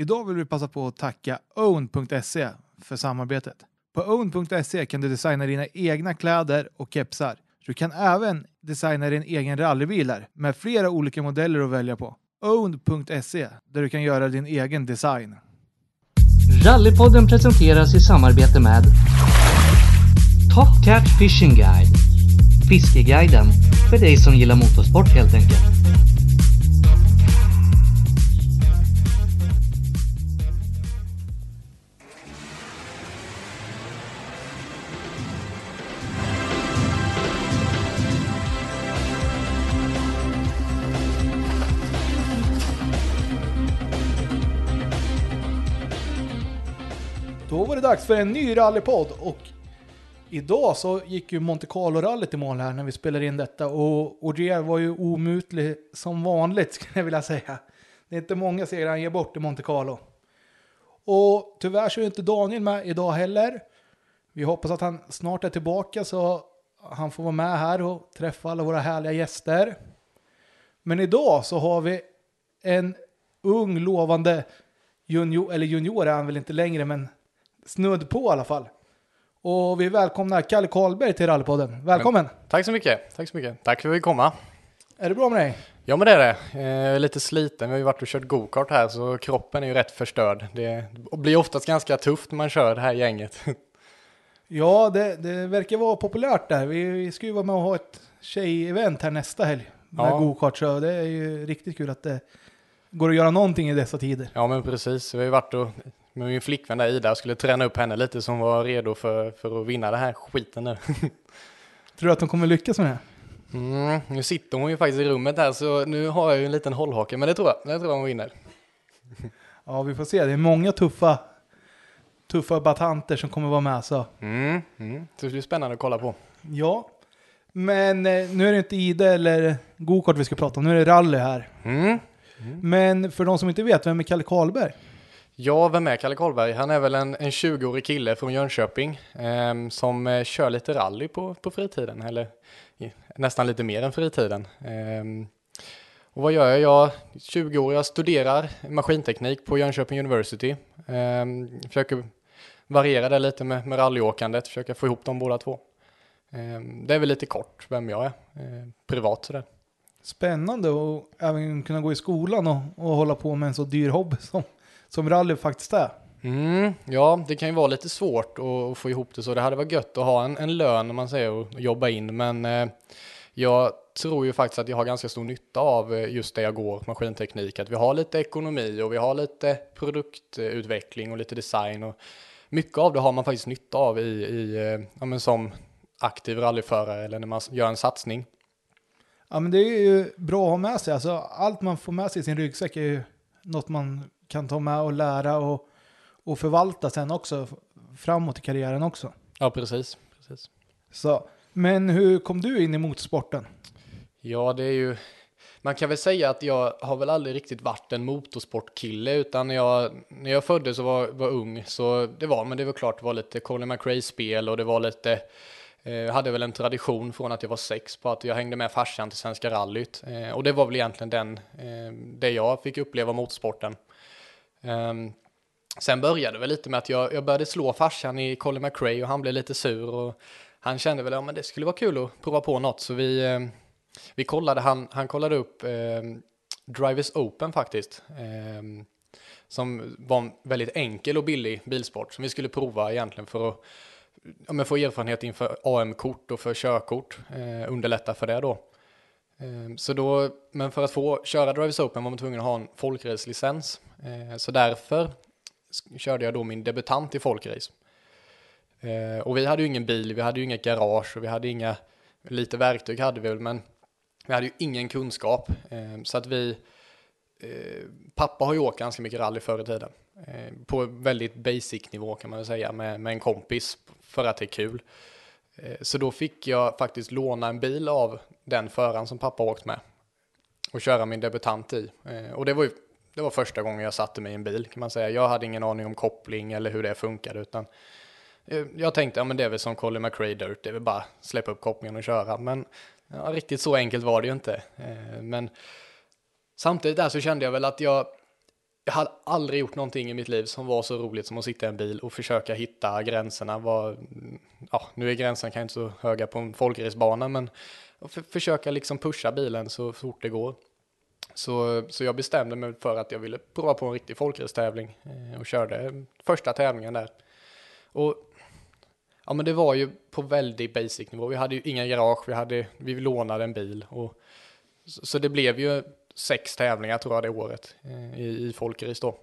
Idag vill vi passa på att tacka own.se för samarbetet. På own.se kan du designa dina egna kläder och kepsar. Du kan även designa din egen rallybil där med flera olika modeller att välja på. own.se där du kan göra din egen design. Rallypodden presenteras i samarbete med Top Cat Fishing Guide. Fiskeguiden för dig som gillar motorsport helt enkelt. Det dags för en ny rallypodd och idag så gick ju Monte Carlo-rallyt i mål här när vi spelade in detta och Ogier var ju omutlig som vanligt skulle jag vilja säga. Det är inte många segrar han ger bort i Monte Carlo. Och tyvärr så är inte Daniel med idag heller. Vi hoppas att han snart är tillbaka så han får vara med här och träffa alla våra härliga gäster. Men idag så har vi en ung lovande junior, eller junior är han väl inte längre men snudd på i alla fall. Och vi välkomnar Kalle Karlberg till Rallypodden. Välkommen! Tack så mycket. Tack så mycket. Tack för att vi komma. Är det bra med dig? Ja, men det är det. Eh, lite sliten. Vi har ju varit och kört go-kart här, så kroppen är ju rätt förstörd. Det blir oftast ganska tufft när man kör det här gänget. Ja, det, det verkar vara populärt där. Vi, vi ska ju vara med och ha ett tjej-event här nästa helg med Ja. go-kart, så det är ju riktigt kul att det går att göra någonting i dessa tider. Ja, men precis. Vi har ju varit och med min flickvän där Ida skulle träna upp henne lite så hon var redo för, för att vinna det här skiten nu. Tror du att de kommer lyckas med det? Mm, nu sitter hon ju faktiskt i rummet här så nu har jag ju en liten hållhake, men det tror jag. Det tror jag hon vinner. Ja, vi får se. Det är många tuffa, tuffa batanter som kommer vara med. Så. Mm, mm. Så det blir spännande att kolla på. Ja, men eh, nu är det inte ide eller go-kart vi ska prata om. Nu är det rally här. Mm. Men för de som inte vet, vem är Kalle Karlberg? Ja, vem är Kalle Karlberg? Han är väl en, en 20-årig kille från Jönköping eh, som eh, kör lite rally på, på fritiden, eller eh, nästan lite mer än fritiden. Ehm, och vad gör jag? Jag är 20 år, jag studerar maskinteknik på Jönköping University. Ehm, försöker variera det lite med, med rallyåkandet, försöka få ihop dem båda två. Ehm, det är väl lite kort vem jag är, eh, privat sådär. Spännande att även kunna gå i skolan och, och hålla på med en så dyr hobby som, som rally faktiskt är. Mm, ja, det kan ju vara lite svårt att, att få ihop det så. Det hade varit gött att ha en, en lön, om man säger, och jobba in. Men eh, jag tror ju faktiskt att jag har ganska stor nytta av eh, just det jag går, maskinteknik. Att vi har lite ekonomi och vi har lite produktutveckling och lite design. Och mycket av det har man faktiskt nytta av i, i eh, ja, men som aktiv rallyförare eller när man gör en satsning. Ja, men det är ju bra att ha med sig. Alltså, allt man får med sig i sin ryggsäck är ju något man kan ta med och lära och, och förvalta sen också framåt i karriären också. Ja, precis. precis. Så, men hur kom du in i motorsporten? Ja, det är ju... Man kan väl säga att jag har väl aldrig riktigt varit en motorsportkille, utan när jag, när jag föddes och var, var ung så det var, men det var klart, det var lite Colin McRae-spel och det var lite, eh, jag hade väl en tradition från att jag var sex på att jag hängde med farsan till Svenska rallyt. Eh, och det var väl egentligen den, eh, det jag fick uppleva motorsporten. Um, sen började det väl lite med att jag, jag började slå farsan i Colin McRae och han blev lite sur och han kände väl, ja men det skulle vara kul att prova på något, så vi, eh, vi kollade, han, han kollade upp eh, Drivers Open faktiskt. Eh, som var en väldigt enkel och billig bilsport som vi skulle prova egentligen för att ja, men få erfarenhet inför AM-kort och för körkort. Eh, underlätta för det då. Ehm, så då. Men för att få köra Drivers Open var man tvungen att ha en folkracelicens. Ehm, så därför körde jag då min debutant i folkrace. Ehm, och vi hade ju ingen bil, vi hade ju inget garage och vi hade inga, lite verktyg hade vi väl, men vi hade ju ingen kunskap. Så att vi, eh, pappa har ju åkt ganska mycket rally förr i tiden. På väldigt basic nivå kan man väl säga, med, med en kompis för att det är kul. Eh, så då fick jag faktiskt låna en bil av den föraren som pappa åkt med och köra min debutant i. Eh, och det var ju det var första gången jag satte mig i en bil kan man säga. Jag hade ingen aning om koppling eller hur det funkade utan eh, jag tänkte, ja men det är väl som Colin McRae Dirt, det är väl bara släppa upp kopplingen och köra. Men ja, riktigt så enkelt var det ju inte. Men samtidigt där så kände jag väl att jag, jag hade aldrig gjort någonting i mitt liv som var så roligt som att sitta i en bil och försöka hitta gränserna. Var, ja, nu är gränsen kanske inte så höga på en folkracebana, men för, försöka liksom pusha bilen så fort det går. Så, så jag bestämde mig för att jag ville prova på en riktig folkracetävling eh, och körde första tävlingen där. Och ja, men det var ju på väldigt basic nivå. Vi hade ju inga garage, vi, hade, vi lånade en bil och så, så det blev ju sex tävlingar tror jag det året eh, i, i Folkeris då.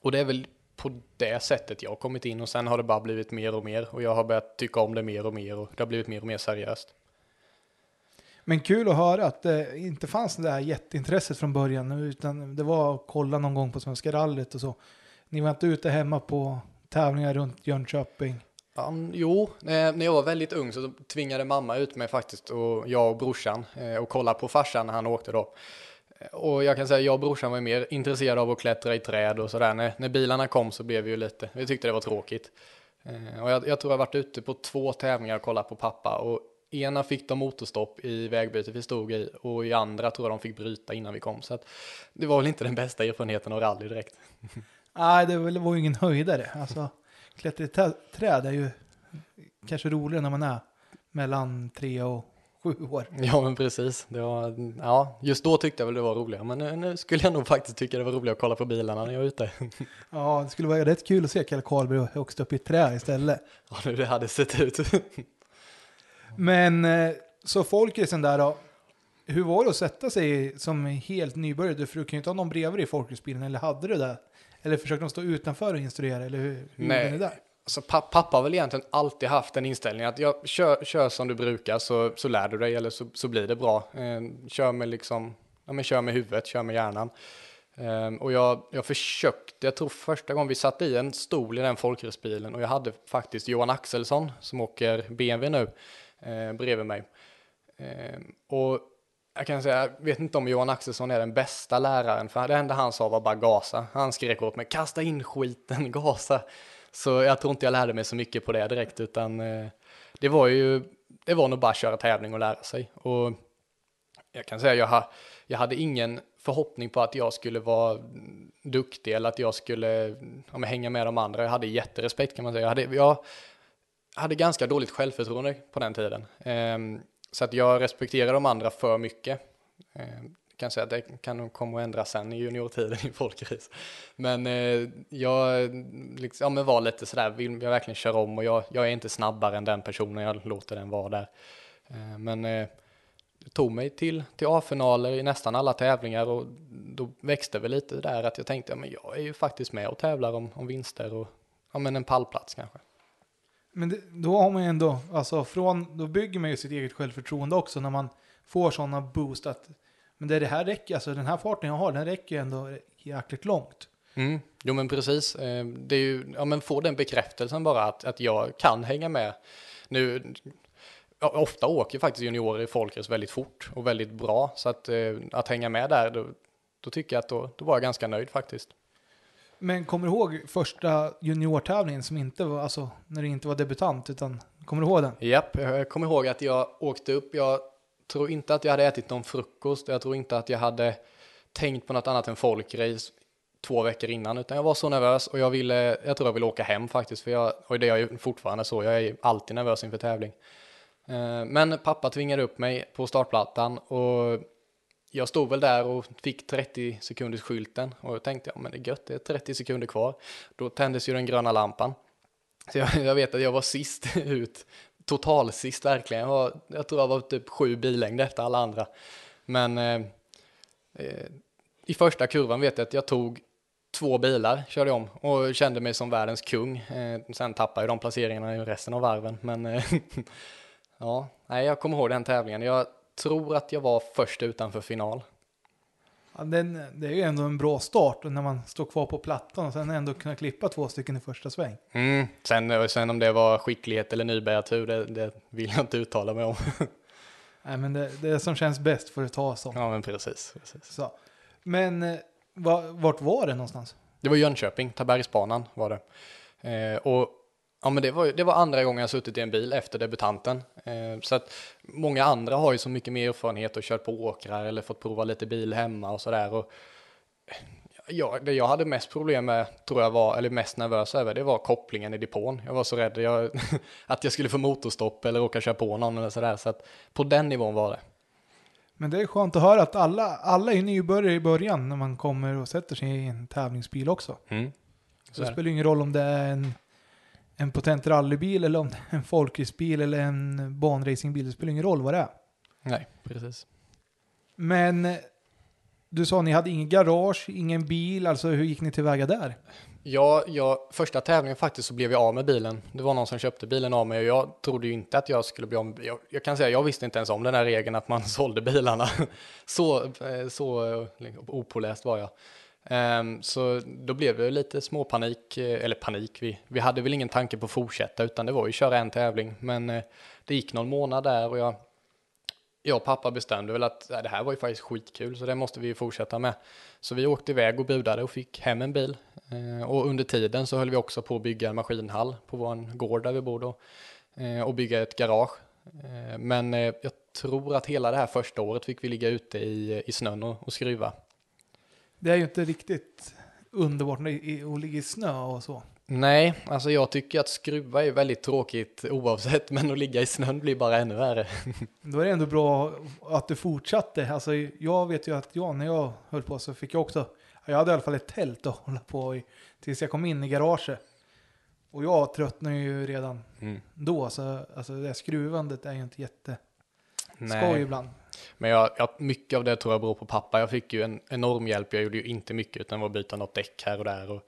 Och det är väl på det sättet jag har kommit in och sen har det bara blivit mer och mer och jag har börjat tycka om det mer och mer och det har blivit mer och mer seriöst. Men kul att höra att det inte fanns det här jätteintresset från början, utan det var att kolla någon gång på Svenska rallyt och så. Ni var inte ute hemma på tävlingar runt Jönköping? Um, jo, när jag var väldigt ung så tvingade mamma ut mig faktiskt och jag och brorsan eh, och kolla på farsan när han åkte då. Eh, och jag kan säga jag och brorsan var mer intresserade av att klättra i träd och sådär. När, när bilarna kom så blev vi ju lite, vi tyckte det var tråkigt. Eh, och jag, jag, tror jag varit ute på två tävlingar och kollat på pappa och ena fick de motorstopp i vägbytet vi stod i och i andra tror jag de fick bryta innan vi kom. Så att det var väl inte den bästa erfarenheten av rally direkt. Nej, det var ju ingen höjdare. Alltså, klättra i träd är ju kanske roligare när man är mellan tre och sju år. Ja, men precis. Det var, ja, just då tyckte jag väl det var roligare, men nu, nu skulle jag nog faktiskt tycka det var roligare att kolla på bilarna när jag är ute. Ja, det skulle vara rätt kul att se Kalle Karlberg åka upp i ett träd istället. Ja, hur det hade sett ut. Men eh, så folkracen där då. Hur var det att sätta sig som helt nybörjare? För du kan ju inte ha någon bredvid i folkracebilen, eller hade du det? Eller försökte de stå utanför och instruera, eller hur, hur Nej. gjorde ni där? Alltså, pappa har väl egentligen alltid haft en inställning att jag kör, kör som du brukar så, så lär du dig eller så, så blir det bra. Eh, kör med liksom, ja men kör med huvudet, kör med hjärnan. Eh, och jag, jag försökte, jag tror första gången vi satte i en stol i den folkracebilen och jag hade faktiskt Johan Axelsson som åker BMW nu eh, bredvid mig. Eh, och jag kan säga, jag vet inte om Johan Axelsson är den bästa läraren, för det enda han sa var bara gasa. Han skrek åt mig, kasta in skiten, gasa. Så jag tror inte jag lärde mig så mycket på det direkt, utan eh, det var ju, det var nog bara köra tävling och lära sig. Och jag kan säga, jag, ha, jag hade ingen förhoppning på att jag skulle vara duktig eller att jag skulle ja, hänga med de andra. Jag hade jätterespekt kan man säga. Jag hade, jag hade ganska dåligt självförtroende på den tiden. Um, så att jag respekterar de andra för mycket. Eh, kan säga att det kan nog komma att ändras sen i juniortiden i folkrace. Men eh, jag liksom, ja, men var lite sådär, vill jag verkligen köra om och jag, jag är inte snabbare än den personen, jag låter den vara där. Eh, men eh, det tog mig till, till A-finaler i nästan alla tävlingar och då växte väl lite där att jag tänkte, ja, men jag är ju faktiskt med och tävlar om, om vinster och ja, men en pallplats kanske. Men det, då har man ju ändå, alltså från, då bygger man ju sitt eget självförtroende också när man får sådana boost att men det, det här räcker, alltså den här farten jag har, den räcker ju ändå jäkligt långt. Mm. Jo men precis, eh, det är ju, ja men få den bekräftelsen bara att, att jag kan hänga med. Nu, ofta åker faktiskt juniorer i folkrace väldigt fort och väldigt bra, så att, eh, att hänga med där, då, då tycker jag att då, då var jag ganska nöjd faktiskt. Men kommer du ihåg första juniortävlingen som inte var, alltså när du inte var debutant, utan kommer du ihåg den? Japp, jag kommer ihåg att jag åkte upp, jag tror inte att jag hade ätit någon frukost, jag tror inte att jag hade tänkt på något annat än folkrace två veckor innan, utan jag var så nervös och jag ville, jag tror jag ville åka hem faktiskt, för jag, och det är jag fortfarande så, jag är alltid nervös inför tävling. Eh, men pappa tvingade upp mig på startplattan och jag stod väl där och fick 30 sekunders skylten och jag tänkte, ja men det är gött, det är 30 sekunder kvar. Då tändes ju den gröna lampan. Så jag, jag vet att jag var sist ut, total sist verkligen. Jag, var, jag tror jag var typ sju bilängder efter alla andra. Men eh, eh, i första kurvan vet jag att jag tog två bilar, körde om och kände mig som världens kung. Eh, sen tappade jag de placeringarna i resten av varven, men eh, ja, nej, jag kommer ihåg den tävlingen. Jag tror att jag var först utanför final. Ja, den, det är ju ändå en bra start när man står kvar på plattan och sen ändå kunna klippa två stycken i första sväng. Mm. Sen, sen om det var skicklighet eller nybörjartur, det, det vill jag inte uttala mig om. Nej, men det, det som känns bäst får du ta som. Ja, men precis. precis. Så. Men eh, vart var det någonstans? Det var Jönköping, Tabergsbanan var det. Eh, och Ja, men det var, det var andra gången jag suttit i en bil efter debutanten. Eh, så att många andra har ju så mycket mer erfarenhet och kört på åkrar eller fått prova lite bil hemma och sådär. Ja, det jag hade mest problem med, tror jag var, eller mest nervös över, det var kopplingen i depån. Jag var så rädd jag, att jag skulle få motorstopp eller råka köra på någon eller sådär. Så att på den nivån var det. Men det är skönt att höra att alla, alla är nybörjare i början när man kommer och sätter sig i en tävlingsbil också. Mm. Så Så det. spelar ingen roll om det är en, en potent rallybil eller om det är en folkracebil eller en banracingbil. Det spelar ingen roll vad det är. Nej, precis. Men eh, du sa ni hade ingen garage, ingen bil, alltså hur gick ni tillväga där? Ja, jag, första tävlingen faktiskt så blev jag av med bilen. Det var någon som köpte bilen av mig och jag trodde ju inte att jag skulle bli av med jag, jag kan säga, jag visste inte ens om den här regeln att man sålde bilarna. så, eh, så eh, opåläst var jag. Ehm, så då blev det lite småpanik, eh, eller panik, vi, vi hade väl ingen tanke på att fortsätta utan det var ju köra en tävling. Men eh, det gick någon månad där och jag, jag och pappa bestämde väl att det här var ju faktiskt skitkul så det måste vi ju fortsätta med. Så vi åkte iväg och budade och fick hem en bil. Ehm, och under tiden så höll vi också på att bygga en maskinhall på vår gård där vi bor då. Eh, och bygga ett garage. Ehm, men jag tror att hela det här första året fick vi ligga ute i, i snön och, och skruva. Det är ju inte riktigt underbart att ligga i snö och så. Nej, alltså jag tycker att skruva är väldigt tråkigt oavsett, men att ligga i snön blir bara ännu värre. Då är det ändå bra att du fortsatte. Alltså, jag vet ju att jag, när jag höll på så fick jag också, jag hade i alla fall ett tält att hålla på i tills jag kom in i garaget. Och jag tröttnade ju redan Mm. då, så alltså det skruvandet är ju inte jätte skoj Nej. ibland. Men jag, jag, mycket av det tror jag beror på pappa. Jag fick ju en enorm hjälp. Jag gjorde ju inte mycket utan var att byta något däck här och där. Och,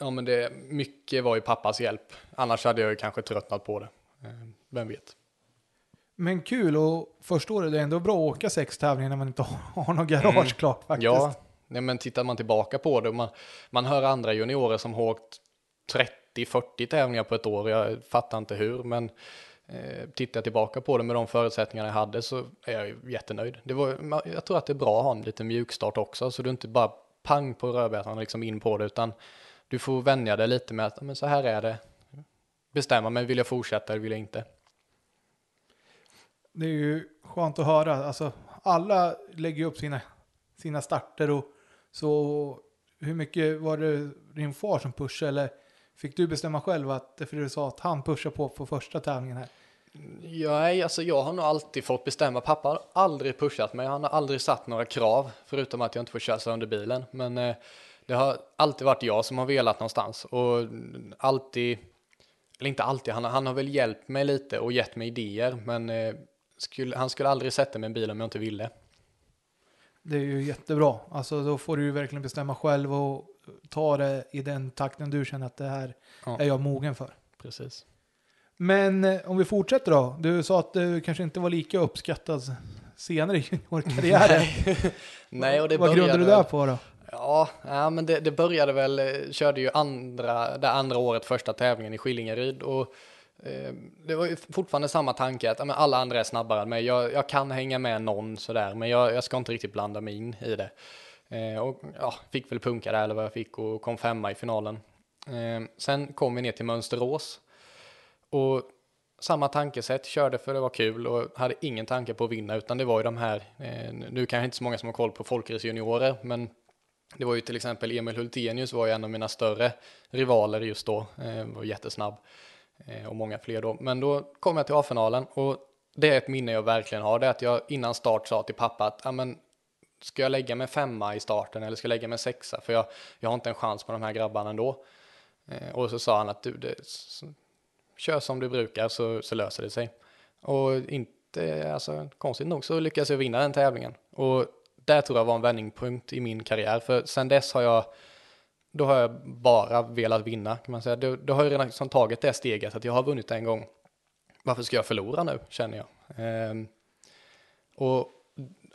ja, men det, mycket var ju pappas hjälp. Annars hade jag ju kanske tröttnat på det. Eh, Vem vet? Men kul och första året är det ändå bra att åka sex tävlingar när man inte har har något garage Mm. klart faktiskt. Ja, nej, men tittar man tillbaka på det. Man, man hör andra juniorer som har åkt 30-40 tävlingar på ett år. Jag fattar inte hur, men eh, tittar jag tillbaka på det med de förutsättningarna jag hade så är jag jättenöjd. Det var, jag tror att det är bra att ha en liten mjukstart också, så du inte bara pang på rödbetan liksom in på det, utan du får vänja dig lite med att men så här är det. Bestämma mig, vill jag fortsätta eller vill jag inte? Det är ju skönt att höra. Alltså, alla lägger ju upp sina, sina starter och så hur mycket var det din far som pushade eller fick du bestämma själv att, för du sa att han pushar på på första tävlingen här. Nej, alltså jag har nog alltid fått bestämma. Pappa har aldrig pushat mig. Han har aldrig satt några krav, förutom att jag inte får köra sönder bilen. Men eh, det har alltid varit jag som har velat någonstans. Och alltid, eller inte alltid, han, har- han har väl hjälpt mig lite och gett mig idéer. Men eh, skulle, han skulle aldrig sätta mig i en bil om jag inte ville. Det är ju jättebra. Alltså då får du ju verkligen bestämma själv och ta det i den takten du känner att det här Ja. är jag mogen för. Precis. Men eh, om vi fortsätter då. Du sa att du kanske inte var lika uppskattad senare i juniorkarriären. Nej, och det Vad grundar du började- det på då? Ja, ja men det, det började väl, eh, körde ju andra, det andra året första tävlingen i Skillingaryd och eh, det var ju fortfarande samma tanke att ja, men alla andra är snabbare än mig. Jag, jag kan hänga med någon sådär, men jag, jag ska inte riktigt blanda mig in i det. Eh, och ja, fick väl punka där eller vad jag fick och kom femma i finalen. Eh, sen kom vi ner till Mönsterås och samma tankesätt, körde för det var kul och hade ingen tanke på att vinna utan det var ju de här, eh, nu kanske inte så många som har koll på Folkrace juniorer, men det var ju till exempel Emil Hultenius var ju en av mina större rivaler just då, eh, var jättesnabb eh, och många fler då. Men då kom jag till A-finalen och det är ett minne jag verkligen har, det är att jag innan start sa till pappa att ja, men, ska jag lägga mig femma i starten eller ska jag lägga mig sexa? För jag, jag har inte en chans på de här grabbarna ändå. Eh, och så sa han att du, det, kör som du brukar så, så löser det sig. Och inte, alltså konstigt nog så lyckades jag vinna den tävlingen. Och där tror jag var en vändningspunkt i min karriär. För sen dess har jag, då har jag bara velat vinna kan man säga. Då, då har jag redan liksom tagit det steget att jag har vunnit en gång. Varför ska jag förlora nu, känner jag. Ehm, och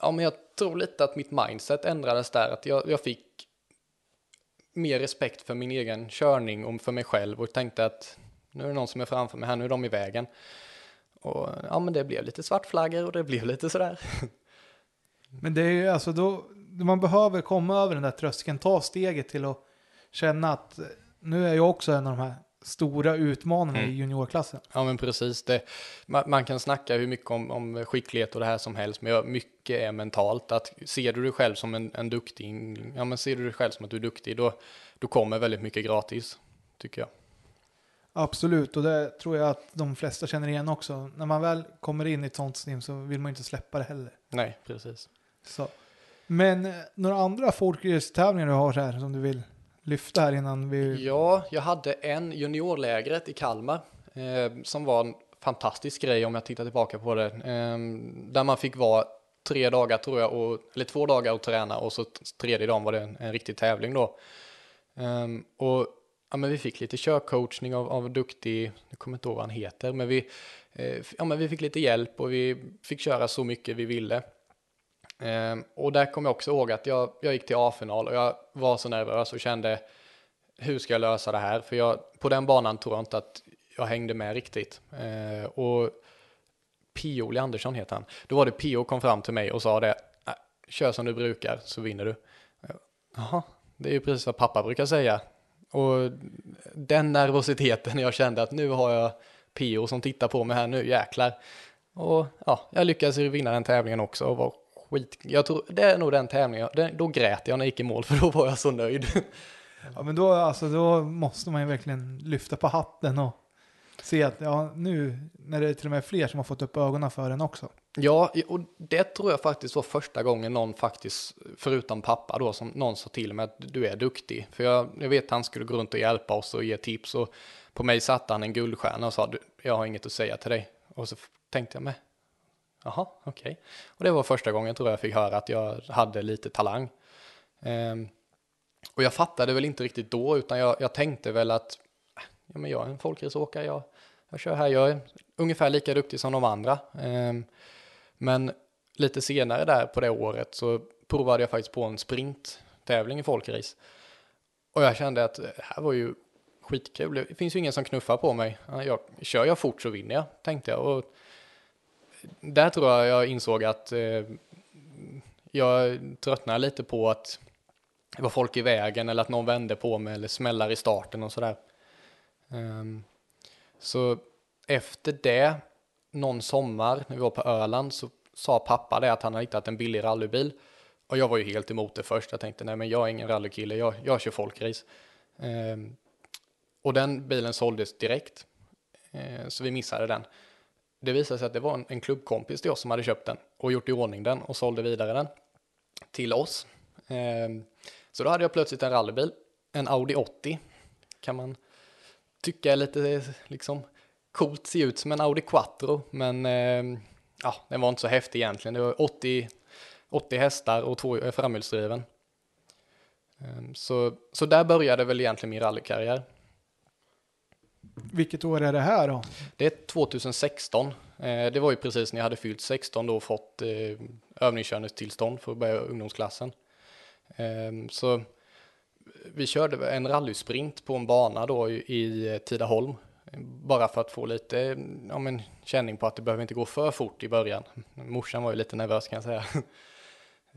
ja, men jag tror lite att mitt mindset ändrades där. Att jag, jag fick mer respekt för min egen körning och för mig själv och tänkte att nu är det någon som är framför mig här, nu är de i vägen. Och ja, men det blev lite svartflaggor och det blev lite sådär. Men det är ju alltså då, man behöver komma över den där tröskeln, ta steget till att känna att eh, nu är jag också en av de här stora utmanarna Mm. i juniorklassen. Ja men precis, det, man, man kan snacka hur mycket om, om skicklighet och det här som helst, men jag, mycket är mentalt. Att ser du dig själv som en, en duktig, ja men ser du dig själv som att du är duktig, då, då kommer väldigt mycket gratis, tycker jag. Absolut, och det tror jag att de flesta känner igen också. När man väl kommer in i ett sånt sim så vill man inte släppa det heller. Nej, precis. Så. Men eh, några andra folkracetävlingar du har här som du vill lyfta här innan vi... Ja, jag hade en juniorlägret i Kalmar eh, som var en fantastisk grej om jag tittar tillbaka på det. Eh, där man fick vara tre dagar tror jag, och, eller två dagar och träna och så tredje dagen var det en, en riktig tävling då. Eh, och ja, men vi fick lite körcoachning av, av duktig, jag kommer inte ihåg vad han heter, men vi, eh, ja, men vi fick lite hjälp och vi fick köra så mycket vi ville. Eh, och där kommer jag också ihåg att jag, jag gick till A-final och jag var så nervös och kände hur ska jag lösa det här? För jag, på den banan tror jag inte att jag hängde med riktigt. Eh, och Pio Andersson heter han. Då var det Pio kom fram till mig och sa det, äh, kör som du brukar så vinner du. Ehm, jaha, det är ju precis vad pappa brukar säga. Och den nervositeten jag kände att nu har jag P.O. som tittar på mig här nu, jäklar. Och ja, jag lyckades ju vinna den tävlingen också och var skit. Jag tror det är nog den tävlingen, den, då grät jag när jag gick i mål för då var jag så nöjd. Ja, men då, alltså, då måste man ju verkligen lyfta på hatten och se att ja, nu när det är till och med fler som har fått upp ögonen för den också. Ja, och det tror jag faktiskt var första gången någon faktiskt, förutom pappa då, som någon sa till mig att du är duktig. För jag, jag vet att han skulle gå runt och hjälpa oss och ge tips och på mig satte han en guldstjärna och sa du, jag har inget att säga till dig. Och så tänkte jag med, jaha, okej. Och det var första gången tror jag fick höra att jag hade lite talang. Ehm, och jag fattade väl inte riktigt då, utan jag, jag tänkte väl att ja, men jag är en folkraceåkare, jag, jag kör här, jag är ungefär lika duktig som de andra. Ehm, men lite senare där på det året så provade jag faktiskt på en sprinttävling i folkrace. Och jag kände att det här var ju skitkul. Det finns ju ingen som knuffar på mig. Jag, kör jag fort så vinner jag, tänkte jag. Och där tror jag jag insåg att eh, jag tröttnade lite på att det var folk i vägen eller att någon vände på mig eller smällar i starten och sådär. Ehm, så efter det, någon sommar när vi var på Öland så sa pappa det att han hade hittat en billig rallybil. Och jag var ju helt emot det först. Jag tänkte nej men jag är ingen rallykille, jag, jag kör folkrace. Um, och den bilen såldes direkt. Uh, så vi missade den. Det visade sig att det var en, en klubbkompis till oss som hade köpt den och gjort i ordning den och sålde vidare den till oss. Um, så då hade jag plötsligt en rallybil, en Audi 80. Kan man tycka är lite liksom coolt, ser ut som en Audi Quattro, men ehm, ja, den var inte så häftig egentligen. Det var 80, 80 hästar och två är framhjulsdriven. Ehm, Så, så där började väl egentligen min rallykarriär. Vilket år är det här då? Det är 2016. Eh, Det var ju precis när jag hade fyllt 16 då och fått eh, övningskörningstillstånd för att börja ungdomsklassen. Ehm, Så vi körde en rallysprint på en bana då i- i Tidaholm. Bara för att få lite ja, men, känning på att det behöver inte gå för fort i början. Morsan var ju lite nervös kan jag säga.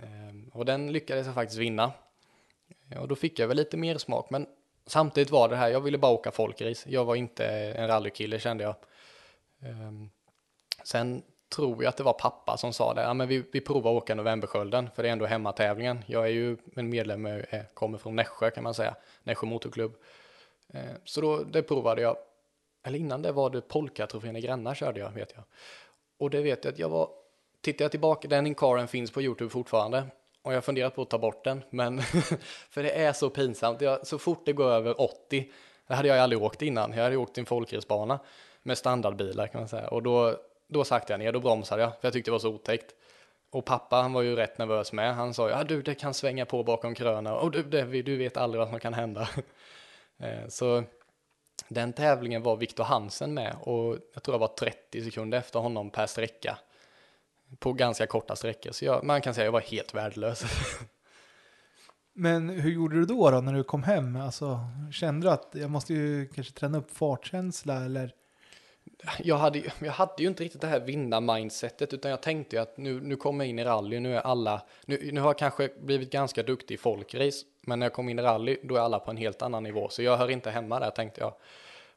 Ehm, och den lyckades jag faktiskt vinna. Och då fick jag väl lite mer smak, men samtidigt var det här, jag ville bara åka folkrace. Jag var inte en rallykille kände jag. Ehm, sen tror jag att det var pappa som sa det, ja men vi, vi provar att åka Novemberskölden, för det är ändå hemmatävlingen. Jag är ju en medlem, med, kommer från Nässjö kan man säga, Nässjö motorklubb. Eh, så då, det provade jag. Eller innan det var det Polka-trofén i Gränna körde jag, vet jag. Och det vet jag att jag var, tittar jag tillbaka, den inkaren finns på YouTube fortfarande. Och jag funderar funderat på att ta bort den, men för det är så pinsamt. Jag, så fort det går över 80, det hade jag aldrig åkt innan. Jag hade åkt i en folkracebana med standardbilar kan man säga. Och då, då saktade jag ner, då bromsade jag, för jag tyckte det var så otäckt. Och pappa, han var ju rätt nervös med. Han sa, ja du, det kan svänga på bakom kröna. Och du, det, du vet aldrig vad som kan hända. Eh, så den tävlingen var Viktor Hansen med och jag tror jag var 30 sekunder efter honom per sträcka. På ganska korta sträckor, så jag, man kan säga att jag var helt värdelös. Men hur gjorde du då, då när du kom hem? Alltså, kände du att jag måste ju kanske träna upp fartkänsla eller? Jag, hade, ju- jag hade ju inte riktigt det här vinna-mindsetet, utan jag tänkte ju att nu, nu kommer jag in i rally, nu är alla, nu, nu har jag kanske blivit ganska duktig i folkrace, men när jag kom in i rally, då är alla på en helt annan nivå, så jag hör inte hemma där, tänkte jag.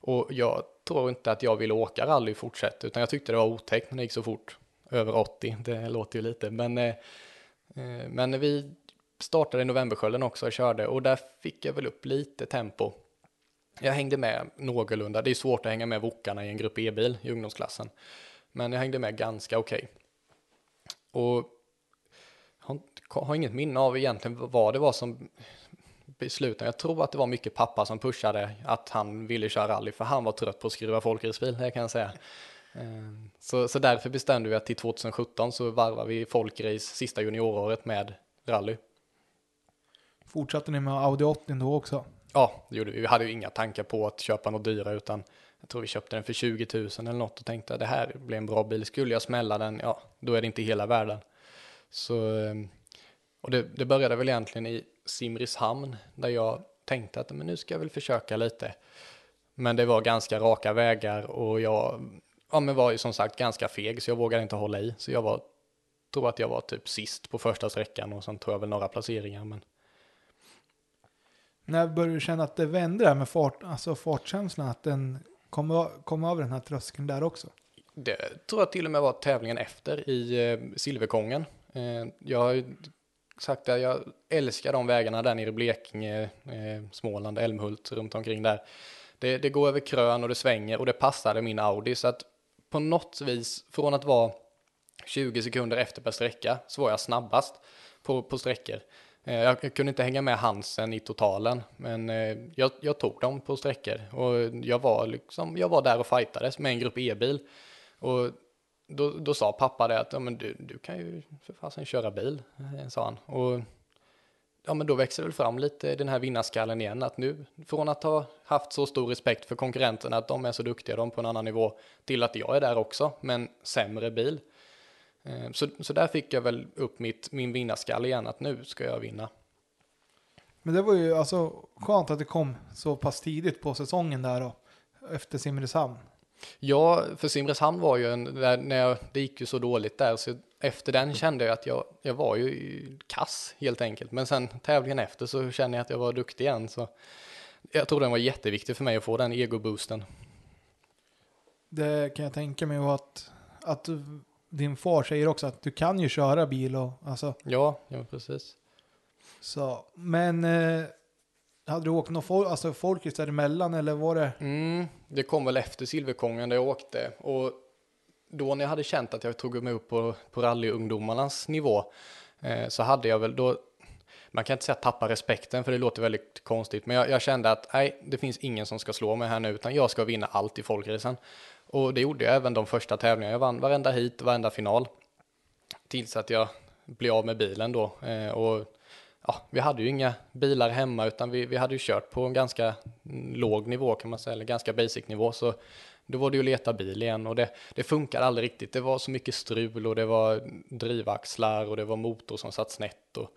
Och jag tror inte att jag ville åka rally fortsätta, utan jag tyckte det var otäckt när det gick så fort. Över 80, det låter ju lite, men, eh, eh, men vi startade i Novemberskölden också och körde och där fick jag väl upp lite tempo. Jag hängde med någorlunda, det är svårt att hänga med vokarna i en grupp E-bil i ungdomsklassen, men jag hängde med ganska okej. Okay. Och har, har inget minne av egentligen vad det var som beslutade. Jag tror att det var mycket pappa som pushade att han ville köra rally för han var trött på att skruva folkracebil, det kan jag säga. Ehm, så, så därför bestämde vi att till 2017 så varvar vi folkrace sista junioråret med rally. Fortsatte ni med Audi 80 då också? Ja, det gjorde vi. Vi hade ju inga tankar på att köpa något dyra utan jag tror vi köpte den för 20 000 eller något och tänkte att det här blir en bra bil. Skulle jag smälla den, ja, då är det inte hela världen. Så, ehm, och det, det började väl egentligen i Simrishamn där jag tänkte att men nu ska jag väl försöka lite. Men det var ganska raka vägar och jag ja, men var ju som sagt ganska feg så jag vågade inte hålla i. Så jag var, tror att jag var typ sist på första sträckan och sen tror jag väl några placeringar. Men... När började du känna att det vände där med fart, alltså fartkänslan, att den kom, kom över den här tröskeln där också? Det tror jag till och med var tävlingen efter i eh, Silverkongen. Eh, jag har sagt att jag älskar de vägarna där nere i Blekinge, eh, Småland, Älmhult, runt omkring där. Det, det, går över krön och det svänger och det passade min Audi så att på något vis från att vara 20 sekunder efter per sträcka så var jag snabbast på, på sträckor. Eh, jag, kunde inte hänga med Hansen i totalen, men eh, jag, jag, tog dem på sträckor och jag var, liksom, jag var där och fightades med en grupp E-bil. Och då, då sa pappa det att ja, men du, du kan ju för fasen köra bil, eh, sa han. Och ja, men då växer det väl fram lite den här vinnarskallen igen, att nu från att ha haft så stor respekt för konkurrenterna, att de är så duktiga, de på en annan nivå, till att jag är där också, men sämre bil. Eh, så, så där fick jag väl upp mitt, min vinnarskalle igen, att nu ska jag vinna. Men det var ju alltså skönt att det kom så pass tidigt på säsongen där då, efter Simrishamn. Ja, för Simrishamn var ju en, där, när jag, det gick ju så dåligt där, så efter den kände jag att jag, jag var ju kass helt enkelt. Men sen tävlingen efter så kände jag att jag var duktig igen. Så jag tror den var jätteviktig för mig att få den ego-boosten. Det kan jag tänka mig och att, att din far säger också att du kan ju köra bil och alltså. Ja, ja precis. Så, men eh, hade du åkt någon fol alltså folkis däremellan eller var det? Mm, det kom väl efter Silverkongen där jag åkte och då när jag hade känt att jag tog mig upp på, på rallyungdomarnas nivå eh, så hade jag väl då, man kan inte säga tappa respekten för det låter väldigt konstigt, men jag, jag, kände att nej, det finns ingen som ska slå mig här nu utan jag ska vinna allt i folkracen. Och det gjorde jag även de första tävlingarna, jag vann varenda hit, varenda final. Tills att jag blev av med bilen då. Eh, och ja, vi hade ju inga bilar hemma utan vi, vi hade ju kört på en ganska låg nivå kan man säga, eller ganska basic nivå. Så då var det ju att leta bil igen och det, det funkade aldrig riktigt. Det var så mycket strul och det var drivaxlar och det var motor som satt snett. Och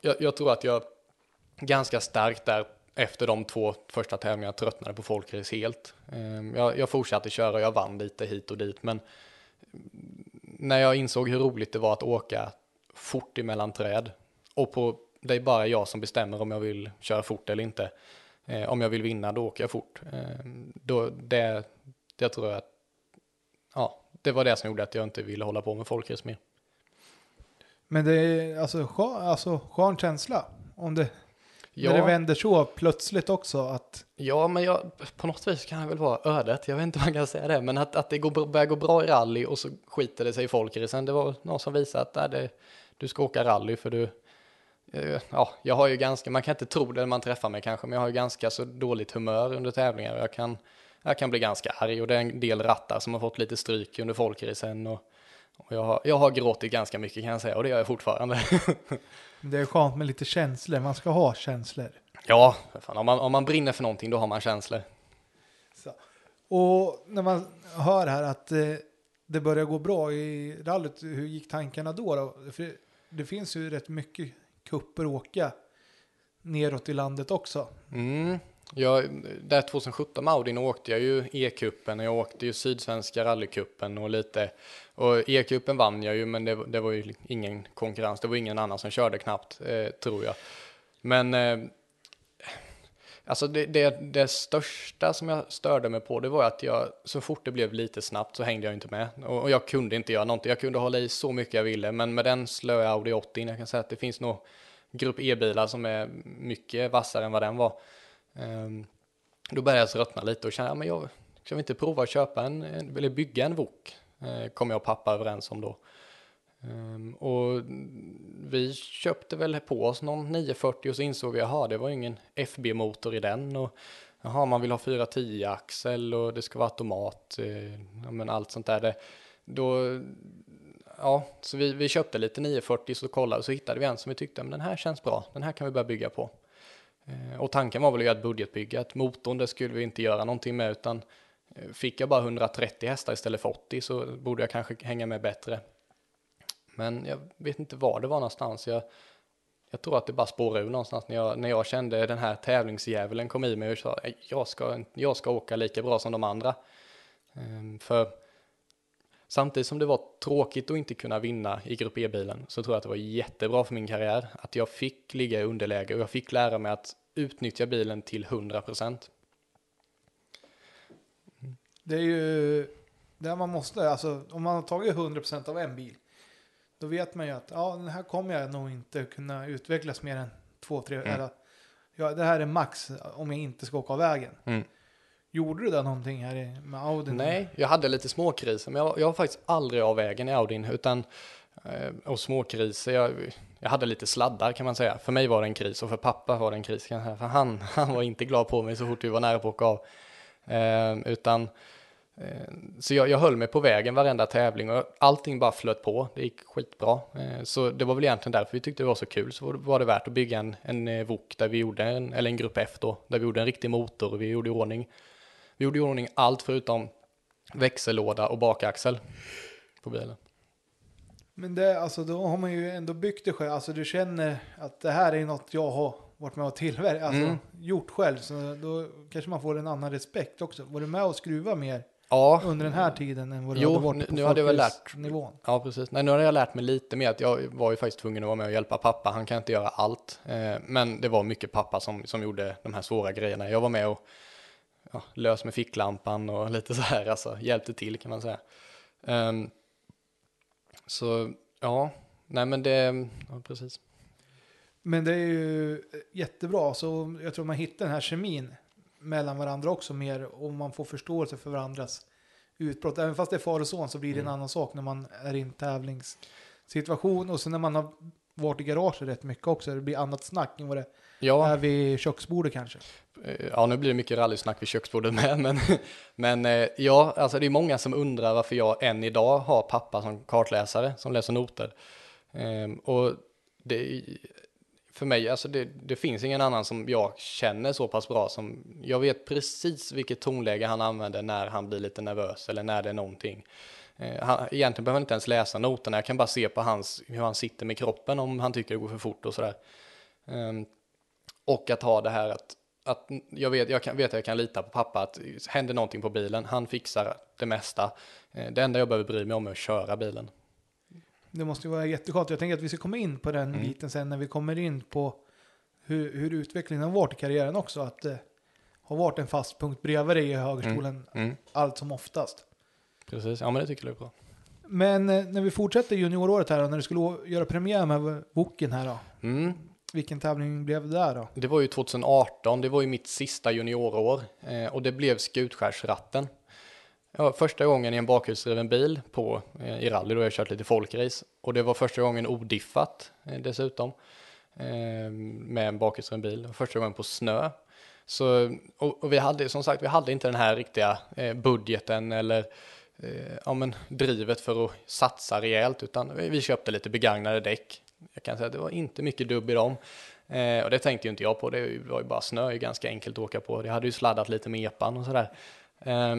jag, jag tror att jag ganska starkt där efter de två första tävlingarna tröttnade på folkrace helt. Ehm, jag, jag fortsatte köra och jag vann lite hit och dit men när jag insåg hur roligt det var att åka fort emellan träd och på, det är bara jag som bestämmer om jag vill köra fort eller inte. Eh, om jag vill vinna då åker jag fort. Ehm, då, det, det tror jag att, ja, det var det som gjorde att jag inte ville hålla på med folkrace mer. Men det är alltså, skön, alltså skön känsla om det, ja. när det vänder så plötsligt också att... Ja, men jag, på något vis kan det väl vara ödet, jag vet inte om man kan säga det, men att, att det går, börjar gå bra i rally och så skiter det sig i folkracen, det var någon som visade att nej, det, du ska åka rally för du, Eh, ja, jag har ju ganska, man kan inte tro det när man träffar mig kanske, men jag har ju ganska så dåligt humör under tävlingar och jag kan, jag kan bli ganska arg och det är en del rattar som har fått lite stryk under folkracen och, och jag, har, jag har gråtit ganska mycket kan jag säga och det gör jag fortfarande. det är skönt med lite känslor, man ska ha känslor. Ja, fan, om, man, om man brinner för någonting då har man känslor. Så. Och när man hör här att eh, det börjar gå bra i rallyt, hur gick tankarna då? då? För det finns ju rätt mycket kupper åka neråt i landet också. Mm. Ja, där 2017 med Audin åkte jag ju E-cupen och jag åkte ju Sydsvenska rallycupen och lite. Och E-cupen vann jag ju, men det, det, var ju ingen konkurrens. Det var ingen annan som körde knappt, eh, tror jag. Men eh, Alltså det, det, det största som jag störde mig på det var att jag så fort det blev lite snabbt så hängde jag inte med och, och jag kunde inte göra någonting. Jag kunde hålla i så mycket jag ville men med den slöa Audi 80 jag kan säga att det finns nog grupp E-bilar som är mycket vassare än vad den var. Um, då började jag tröttna lite och kände, ja, men jag ska vi inte prova att köpa en, eller bygga en Wok? Eh, Kom jag och pappa överens om då. Ehm, och vi köpte väl på oss någon 940 och så insåg vi, att det var ingen FB-motor i den och jaha, man vill ha 410 axel och det ska vara automat, eh, ja, men allt sånt där. Det, då, ja, så vi, vi köpte lite 940 så kollade så hittade vi en som vi tyckte, men den här känns bra, den här kan vi börja bygga på. Eh, och tanken var väl att göra ett budgetbygge, att motorn det skulle vi inte göra någonting med utan Eh, fick jag bara 130 hästar istället för 80 så borde jag kanske hänga med bättre. Men jag vet inte var det var någonstans. Jag, jag tror att det bara spårade ur någonstans när jag, när jag kände den här tävlingsdjävulen kom i mig och sa jag ska, jag ska åka lika bra som de andra. Ehm, för samtidigt som det var tråkigt att inte kunna vinna i Grupp E-bilen så tror jag att det var jättebra för min karriär att jag fick ligga i underläge och jag fick lära mig att utnyttja bilen till 100 procent. Det är ju där man måste, alltså om man har tagit 100 procent av en bil då vet man ju att ja, den här kommer jag nog inte kunna utvecklas mer än två, tre, mm. eller ja, det här är max om jag inte ska åka av vägen. Mm. Gjorde du det någonting här med Audin? Nej, jag hade lite småkriser, men jag, jag var faktiskt aldrig av vägen i Audin, utan eh, och småkriser, jag, jag hade lite sladdar kan man säga. För mig var det en kris och för pappa var det en kris, för han, han var inte glad på mig så fort vi var nära på att åka av. Eh, utan Eh, så jag, jag höll mig på vägen varenda tävling och allting bara flöt på. Det gick skitbra. Eh, så det var väl egentligen därför vi tyckte det var så kul. Så var det värt att bygga en, en eh, VOK där vi gjorde en, eller en grupp F då, där vi gjorde en riktig motor och vi gjorde i ordning. Vi gjorde i ordning allt förutom växellåda och bakaxel på bilen. Men det, alltså då har man ju ändå byggt det själv. Alltså du känner att det här är något jag har varit med och tillverkat, alltså mm. gjort själv. Så då kanske man får en annan respekt också. Var du med och skruva mer? ja. under den här tiden än vad du jo, hade varit på nu hade jag väl lärt nivån. Ja, precis. Nej, nu har jag lärt mig lite mer att jag var ju faktiskt tvungen att vara med och hjälpa pappa. Han kan inte göra allt, eh, men det var mycket pappa som, som gjorde de här svåra grejerna. Jag var med och ja, lös med ficklampan och lite så här, alltså hjälpte till kan man säga. Um, så ja, nej men det, ja, precis. Men det är ju jättebra, så jag tror man hittar den här kemin mellan varandra också mer och man får förståelse för varandras utbrott. Även fast det är far och son så blir det en mm. annan sak när man är i en tävlingssituation och sen när man har varit i garaget rätt mycket också. Det blir annat snack än vad det ja. är vid köksbordet kanske. Eh, ja, nu blir det mycket rallysnack vid köksbordet med, men, men eh, ja, alltså det är många som undrar varför jag än idag har pappa som kartläsare som läser noter. Ehm, och det, för mig, alltså det, det, finns ingen annan som jag känner så pass bra som, jag vet precis vilket tonläge han använder när han blir lite nervös eller när det är någonting. Eh, han, egentligen behöver han inte ens läsa noterna, jag kan bara se på hans, hur han sitter med kroppen om han tycker det går för fort och sådär. Um, och att ha det här att, att jag, vet, jag kan, vet att jag kan lita på pappa, att händer någonting på bilen, han fixar det mesta. Eh, det enda jag behöver bry mig om är att köra bilen. Det måste ju vara jätteskönt. Jag tänker att vi ska komma in på den mm. biten sen när vi kommer in på hur, hur utvecklingen har varit i karriären också. Att det har varit en fast punkt bredvid dig i högerstolen mm. Mm. allt som oftast. Precis, ja men det tycker jag är bra. Men eh, när vi fortsätter junioråret här då, när du skulle göra premiär med Woken här då. Mm. Vilken tävling blev det där då? Det var ju 2018, det var ju mitt sista juniorår eh, och det blev Skutskärsratten. Ja, första gången i en bakhjulsdriven bil på, eh, i rally då jag kört lite folkrace och det var första gången odiffat eh, dessutom eh, med en bakhjulsdriven bil första gången på snö. Så, och, och, vi hade som sagt, vi hade inte den här riktiga budgeten eller ja, men, drivet för att satsa rejält utan vi, köpte lite begagnade däck. Jag kan säga att det var inte mycket dubb i dem. Eh, och det tänkte ju inte jag på, det var ju bara snö, det är ganska enkelt att åka på. Det hade ju sladdat lite med epan och sådär. Eh,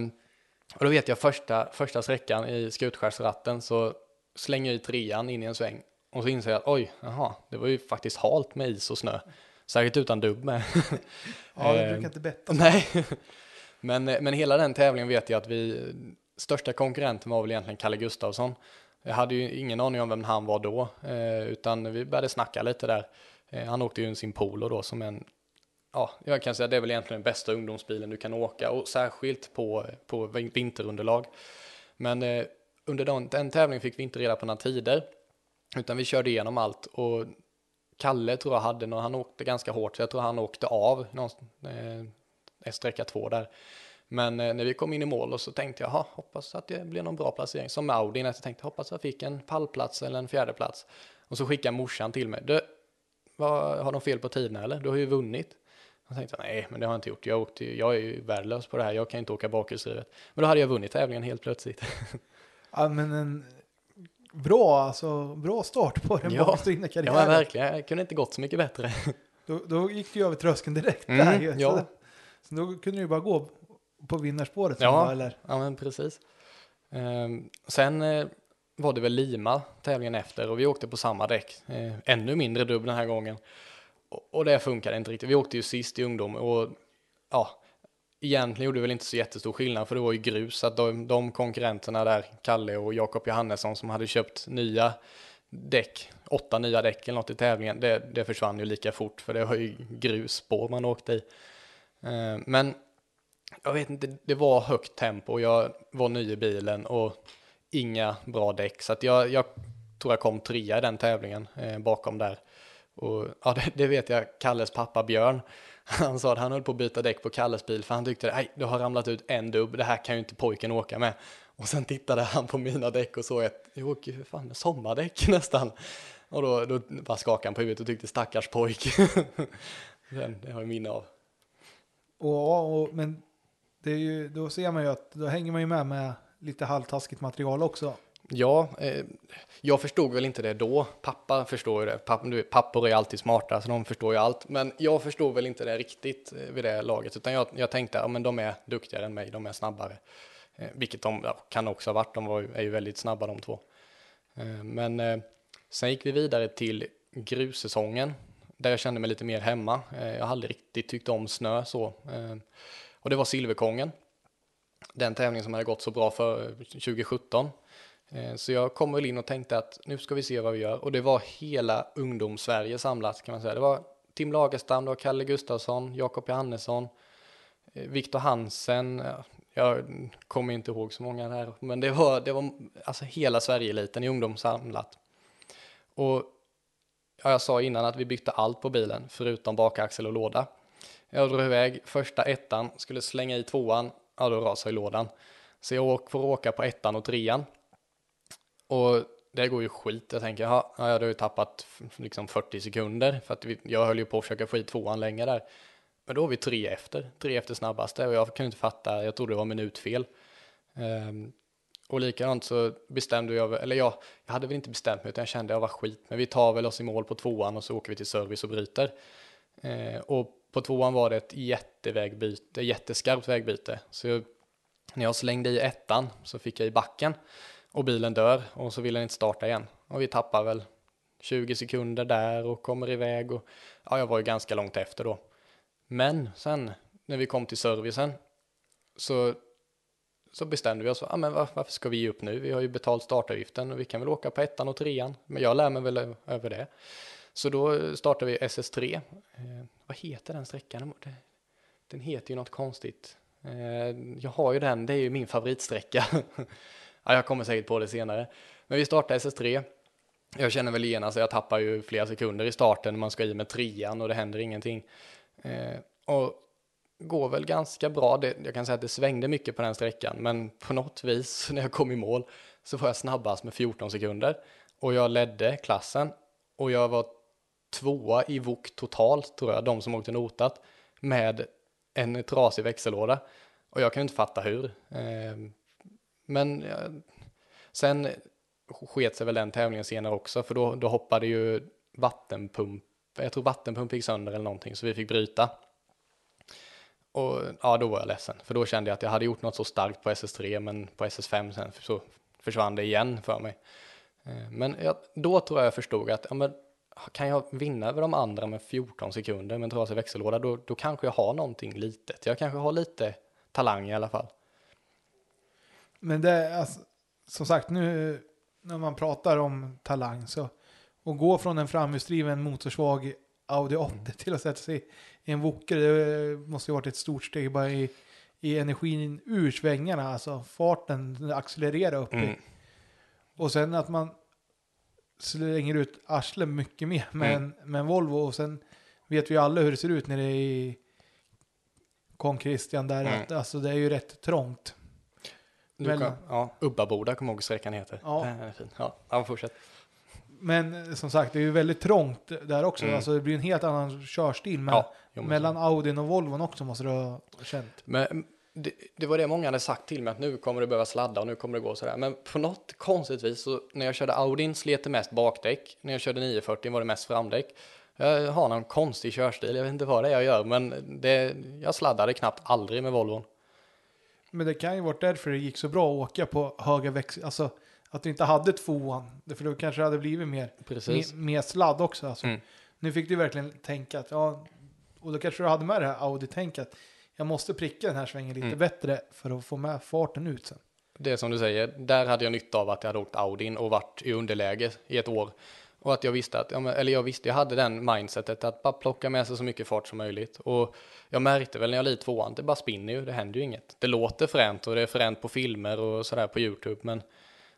och då vet jag första, första sträckan i Skutskärsratten så slänger jag i trean in i en sväng och så inser jag att oj, jaha, det var ju faktiskt halt med is och snö. Särskilt utan dubb med. ja, det brukar inte betta. Nej, men, men hela den tävlingen vet jag att vi, största konkurrenten var väl egentligen Kalle Gustavsson. Jag hade ju ingen aning om vem han var då, eh, utan vi började snacka lite där. Eh, han åkte ju sin Polo då som en ja, jag kan säga att det är väl egentligen den bästa ungdomsbilen du kan åka och särskilt på, på vinterunderlag. Men eh, under den, den tävlingen fick vi inte reda på några tider utan vi körde igenom allt och Kalle tror jag hade någon, han åkte ganska hårt så jag tror han åkte av någon, eh, sträcka två där. Men eh, när vi kom in i mål och så tänkte jag, hoppas att det blir någon bra placering. Som med Audi, jag tänkte, hoppas jag fick en pallplats eller en fjärdeplats. Och så skickade morsan till mig, du, vad, har de fel på tiderna eller? Du har ju vunnit. Jag tänkte, nej, men det har jag inte gjort. Jag, åkte, jag är ju värdelös på det här, jag kan inte åka bakhjulsdrivet. Men då hade jag vunnit tävlingen helt plötsligt. ja, men en bra, alltså, bra start på den ja, bakhjulsdrivna karriären. Ja, verkligen. Jag kunde inte gått så mycket bättre. Då, då gick du över tröskeln direkt mm, där ju. Ja. Så, så då kunde du ju bara gå på vinnarspåret. Ja, var, eller? ja men precis. Um, sen uh, var det väl Lima tävlingen efter och vi åkte på samma däck. Uh, ännu mindre dubb den här gången. Och, och det funkade inte riktigt. Vi åkte ju sist i ungdom och ja, egentligen gjorde det väl inte så jättestor skillnad för det var ju grus. Så att de, de konkurrenterna där, Kalle och Jakob Johannesson som hade köpt nya däck, åtta nya däck eller något i tävlingen, det, det försvann ju lika fort för det var ju grusspår man åkte i. Eh, men jag vet inte, det var högt tempo, och jag var ny i bilen och inga bra däck, så att jag, jag tror jag kom trea i den tävlingen eh, bakom där. Och ja, det, det, vet jag, Kalles pappa Björn, han sa att han höll på att byta däck på Kalles bil för han tyckte att det har ramlat ut en dubb, det här kan ju inte pojken åka med. Och sen tittade han på mina däck och såg att jag åker ju fan med sommardäck nästan. Och då, då bara skakade han på huvudet och tyckte stackars pojk. den, det har jag minne av. Och, och, men det är ju, då ser man ju att då hänger man ju med med lite halvtaskigt material också. Ja, eh, jag förstod väl inte det då. Pappa förstår ju det. Papp, du, pappor är alltid smarta, så de förstår ju allt. Men jag förstod väl inte det riktigt eh, vid det laget, utan jag, jag tänkte att ja, de är duktigare än mig, de är snabbare. Eh, vilket de ja, kan också ha varit, de var, är ju väldigt snabba de två. Eh, men eh, sen gick vi vidare till grussäsongen, där jag kände mig lite mer hemma. Eh, jag hade aldrig riktigt tyckt om snö så. Eh, och det var Silverkongen. Den tävling som hade gått så bra för 2017. Eh, så jag kom väl in och tänkte att nu ska vi se vad vi gör. Och det var hela ungdomssverige samlat kan man säga. Det var Tim Lagerstam, det var Kalle Gustafsson, Jakob Johannesson, eh, Viktor Hansen. Jag kommer inte ihåg så många här, men det var, det var alltså hela Sverige-eliten i ungdom samlat. Och ja, jag sa innan att vi bytte allt på bilen förutom bakaxel och låda. Jag drog iväg första ettan, skulle slänga i tvåan, ja då rasade lådan. Så jag får åka på ettan och trean. Och det går ju skit. Jag tänker, ja, jag hade ju tappat liksom 40 sekunder för att vi, jag höll ju på att försöka få i tvåan länge där. Men då var vi tre efter, tre efter snabbaste och jag kunde inte fatta, jag trodde det var minutfel. Um, och likadant så bestämde jag, eller jag, jag hade väl inte bestämt mig utan jag kände att jag var skit, men vi tar väl oss i mål på tvåan och så åker vi till service och bryter. Uh, och på tvåan var det ett jättevägbyte, jätteskarpt vägbyte. Så jag, när jag slängde i ettan så fick jag i backen och bilen dör och så vill den inte starta igen. Och vi tappar väl 20 sekunder där och kommer iväg och ja, jag var ju ganska långt efter då. Men sen när vi kom till servicen så, så bestämde vi oss, ja, men varför ska vi ge upp nu? Vi har ju betalt startavgiften och vi kan väl åka på ettan och trean. Men jag lär mig väl över det. Så då startar vi SS3. Eh, vad heter den sträckan? Den heter ju något konstigt. Eh, jag har ju den, det är ju min favoritsträcka. ja, jag kommer säkert på det senare. Men vi startar SS3. Jag känner väl genast att alltså, jag tappar ju flera sekunder i starten när man ska i med trean och det händer ingenting. Eh, och går väl ganska bra. Det, jag kan säga att det svängde mycket på den sträckan, men på något vis när jag kom i mål så var jag snabbast med 14 sekunder och jag ledde klassen och jag var tvåa i VOK totalt, tror jag, de som åkte notat, med en trasig växellåda. Och jag kan inte fatta hur. Eh, men sen sket sig väl den tävlingen senare också, för då, då hoppade ju vattenpump, jag tror vattenpump gick sönder eller någonting, så vi fick bryta. Och ja, då var jag ledsen, för då kände jag att jag hade gjort något så starkt på SS3, men på SS5 sen så försvann det igen för mig. Eh, men jag, då tror jag jag förstod att ja, men kan jag vinna över de andra med 14 sekunder med en trasig växellåda, då, då kanske jag har någonting litet. Jag kanske har lite talang i alla fall. Men det är alltså, som sagt nu när man pratar om talang så att gå från en framhjulsdriven motorsvag Audi 80 till att sätta sig en Wokre, det måste ju varit ett stort steg bara i, i energin ur svängarna, alltså farten accelererar upp i. Mm. Och sen att man slänger ut arslet mycket mer med, Mm. en, med en Volvo och sen vet vi alla hur det ser ut när det är i Kong Christian där, Mm. att, alltså det är ju rätt trångt. Kom, ja, Ubbaboda kommer jag ihåg sträckan heter. Ja. Den är fin. Ja, ja fortsätt. Men eh, som sagt, det är ju väldigt trångt där också, Mm. alltså det blir en helt annan körstil. Men Ja, jo, men mellan Audin och Volvon också måste du ha känt. Men det, det var det många hade sagt till mig att nu kommer det behöva sladda och nu kommer det gå sådär. Men på något konstigt vis så när jag körde Audin slet det mest bakdäck. När jag körde 940 var det mest framdäck. Jag har någon konstig körstil, jag vet inte vad det är jag gör men det, jag sladdade knappt aldrig med Volvon. Men det kan ju vara därför det gick så bra att åka på höga växlar, alltså att du inte hade tvåan. För då kanske det hade blivit mer, mer, mer sladd också. Alltså. Mm. Nu fick du verkligen tänka att, ja, och då kanske du hade med det här Audi-tänket. Jag måste pricka den här svängen lite Mm. bättre för att få med farten ut sen. Det är som du säger, där hade jag nytta av att jag hade åkt Audin och varit i underläge i ett år. Och att jag visste att, eller jag visste, jag hade den mindsetet att bara plocka med sig så mycket fart som möjligt. Och jag märkte väl när jag lade i tvåan, det bara spinner ju, det händer ju inget. Det låter fränt och det är fränt på filmer och sådär på YouTube, men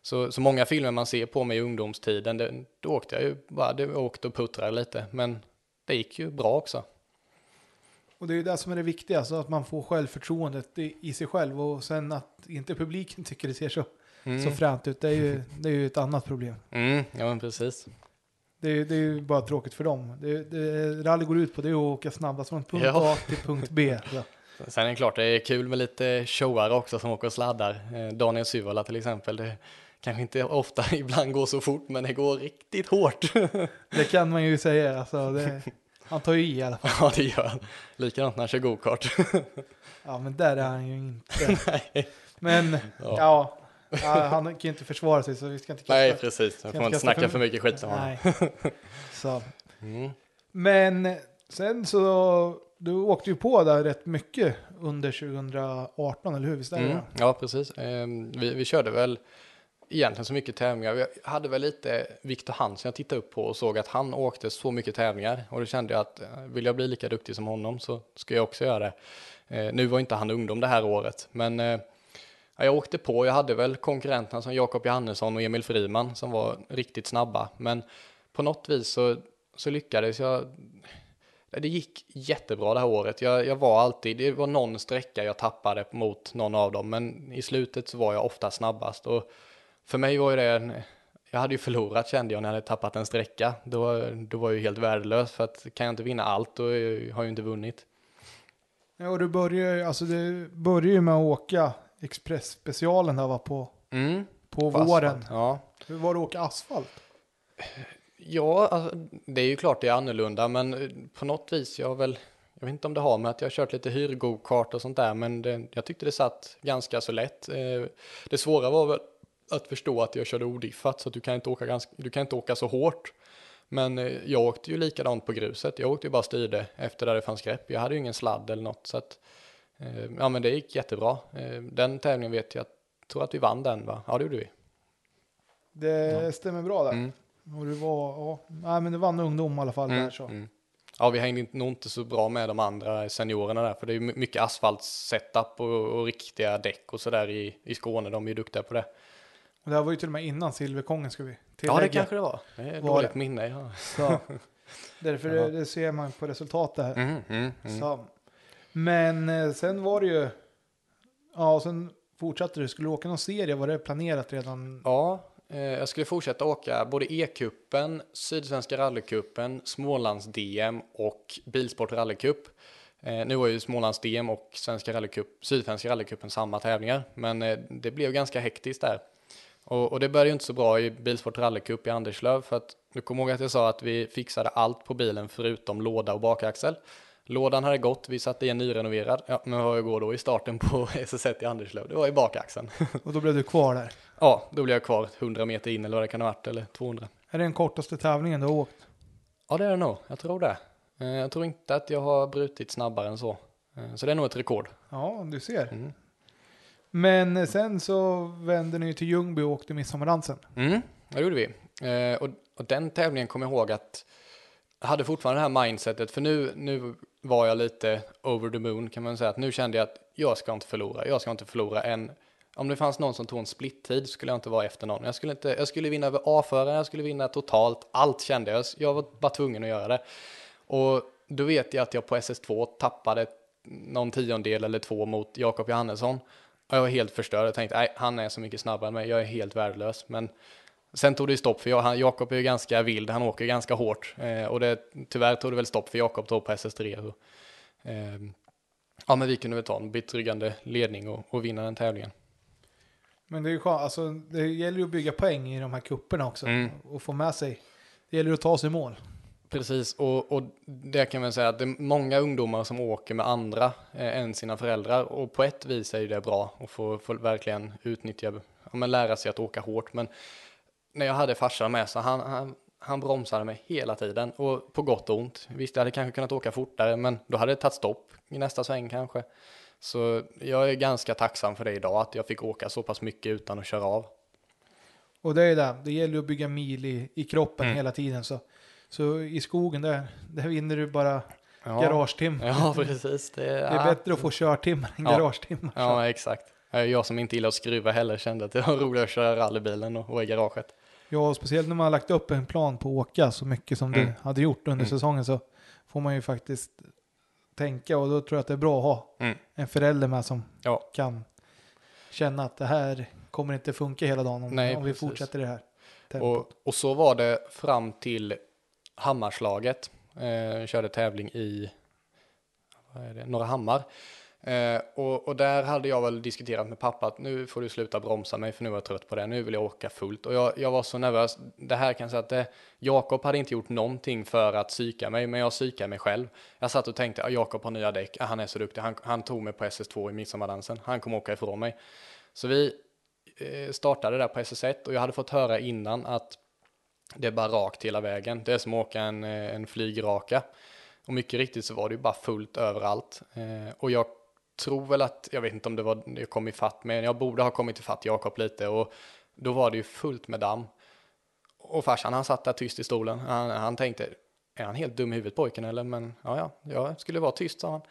så, så många filmer man ser på mig i ungdomstiden, det, då åkte jag ju bara, det åkte och puttrade lite, men det gick ju bra också. Och det är ju det som är det viktiga, så att man får självförtroendet i, sig själv och sen att inte publiken tycker det ser så, så fränt ut. Det är, ju, det är ju ett annat problem. Mm, ja men precis. Det är, det är ju bara tråkigt för dem. Det, det, rally går ut på det att åka snabbast från punkt Ja. A till punkt B. Så. Sen är det klart, det är kul med lite showare också som åker och sladdar. Eh, Daniel Syvala till exempel. Det kanske inte ofta ibland går så fort, men det går riktigt hårt. Det kan man ju säga. Alltså, det, han tar ju i i alla fall. ja, det gör han. Likadant när han kör gokart. Ja, men där är han ju inte. Nej. Men Ja. ja, ja, han kan ju inte försvara sig så vi ska inte kasta. Nej, precis. Jag får inte snacka för- mycket skit om honom. Nej. Så. Mm. Men sen så, du åkte ju på där rätt mycket under 2018, eller hur? Visst är det Mm. Ja, precis. Ehm, Vi, vi körde väl egentligen så mycket tävlingar. Vi hade väl lite Viktor Hansen jag tittade upp på och såg att han åkte så mycket tävlingar. Och då kände jag att eh, vill jag bli lika duktig som honom så ska jag också göra det. Eh, Nu var inte han ungdom det här året, men eh, ja, jag åkte på. Jag hade väl konkurrenterna som Jakob Johannesson och Emil Friman som var riktigt snabba. Men på något vis så, så lyckades jag det gick jättebra det här året. Jag, jag var alltid, det var någon sträcka jag tappade mot någon av dem, men i slutet så var jag ofta snabbast. Och för mig var ju det, en, jag hade ju förlorat kände jag när jag hade tappat en sträcka. Då, då var jag ju helt värdelös för att kan jag inte vinna allt då har jag ju inte vunnit. Ja, och du börjar ju, alltså du börjar ju med att åka Express-specialen där var på, Mm, på på våren. asfalt. Ja, Hur var det att åka asfalt? Ja, alltså, det är ju klart det är annorlunda, men eh, på något vis, jag väl, jag vet inte om det har med att jag har kört lite hyrgokart och sånt där, men det, jag tyckte det satt ganska så lätt. Eh, Det svåra var väl att förstå att jag körde odiffat, så att du kan inte åka, ganska, du kan inte åka så hårt. Men eh, jag åkte ju likadant på gruset, jag åkte ju bara styrde efter där det fanns grepp. Jag hade ju ingen sladd eller något, så att, ja men det gick jättebra. Eh, Den tävlingen vet jag, tror att vi vann den va? Ja det gjorde vi. Det stämmer bra där. Mm. Och du var, ja, nej men det vann ungdom i alla fall Mm, där så. mm. Ja, vi hängde inte- nog inte så bra med de andra seniorerna där, för det är mycket asfalt-setup och, och riktiga däck och sådär i, i Skåne. De är ju duktiga på det. Och det här var ju till och med innan Silverkongen ska vi Ja, tillägga. det kanske det var. Det är Var dåligt det? minne. Ja. Så, därför Ja. det, det ser man på resultatet här. Mm, mm, mm. Så. Men eh, sen var det ju, ja och sen fortsatte du, skulle du åka någon serie, var det planerat redan? Ja, eh, jag skulle fortsätta åka både E-cupen, Sydsvenska rallycupen, Smålands-DM och Bilsport rallycup. Eh, nu var ju Smålands-DM och Svenska rallycup, Sydsvenska rallycupen samma tävlingar, men det blev ganska hektiskt där. Och, och det började ju inte så bra i Bilsport rallycup i Anderslöv, för att du kommer ihåg att jag sa att vi fixade allt på bilen förutom låda och bakaxel. Lådan hade gått, vi satte i en nyrenoverad. Ja, men vad går då i starten på SS1 i Anderslöv? Det var i bakaxeln. Och då blev du kvar där. Ja, då blev jag kvar 100 meter in eller vad det kan ha varit, eller 200. Är det den kortaste tävlingen du har åkt? Ja, det är det nog. Jag tror det. Eh, Jag tror inte att jag har brutit snabbare än så. Eh, Så det är nog ett rekord. Ja, du ser. Mm. Men eh, sen så vände ni till Ljungby och åkte midsommardansen. Mm, det gjorde vi. Och, och den tävlingen kommer jag ihåg att hade fortfarande det här mindsetet, för nu, nu var jag lite over the moon kan man säga, att nu kände jag att jag ska inte förlora, jag ska inte förlora en, om det fanns någon som tog en splittid skulle jag inte vara efter någon. Jag skulle, inte, jag skulle vinna över A-föraren, jag skulle vinna totalt, allt kände jag, jag var bara tvungen att göra det. Och då vet jag att jag på SS2 tappade någon tiondel eller två mot Jakob Johannesson. Och jag var helt förstörd, jag tänkte, nej, han är så mycket snabbare än mig, jag är helt värdelös. Men Sen tog det stopp för jag, Jakob är ju ganska vild, han åker ganska hårt. Eh, och det, tyvärr tog det väl stopp för Jakob då på SS3. Och, eh, ja, men vi kunde väl ta en betryggande ledning och, och vinna den tävlingen. Men det är ju skönt, alltså det gäller ju att bygga poäng i de här kupperna också. Mm. Och få med sig, det gäller ju att ta sig i mål. Precis, och, och det kan man säga att det är många ungdomar som åker med andra eh, än sina föräldrar. Och på ett vis är det bra att få, få verkligen utnyttja, ja, men lära sig att åka hårt. Men när jag hade farsan med så han, han, han bromsade mig hela tiden och på gott och ont. Visst, jag hade kanske kunnat åka fortare, men då hade det tagit stopp i nästa sväng kanske. Så jag är ganska tacksam för det idag, att jag fick åka så pass mycket utan att köra av. Och det är det, det gäller att bygga mil i, i kroppen Mm. hela tiden. Så, så i skogen där, där vinner du bara Ja, garagetimmar. ja precis. Det, Det är bättre att få körtimmar än Ja. garagetimmar. Ja, exakt. Jag som inte gillar att skruva heller kände att det var roligare att köra rallybilen och och i garaget. Ja, speciellt när man har lagt upp en plan på att åka så mycket som Mm. du hade gjort under Mm. säsongen så får man ju faktiskt tänka och då tror jag att det är bra att ha Mm. en förälder med som Ja. kan känna att det här kommer inte funka hela dagen om, Nej, om vi fortsätter det här tempot. Och, och så var det fram till Hammarslaget. Eh, körde tävling i vad är det, Norra Hammar. Eh, och, och där hade jag väl diskuterat med pappa att nu får du sluta bromsa mig för nu är jag trött på det. Nu vill jag åka fullt. Och jag, jag var så nervös. Det här kan jag säga att det, Jakob hade inte gjort någonting för att psyka mig, men jag psykade mig själv. Jag satt och tänkte, ah, Jakob har nya däck, ah, han är så duktig, han, han tog mig på SS2 i midsommardansen, han kommer åka ifrån mig. Så vi eh, startade där på SS1 och jag hade fått höra innan att det är bara rakt hela vägen. Det är som att åka en, eh, en flygraka. Och mycket riktigt så var det ju bara fullt överallt. Eh, och jag tror väl att, jag vet inte om det var, jag kom ifatt, men jag borde ha kommit ifatt Jakob lite och då var det ju fullt med damm. Och farsan han satt där tyst i stolen. Han, han tänkte, är han helt dum i huvudet pojken eller? Men ja, ja, jag skulle vara tyst sa han.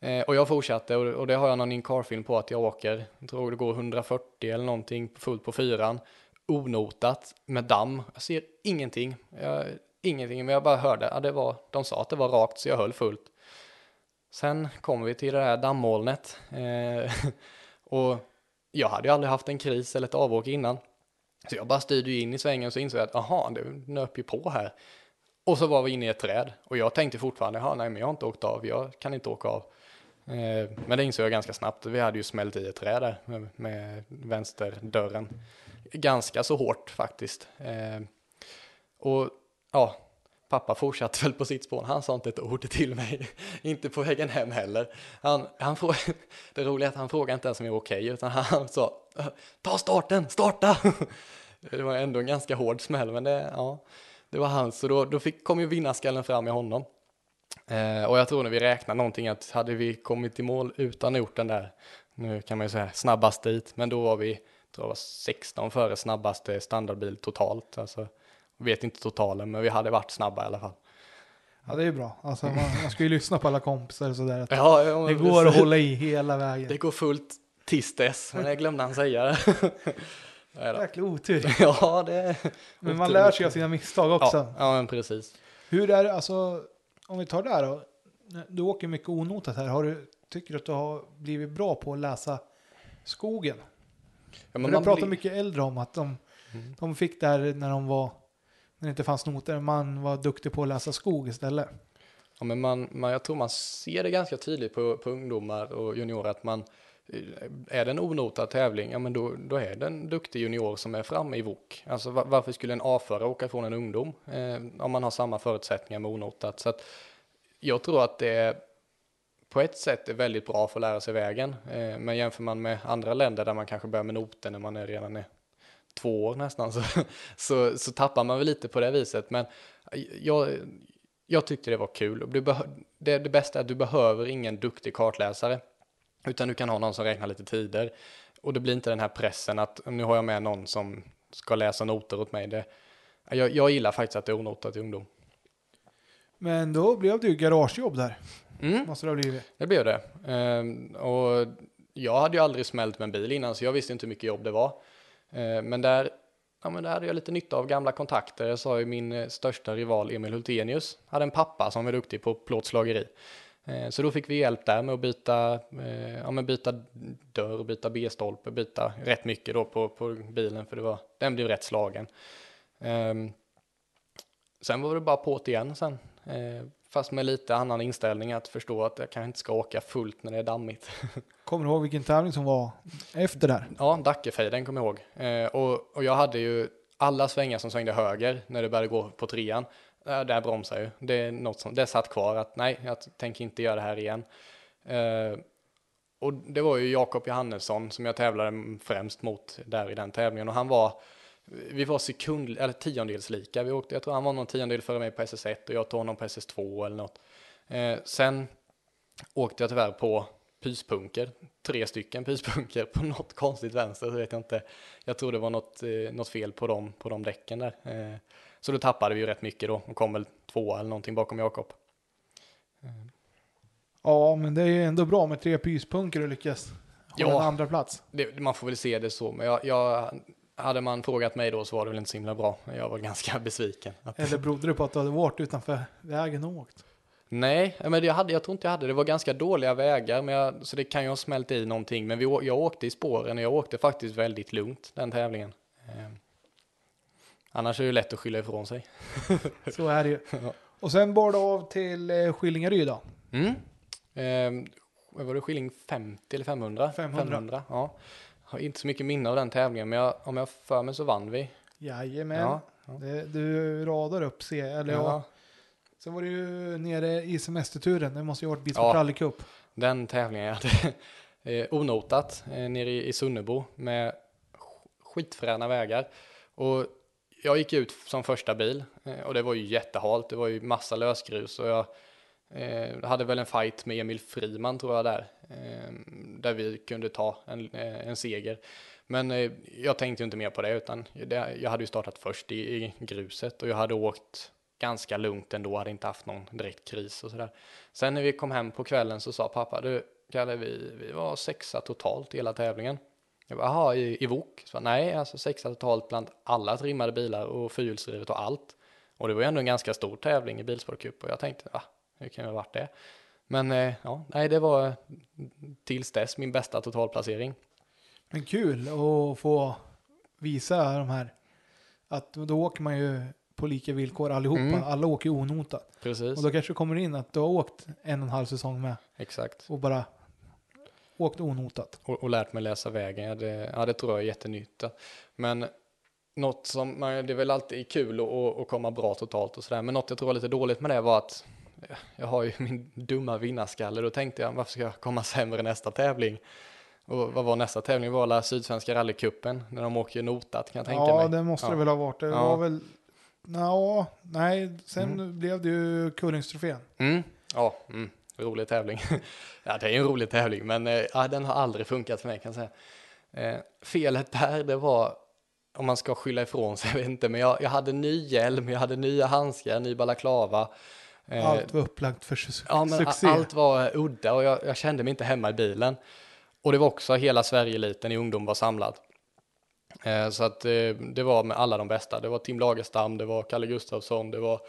Eh, och jag fortsatte och, och det har jag någon in-car-film på att jag åker, jag tror det går 140 eller någonting fullt på fyran onotat med damm. Jag ser ingenting. Jag, ingenting, men jag bara hörde. Ja, det var, de sa att det var rakt så jag höll fullt. Sen kom vi till det här dammolnet. Eh, och jag hade ju aldrig haft en kris eller ett avåk innan. Så jag bara styrde ju in i svängen så insåg jag att aha, det nöp ju på här. Och så var vi inne i ett träd. Och jag tänkte fortfarande, ja, nej men jag har inte åkt av, jag kan inte åka av. Eh, men det insåg jag ganska snabbt. Vi hade ju smält i ett träd där med, med vänsterdörren. Ganska så hårt faktiskt. Eh, och ja, pappa fortsatte väl på sitt spår. Han sa inte ett ord till mig. inte på vägen hem heller. Han, han frågade, det roliga är att han frågade inte ens om jag var okej, utan han sa ta starten, starta! det var ändå en ganska hård smäll, men det, ja, det var hans. Så då, då fick, kom ju vinnarskallen fram i honom. Eh, och jag tror när vi räknar någonting att hade vi kommit i mål utan gjort den där, nu kan man ju säga snabbast dit, men då var vi, tror jag var 16 före snabbaste standardbil totalt. Alltså, vet inte totalen, men vi hade varit snabba i alla fall. Ja, det är ju bra. Alltså, man, man ska ju lyssna på alla kompisar och sådär. att Ja, ja, Det går att precis. hålla i hela vägen. Det går fullt tills dess, men det glömde han säga. Då. Jäkla otur. Ja, det Men man lär sig av sina misstag också. Ja, ja, men precis. Hur är det, alltså, om vi tar det här då. Du åker mycket onotat här. Har du, tycker du att du har blivit bra på att läsa skogen? Ja, Men man pratar blir- mycket äldre om att de, Mm. de fick det här när de var, när det inte fanns noter. Man var duktig på att läsa skog istället. Ja, men man, man, jag tror man ser det ganska tydligt på, på ungdomar och juniorer att man eh, är det en onotad tävling, ja men då, då är det en duktig junior som är framme i VOK. Alltså varför skulle en A-förare åka från en ungdom eh, om man har samma förutsättningar med onotat? Så att jag tror att det är på ett sätt är väldigt bra för att lära sig vägen, eh, men jämför man med andra länder där man kanske börjar med noter när man är redan är två år nästan så, så, så tappar man väl lite på det viset. Men jag, jag tyckte det var kul. Och det, det bästa är att du behöver ingen duktig kartläsare, utan du kan ha någon som räknar lite tider. Och det blir inte den här pressen att nu har jag med någon som ska läsa noter åt mig. Det, jag, jag gillar faktiskt att det är onotat i ungdom. Men då blev det ju garagejobb där. Mm. Måste det ha blivit. Det blev det. Ehm, och jag hade ju aldrig smält med en bil innan så jag visste inte hur mycket jobb det var. Eh, men där, ja, men där hade jag lite nytta av gamla kontakter. Jag sa ju min eh, största rival Emil Hultenius hade en pappa som var duktig på plåtslageri. Eh, så då fick vi hjälp där med att byta, ja, men byta dörr, byta B-stolpe, byta rätt mycket då på, på bilen för det var, den blev rätt slagen. Ehm, sen var det bara på det igen sen. Fast med lite annan inställning att förstå att jag kanske inte ska åka fullt när det är dammigt. Kommer du ihåg vilken tävling som var efter där? Ja, Dackefejden kommer jag ihåg. Eh, och, och jag hade ju alla svängar som svängde höger när det började gå på trean. Eh, där bromsar ju. Det är något som, det satt kvar att nej, jag tänker inte göra det här igen. Eh, och det var ju Jakob Johannesson som jag tävlade främst mot där i den tävlingen och han var vi var sekund, eller tiondels lika. Vi åkte, jag tror han var någon tiondel före mig på SS1 och jag tog honom på SS2 eller något. Eh, sen åkte jag tyvärr på pyspunker, tre stycken pyspunker på något konstigt vänster, så vet jag inte. Jag tror det var något, eh, något fel på dem, på de däcken där. Eh, så då tappade vi ju rätt mycket då och kom väl tvåa eller någonting bakom Jakob. Ja, men det är ju ändå bra med tre pyspunker och lyckas hålla Ja. en andra plats. Det, man får väl se det så, men jag, jag, hade man frågat mig då så var det väl inte så himla bra. Jag var ganska besviken. Att, Eller berodde det på att du hade varit utanför vägen och åkt? Nej, men jag, hade, jag tror inte jag hade. Det var ganska dåliga vägar, men jag, så det kan ju ha smält i någonting. Men vi, jag åkte i spåren och jag åkte faktiskt väldigt lugnt den tävlingen. Eh, annars är det lätt att skylla ifrån sig. Så är det ju. Och sen bar det av till eh, Skillingaryd då. Mm. Eh, var det skilling 50 eller 500? 500. ja. Har inte så mycket minne av den tävlingen, men jag, om jag för mig så vann vi. Jajamän. Ja, Det, du radar upp se, eller ja. ja. Sen var det ju nere i semesterturen. Det måste ju ha varit Bilsport Ja. Rally Cup. Den tävlingen jag hade eh, onotat eh, nere i, i Sunnebo med sk- skitfräna vägar. Och jag gick ut som första bil eh, och det var ju jättehalt. Det var ju massa lösgrus och jag eh, hade väl en fight med Emil Friman tror jag där. Eh, där vi kunde ta en, eh, en seger. Men eh, jag tänkte ju inte mer på det utan det, jag hade ju startat först i, i gruset och jag hade åkt ganska lugnt ändå, hade inte haft någon direkt kris och sådär. Sen när vi kom hem på kvällen så sa pappa, du Kalle, vi, vi var sexa totalt i hela tävlingen. Jag bara, jaha, i, i VOK? Så, nej, alltså sexa totalt bland alla trimmade bilar och fyrhjulsdrivet och allt. Och det var ju ändå en ganska stor tävling i Bilsport Cup och jag tänkte, va? hur kan det ha varit det? Men eh, ja, nej, det var tills dess min bästa totalplacering. Men kul att få visa de här. Att då åker man ju på lika villkor allihopa. Mm. Alla åker ju onotat. Precis, Och då kanske kommer in att du har åkt en och en halv säsong med. exakt. Och bara åkt onotat. och, och lärt mig läsa vägen. Ja, det, ja, det tror jag är jättenytt. Men något som, man, det är väl alltid kul att komma bra totalt och sådär. Men något jag tror var lite dåligt med det var att jag har ju min dumma vinnarskalle. Då tänkte jag, varför ska jag komma sämre nästa tävling? Och vad var nästa tävling? Det var Sydsvenska rallycupen, när de åker notat kan jag tänka Ja, mig. det måste Ja. det väl ha varit. Det Ja. var väl... Ja, nej, sen blev det ju Kullingstrofén. Mm. Ja, mm. rolig tävling. ja, det är ju en rolig tävling, men eh, ja, den har aldrig funkat för mig kan jag säga. Eh, felet där, det var, om man ska skylla ifrån sig, jag vet inte, men jag, jag hade ny hjälm, jag hade nya handskar, ny balaklava. Eh, Allt var upplagt för su- ja, men succé. allt var udda och jag, jag kände mig inte hemma i bilen. Och det var också hela Sverige-eliten i ungdom var samlad. Eh, så att eh, det var med alla de bästa. Det var Tim Lagerstam, det var Kalle Gustafsson, det var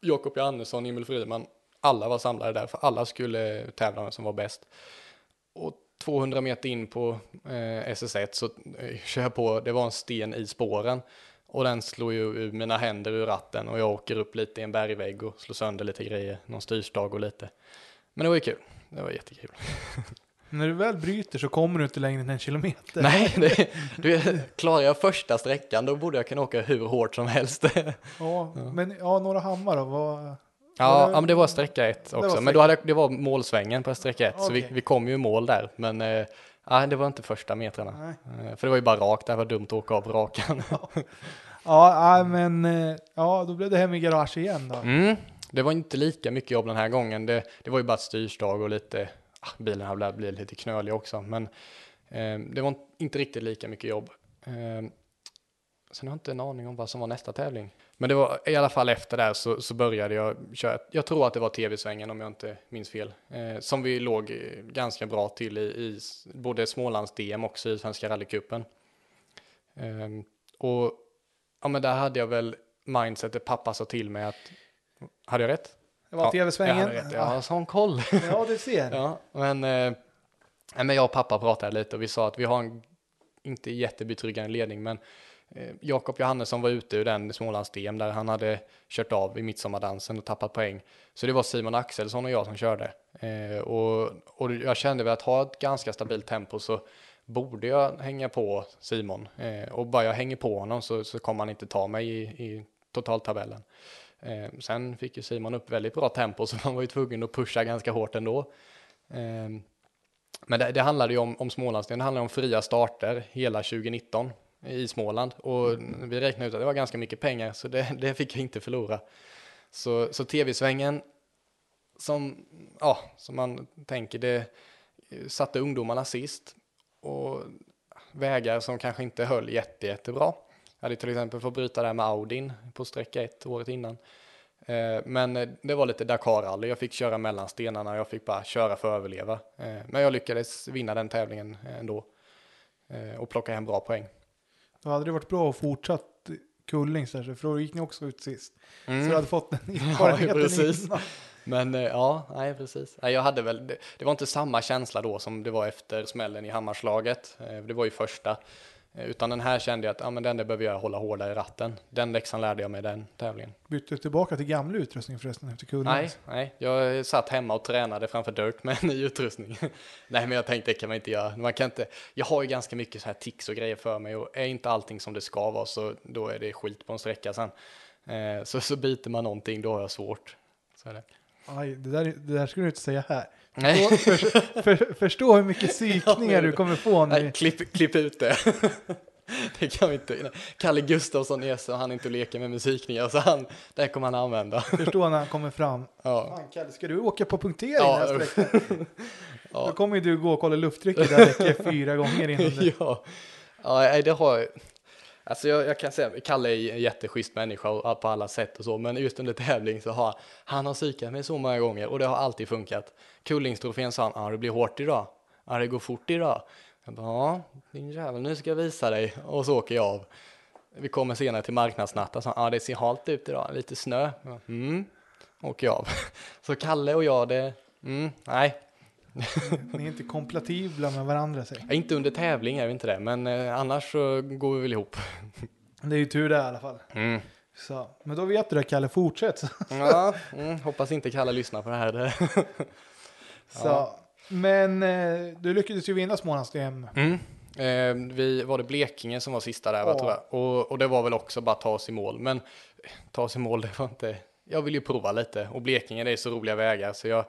Jakob Johannesson, Emil Friman. Alla var samlade där, för alla skulle tävla med som var bäst. Och 200 meter in på eh, SS1 så kör jag på, det var en sten i spåren. Och den slår ju ur mina händer ur ratten och jag åker upp lite i en bergvägg och slår sönder lite grejer, någon styrstag och lite. Men det var ju kul, det var jättekul. När du väl bryter så kommer du inte längre än en kilometer. Nej, det, du, klarar jag första sträckan då borde jag kunna åka hur hårt som helst. Ja, men ja, några hammar då? Vad... Ja, Var det- ja men det var sträcka ett var också. sträcka- Men då hade, det var målsvängen på sträcka ett, så vi, vi kom ju i mål där. Men eh, nej, det var inte första metrarna. Nej. Eh, För det var ju bara rakt, det var dumt att åka av rakan. Ja, Ja, men eh, ja, då blev det hem i garage igen då. Mm. Det var inte lika mycket jobb den här gången. Det, det var ju bara ett styrstag och lite, ah, bilen har blivit lite knölig också. Men eh, det var inte riktigt lika mycket jobb. Eh, sen har jag inte en aning om vad som var nästa tävling. Men det var i alla fall efter där så, så började jag köra, jag tror att det var tv-svängen om jag inte minns fel, eh, som vi låg eh, ganska bra till i, i både Smålands-DM också i Svenska rallycupen. Eh, och ja, men där hade jag väl mindsetet pappa sa till mig att, hade jag rätt? Det var Ja, tv-svängen. Jag hade rätt, jag har sån koll. ja, du ser. Ja, men, eh, men jag och pappa pratade lite och vi sa att vi har en inte jättebetryggande ledning, men eh, Jakob Johannesson var ute ur den Smålands-DM där han hade kört av i midsommardansen och tappat poäng. Så det var Simon Axelsson och jag som körde. Eh, och, och jag kände väl att ha ett ganska stabilt tempo så borde jag hänga på Simon. Eh, och bara jag hänger på honom så, så kommer han inte ta mig i, i totaltabellen. Eh, sen fick ju Simon upp väldigt bra tempo så man var ju tvungen att pusha ganska hårt ändå. Eh, men det, det handlade ju om, om Smålandsdelen, det handlade om fria starter hela 2019 i Småland och vi räknade ut att det var ganska mycket pengar så det, det fick jag inte förlora. Så, så tv-svängen som, ja, som man tänker, det satte ungdomarna sist och vägar som kanske inte höll jätte, jättebra. Jag hade till exempel fått bryta där med Audin på sträcka ett året innan. Eh, men det var lite Dakar-rally, jag fick köra mellan stenarna, jag fick bara köra för att överleva. Eh, men jag lyckades vinna den tävlingen ändå eh, och plocka hem bra poäng. Då hade det varit bra att fortsatt Kullings där, för då gick ni också ut sist. Så Mm. du hade fått den erfarenheten precis. innan. Men eh, ja, nej precis. Jag hade väl, det, det var inte samma känsla då som det var efter smällen i Hammarslaget. Eh, Det var ju första. Eh, Utan den här kände jag att ja, men den där behöver jag hålla hårdare i ratten. Den läxan lärde jag mig den tävlingen. Bytte du tillbaka till gamla utrustning förresten efter Kullings? Nej, nej, jag satt hemma och tränade framför Dirt med en ny utrustning. nej, men jag tänkte det kan man inte göra. Man kan inte, jag har ju ganska mycket så här tics och grejer för mig och är inte allting som det ska vara så då är det skit på en sträcka sen. Eh, så, så byter man någonting, då har jag svårt. Så är det. Aj, det, där, det där skulle du inte säga här. Nej. För, för, förstå hur mycket psykningar du kommer få nu. Nej, klipp, klipp ut det. det kan vi inte. Kalle Gustafsson är så han inte leker med musikningar så han, det kommer han använda. Förstå när han kommer fram. Ja. Fan Kalle, ska du åka på punktering Ja, här sträckan? Ja. Då kommer ju du gå och kolla lufttrycket där fyra gånger innan du... ja. ja, det har jag. Alltså jag, jag kan säga, Kalle är en jätteschysst människa på alla sätt och så, men just under tävling så har han har psykat mig så många gånger och det har alltid funkat. Kullingstrofén sa han, ja det blir hårt idag, ja det går fort idag. Jag bara, ja din jävel, nu ska jag visa dig och så åker jag av. Vi kommer senare till marknadsnatten, så han, ja det ser halt ut idag, lite snö. Ja, Mm, åker jag av. Så Kalle och jag, det, mm, nej, ni är inte kompatibla med varandra säg. inte under tävling är vi inte det, men eh, annars så går vi väl ihop. Det är ju tur det i alla fall. Mm. Så, men då vet du det Kalle, fortsätt. Ja, mm, hoppas inte Kalle lyssnar på det här. Så. Men eh, du lyckades ju vinna Smålands-DM. Mm. Eh, vi var det Blekinge som var sista där, Ja. tror jag. Och, och det var väl också bara ta oss i mål. Men eh, ta oss i mål, det var inte... Jag vill ju prova lite. Och Blekinge, det är så roliga vägar. Så jag,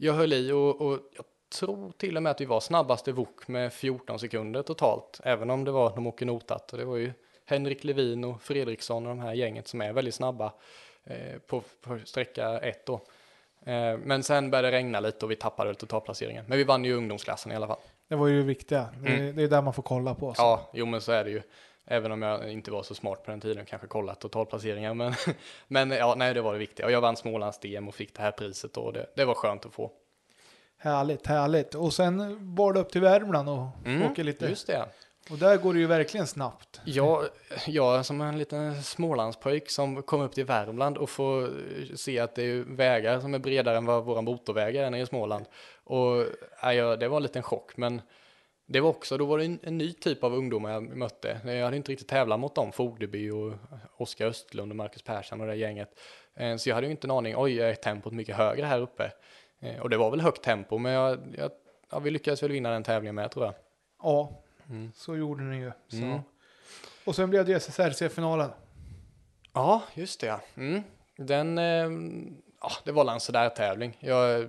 jag höll i och, och jag tror till och med att vi var snabbaste vok med 14 sekunder totalt. Även om det var, de åker notat. Och det var ju Henrik Levin och Fredriksson och de här gänget som är väldigt snabba eh, på, på sträcka ett då. Eh, men sen började det regna lite och vi tappade totalplaceringen. Men vi vann ju ungdomsklassen i alla fall. Det var ju det viktiga. Det, det är där man får kolla på. Så. Mm. Ja, jo men så är det ju. Även om jag inte var så smart på den tiden, kanske kolla totalplaceringar. Men, men ja, nej, det var det viktiga. Och jag vann Smålands DM och fick det här priset och det, det var skönt att få. Härligt, härligt. Och sen bar du upp till Värmland och Mm, åker lite. Just det. Och där går det ju verkligen snabbt. Jag, jag som en liten Smålandspojk som kom upp till Värmland och får se att det är vägar som är bredare än vad våra motorvägar är nere i Småland. Och ja, det var en liten chock, men det var också, då var det en, en ny typ av ungdomar jag mötte. Jag hade inte riktigt tävlat mot dem, Fogdeby och Oskar Östlund och Marcus Persson och det gänget. Eh, Så jag hade ju inte en aning, oj, är tempot mycket högre här uppe? Eh, Och det var väl högt tempo, men jag, jag, ja, vi lyckades väl vinna den tävlingen med, tror jag. Ja, Mm. så gjorde ni ju. Så. Mm. Och sen blev det SSRC-finalen. Ja, just det. Mm. Den, eh, ja, det var en sådär tävling. Jag,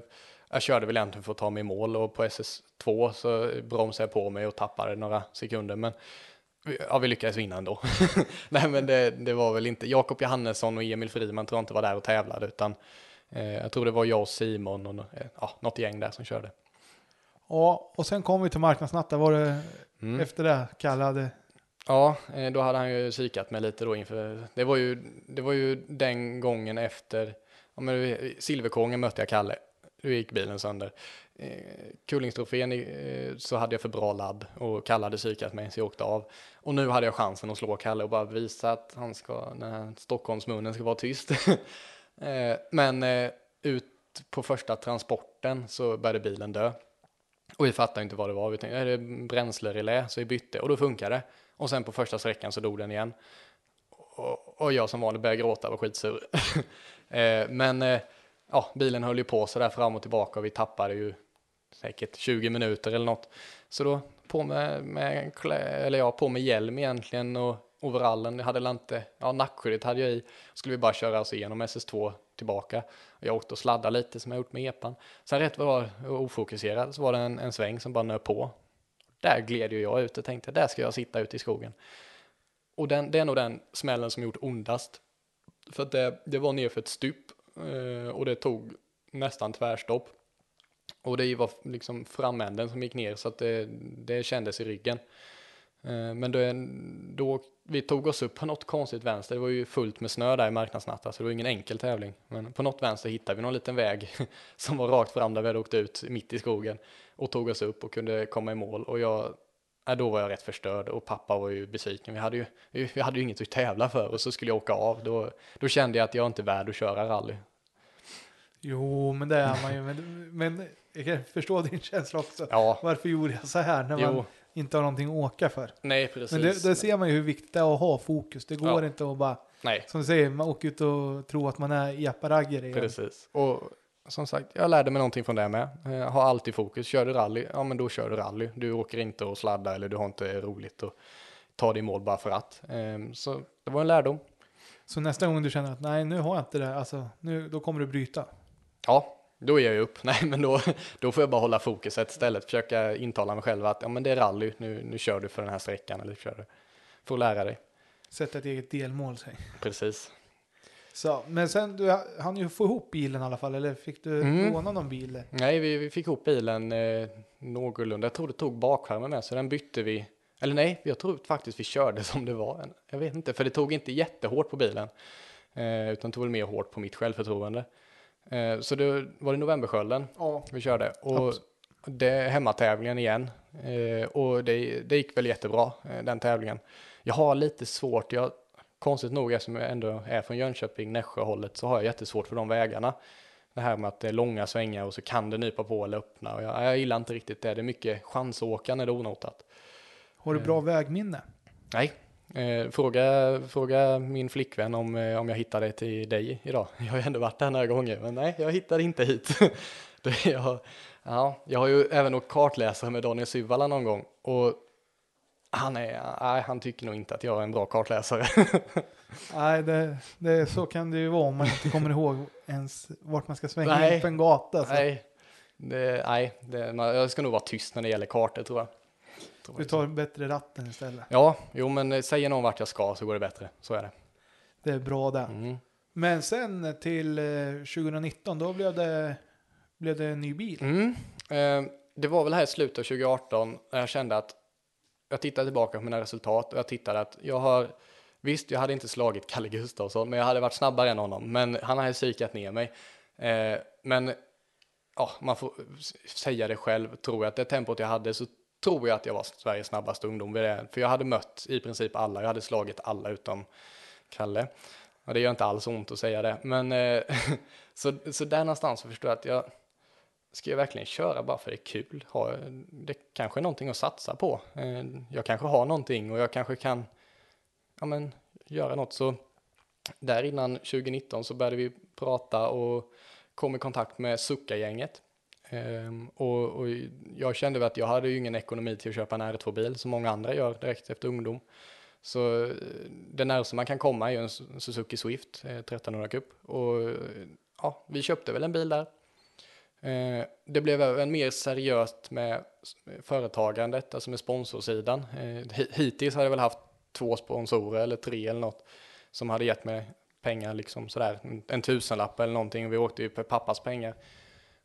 jag körde väl egentligen för att ta mig i mål och på SS2 så bromsade jag på mig och tappade några sekunder. Men ja, vi lyckades vinna ändå. Nej, men det, det var väl inte, Jakob Johannesson och Emil Friman tror jag inte var där och tävlade utan eh, jag tror det var jag och Simon och eh, ja, något gäng där som körde. Ja, och sen kom vi till marknadsnatten. Var det Mm. efter det Kalle hade Ja, eh, då hade han ju kikat mig lite då inför, det var ju, det var ju den gången efter, ja Silverkongen mötte jag Kalle, hur gick bilen sönder. Eh, Kullingstrofén eh, så hade jag för bra ladd och Kalle hade kikat mig så jag åkte av. Och nu hade jag chansen att slå Kalle och bara visa att han ska, den här Stockholmsmunnen ska vara tyst. eh, men eh, ut på första transporten så började bilen dö. Och vi fattade inte vad det var. Vi tänkte, är det bränslerelä? Så vi bytte och då funkade det. Och sen på första sträckan så dog den igen. Och, och jag som vanligt började gråta och var skitsur. eh, men eh, ja, bilen höll ju på så där fram och tillbaka och vi tappade ju säkert 20 minuter eller något. Så då på med, med eller ja, på med hjälm egentligen och overallen. Jag hade inte, ja nackskyddet hade jag i. Skulle vi bara köra oss igenom SS2 tillbaka. Jag åkte och sladdade lite som jag gjort med epan. Sen rätt vad det var ofokuserad så var det en, en sväng som bara nöp på. Där gled ju jag ut och tänkte där ska jag sitta ute i skogen. Och den, det är nog den smällen som gjort ondast. För att det, det var nerför ett stup Eh, och det tog nästan tvärstopp. Och det var liksom framänden som gick ner så att det, det kändes i ryggen. Eh, men då, då, vi tog oss upp på något konstigt vänster, det var ju fullt med snö där i marknadsnatta så det var ingen enkel tävling. Men på något vänster hittade vi någon liten väg som var rakt fram där vi hade åkt ut mitt i skogen och tog oss upp och kunde komma i mål. Och jag, ja, då var jag rätt förstörd och pappa var ju besviken. Vi hade ju, vi hade ju inget att tävla för och så skulle jag åka av. Då, då kände jag att jag inte är värd att köra rally. Jo, men det är man ju. Men, men jag kan förstå din känsla också. Ja. Varför gjorde jag så här när Jo. man inte har någonting att åka för? Nej, precis. Men det, det ser man ju hur viktigt det är att ha fokus. Det går Ja. inte att bara, Nej, som du säger, man åker ut och tror att man är Jeppe Ragger igen. precis. Och som sagt, jag lärde mig någonting från det med. Eh, ha alltid fokus. Kör du rally, ja men då kör du rally. Du åker inte och sladdar eller du har inte roligt och ta dig mål bara för att. Eh, så det var en lärdom. Så nästa gång du känner att nej, nu har jag inte det, alltså, nu, då kommer du bryta. Ja, då ger jag upp. Nej, men då, då får jag bara hålla fokuset istället. Försöka intala mig själv att ja, men det är rally, nu, nu kör du för den här sträckan eller kör du. Får lära dig. Sätta ett eget delmål, säg. Precis. Så, men sen, du hann ju få ihop bilen i alla fall, eller fick du Mm. låna någon bil? Nej, vi, vi fick ihop bilen eh, någorlunda. Jag tror det tog bakskärmen med, så den bytte vi. Eller nej, jag tror faktiskt vi körde som det var. Jag vet inte, för det tog inte jättehårt på bilen. Eh, utan tog väl mer hårt på mitt självförtroende. Eh, så det var det novemberskölden Ja. vi körde. Och Abs- det hemmatävlingen igen. Eh, och det, det gick väl jättebra, eh, den tävlingen. Jag har lite svårt, jag, konstigt nog eftersom jag ändå är från Jönköping, Nässjö-hållet, så har jag jättesvårt för de vägarna. Det här med att det är långa svängar och så kan det nypa på eller öppna. Och jag, jag gillar inte riktigt det. Det är mycket chansåka när det onotat. Har du bra vägminne? Nej, eh, fråga, fråga min flickvän om, eh, om jag hittade till dig idag. Jag har ju ändå varit där några gånger, men nej, jag hittade inte hit. Det- jag, ja, jag har ju även åkt kartläsare med Daniel Syvala någon gång och han, är, nej, han tycker nog inte att jag är en bra kartläsare. Nej, det, det, så kan det ju vara om man inte kommer ihåg ens vart man ska svänga Nej. in på en gata. Så. nej, det, nej det, man- jag ska nog vara tyst när det gäller kartor tror jag. Tror Du tar bättre ratten istället. Ja, jo men eh, säger någon vart jag ska så går det bättre. Så är det. Det är bra det. Mm. Men sen till eh, 2019, då blev det, blev det en ny bil. Mm. Eh, det var väl här i slutet av 2018 när jag kände att jag tittade tillbaka på mina resultat och jag tittade att jag har Visst, jag hade inte slagit Kalle Gustafsson, men jag hade varit snabbare än honom. Men han hade psykat ner mig. Eh, men ja, man får säga det själv. Tror jag att det tempot jag hade så tror jag att jag var Sveriges snabbaste ungdom vid det. För jag hade mött i princip alla. Jag hade slagit alla utom Kalle. Och det gör inte alls ont att säga det. Men eh, så, så där någonstans så förstår jag att jag Ska jag verkligen köra bara för det är kul? Har jag, det kanske är någonting att satsa på. Eh, jag kanske har någonting och jag kanske kan ja, men, göra något. Så där innan 2019 så började vi prata och kom i kontakt med Succa-gänget. Um, ehm, och, och jag kände väl att jag hade ju ingen ekonomi till att köpa en R2-bil som många andra gör direkt efter ungdom. Så eh, det närmaste man kan komma är ju en Suzuki Swift eh, 1300 Cup. Och ja, vi köpte väl en bil där. Eh, Det blev även mer seriöst med företagandet, alltså med sponsorsidan. Eh, Hittills har jag väl haft två sponsorer eller tre eller något som hade gett mig pengar, liksom sådär, en- en tusenlapp eller någonting. Vi åkte ju på pappas pengar.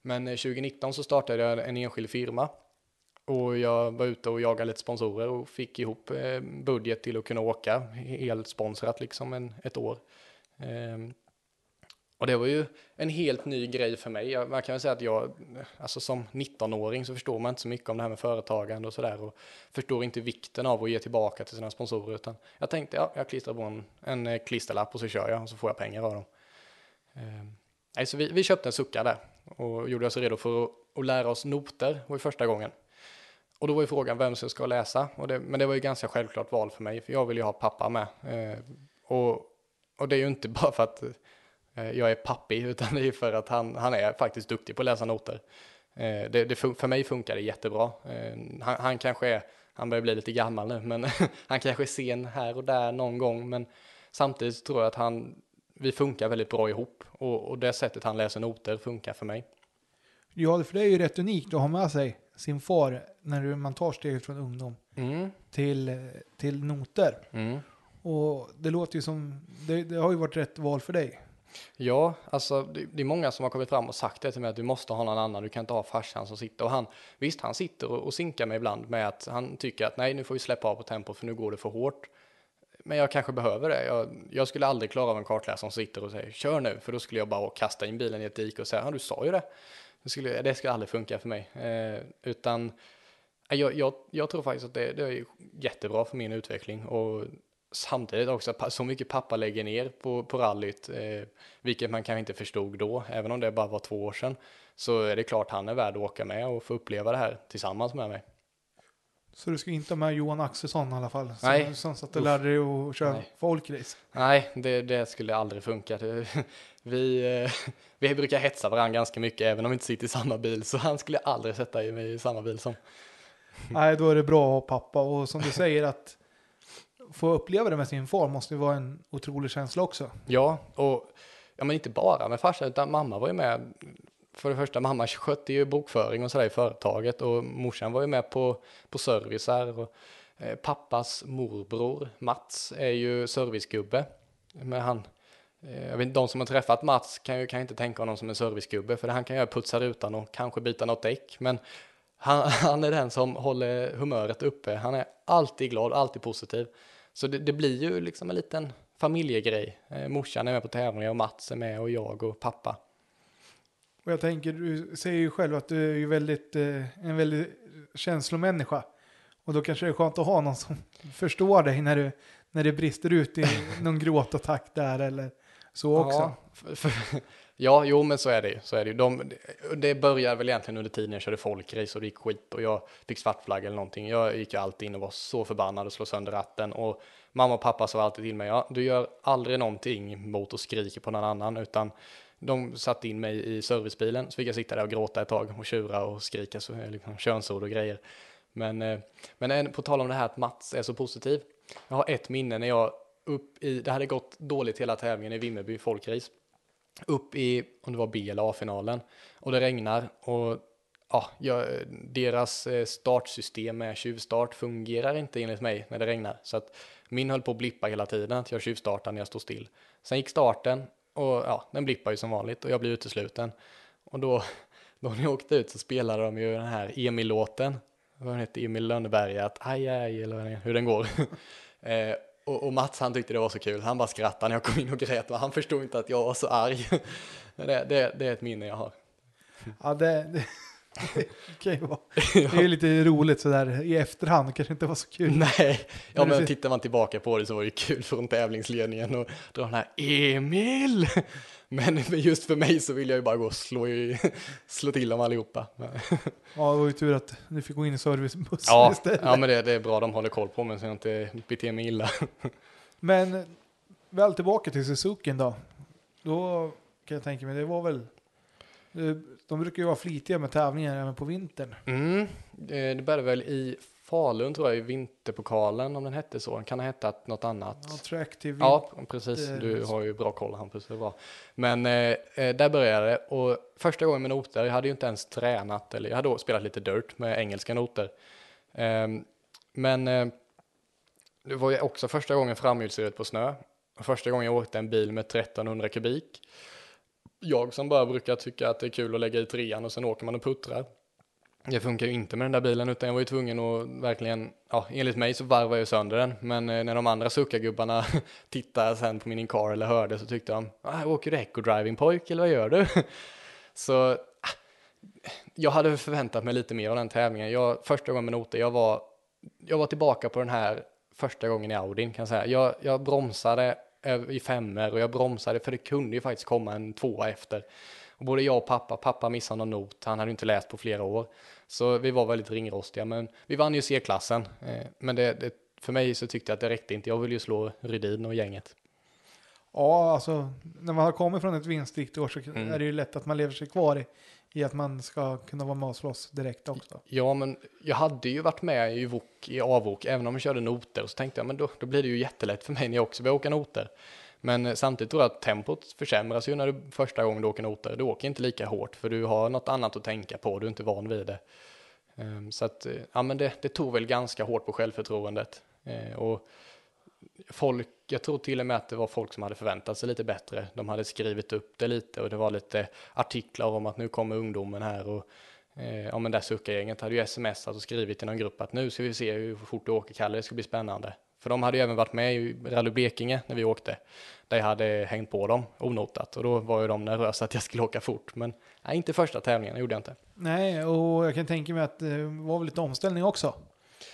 Men eh, 2019 så startade jag en enskild firma och jag var ute och jagade lite sponsorer och fick ihop eh, budget till att kunna åka helt sponsrat liksom en, ett år. Ehm, och det var ju en helt ny grej för mig. Jag, man kan väl säga att jag, alltså som 19-åring så förstår man inte så mycket om det här med företagande och sådär och förstår inte vikten av att ge tillbaka till sina sponsorer utan jag tänkte ja, jag klistrar på en, en eh, klisterlapp och så kör jag och så får jag pengar av dem. Eh, så vi, vi köpte en sucka där och gjorde oss redo för att, att lära oss noter, var ju första gången. Och då var ju frågan vem som ska läsa, och det, men det var ju ganska självklart val för mig, för jag vill ju ha pappa med. Eh, och, och det är ju inte bara för att jag är pappig, utan det är för att han, han är faktiskt duktig på att läsa noter. Eh, det, det för mig funkar det jättebra. Eh, han, han kanske är, han börjar bli lite gammal nu, men han kanske är sen här och där någon gång, men samtidigt tror jag att han, vi funkar väldigt bra ihop och, och det sättet han läser noter funkar för mig. Ja, för det är ju rätt unikt att ha med sig sin far när man tar steget från ungdom Mm. till, till noter. Mm. Och det låter ju som, det, det har ju varit rätt val för dig. Ja, alltså det, det är många som har kommit fram och sagt det till mig att du måste ha någon annan, du kan inte ha farsan som sitter och han, visst han sitter och, och sinkar mig ibland med att han tycker att nej nu får vi släppa av på tempot för nu går det för hårt. Men jag kanske behöver det. Jag, jag skulle aldrig klara av en kartläsare som sitter och säger kör nu, för då skulle jag bara kasta in bilen i ett dike och säga ja du sa ju det. Det skulle, det skulle aldrig funka för mig. Eh, utan eh, jag, jag, jag tror faktiskt att det, det är jättebra för min utveckling och samtidigt också så mycket pappa lägger ner på, på rallyt, eh, vilket man kanske inte förstod då, även om det bara var två år sedan, så är det klart han är värd att åka med och få uppleva det här tillsammans med mig. Så du ska inte ha med Johan Axelsson i alla fall? Som, Nej. Som satt och lärde dig att köra Nej. folkrace? Nej, det, det skulle aldrig funka. Det, vi, eh, vi brukar hetsa varandra ganska mycket, även om vi inte sitter i samma bil, så han skulle aldrig sätta mig i samma bil som. Nej, då är det bra att ha pappa. Och som du säger att få uppleva det med sin far måste ju vara en otrolig känsla också. Ja, och ja, men inte bara med farsan, utan mamma var ju med. För det första, mamma skötte ju bokföring och sådär i företaget och morsan var ju med på, på servicer. Och, eh, pappas morbror Mats är ju servicegubbe. Men han, eh, jag vet inte, de som har träffat Mats kan ju kan inte tänka honom som en servicegubbe, för han kan ju putsa rutan och kanske byta något däck. Men han, han är den som håller humöret uppe. Han är alltid glad, alltid positiv. Så det, det blir ju liksom en liten familjegrej. Eh, morsan är med på tävlingar och Mats är med och jag och pappa. Och jag tänker, du säger ju själv att du är ju väldigt, eh, en väldigt känslomänniska. Och då kanske det är skönt att ha någon som förstår dig när, du, när det brister ut i någon gråtattack där eller så också. Ja, för, för, ja, jo men så är det ju. Så är det, ju. De, det började väl egentligen under tiden jag körde folkrace och det gick skit och jag fick svartflagg eller någonting. Jag gick ju alltid in och var så förbannad och slog sönder ratten och mamma och pappa sa alltid till mig, ja, du gör aldrig någonting mot att skrika på någon annan utan de satte in mig i servicebilen så fick jag sitta där och gråta ett tag och tjura och skrika så liksom, könsord och grejer. Men, eh, men eh, på tal om det här att Mats är så positiv. Jag har ett minne när jag upp i, det hade gått dåligt hela tävlingen i Vimmerby folkrace. Upp i, om det var B eller A-finalen. Och det regnar och ja, jag, deras eh, startsystem med tjuvstart fungerar inte enligt mig när det regnar. Så att min höll på att blippa hela tiden, att jag tjuvstartade när jag stod still. Sen gick starten och ja, den blippar ju som vanligt och jag blev utesluten. Och då, då när jag åkte ut så spelade de ju den här Emil-låten. Vad den hette, Emil Lönneberga, att aj, aj, eller hur den går. Eh, och, och Mats han tyckte det var så kul, han bara skrattade när jag kom in och grät han förstod inte att jag var så arg. Det, det, det är ett minne jag har. Ja, det, det, ju vara. Det är lite roligt sådär i efterhand, kanske inte var så kul. Nej, ja Men men tittar man tillbaka på det så var det kul från tävlingsledningen och dra den här Emil. Men men just för mig så vill jag ju bara gå och slå, i, slå till dem allihopa. Ja, det var ju tur att du fick gå in i servicebussen Ja, istället. ja men det, det är bra, de håller koll på mig så jag inte beter mig illa. Men väl tillbaka till Suzukin då. Då kan jag tänka mig, det var väl... eh, De brukar ju vara flitiga med tävlingar även på vintern. Mm, eh, det började väl i Falun tror jag, i vinterpokalen om den hette så. Kan det ha hetat något annat? Till Ja, precis. vinter- Du har ju bra koll Hampus, det är bra. Men eh, eh, där började det och första gången med noter, jag hade ju inte ens tränat, eller jag hade spelat lite dirt med engelska noter. Ehm, men eh, det var ju också första gången framhjulsdrivet på snö. Första gången jag åkte en bil med 1300 kubik. Jag som bara brukar tycka att det är kul att lägga i trean och sen åker man och puttrar. Det funkar ju inte med den där bilen utan jag var ju tvungen att verkligen, ja enligt mig så varvade jag sönder den. Men eh, när de andra suckargubbarna tittade sen på min Incar eller hörde så tyckte de, ah, åker du eco-driving pojk eller vad gör du? så ah, jag hade förväntat mig lite mer av den tävlingen. Jag, första gången med noter, jag var, jag var tillbaka på den här första gången i Audin kan jag säga. Jag, jag bromsade i femmer och jag bromsade för det kunde ju faktiskt komma en tvåa efter. Och både jag och pappa, pappa missade någon not, han hade inte läst på flera år. Så vi var väldigt ringrostiga, men vi vann ju C-klassen. Eh, men det, det, för mig så tyckte jag att det räckte inte, jag ville ju slå Rydin och gänget. Ja, alltså när man har kommit från ett vinstrikt år så mm. är det ju lätt att man lever sig kvar i, i att man ska kunna vara med och slåss direkt också. Ja, men jag hade ju varit med i VOK, i AVOK, även om jag körde noter. Så tänkte jag, men då, då blir det ju jättelätt för mig när jag också vill åka noter. Men samtidigt tror jag att tempot försämras ju när du första gången du åker noter. Du åker inte lika hårt för du har något annat att tänka på, du är inte van vid det. Ehm, så att, eh, ja men det, det tog väl ganska hårt på självförtroendet. Eh, och folk, jag tror till och med att det var folk som hade förväntat sig lite bättre. De hade skrivit upp det lite och det var lite artiklar om att nu kommer ungdomen här och eh, ja men det suckargänget hade ju smsat och skrivit i någon grupp att nu ska vi se hur fort du åker Kalle, det ska bli spännande. För de hade ju även varit med i Rally Blekinge när vi åkte. Där jag hade hängt på dem onotat och då var ju de nervösa att jag skulle åka fort. Men nej, inte första tävlingen, gjorde jag inte. Nej, och jag kan tänka mig att det var väl lite omställning också.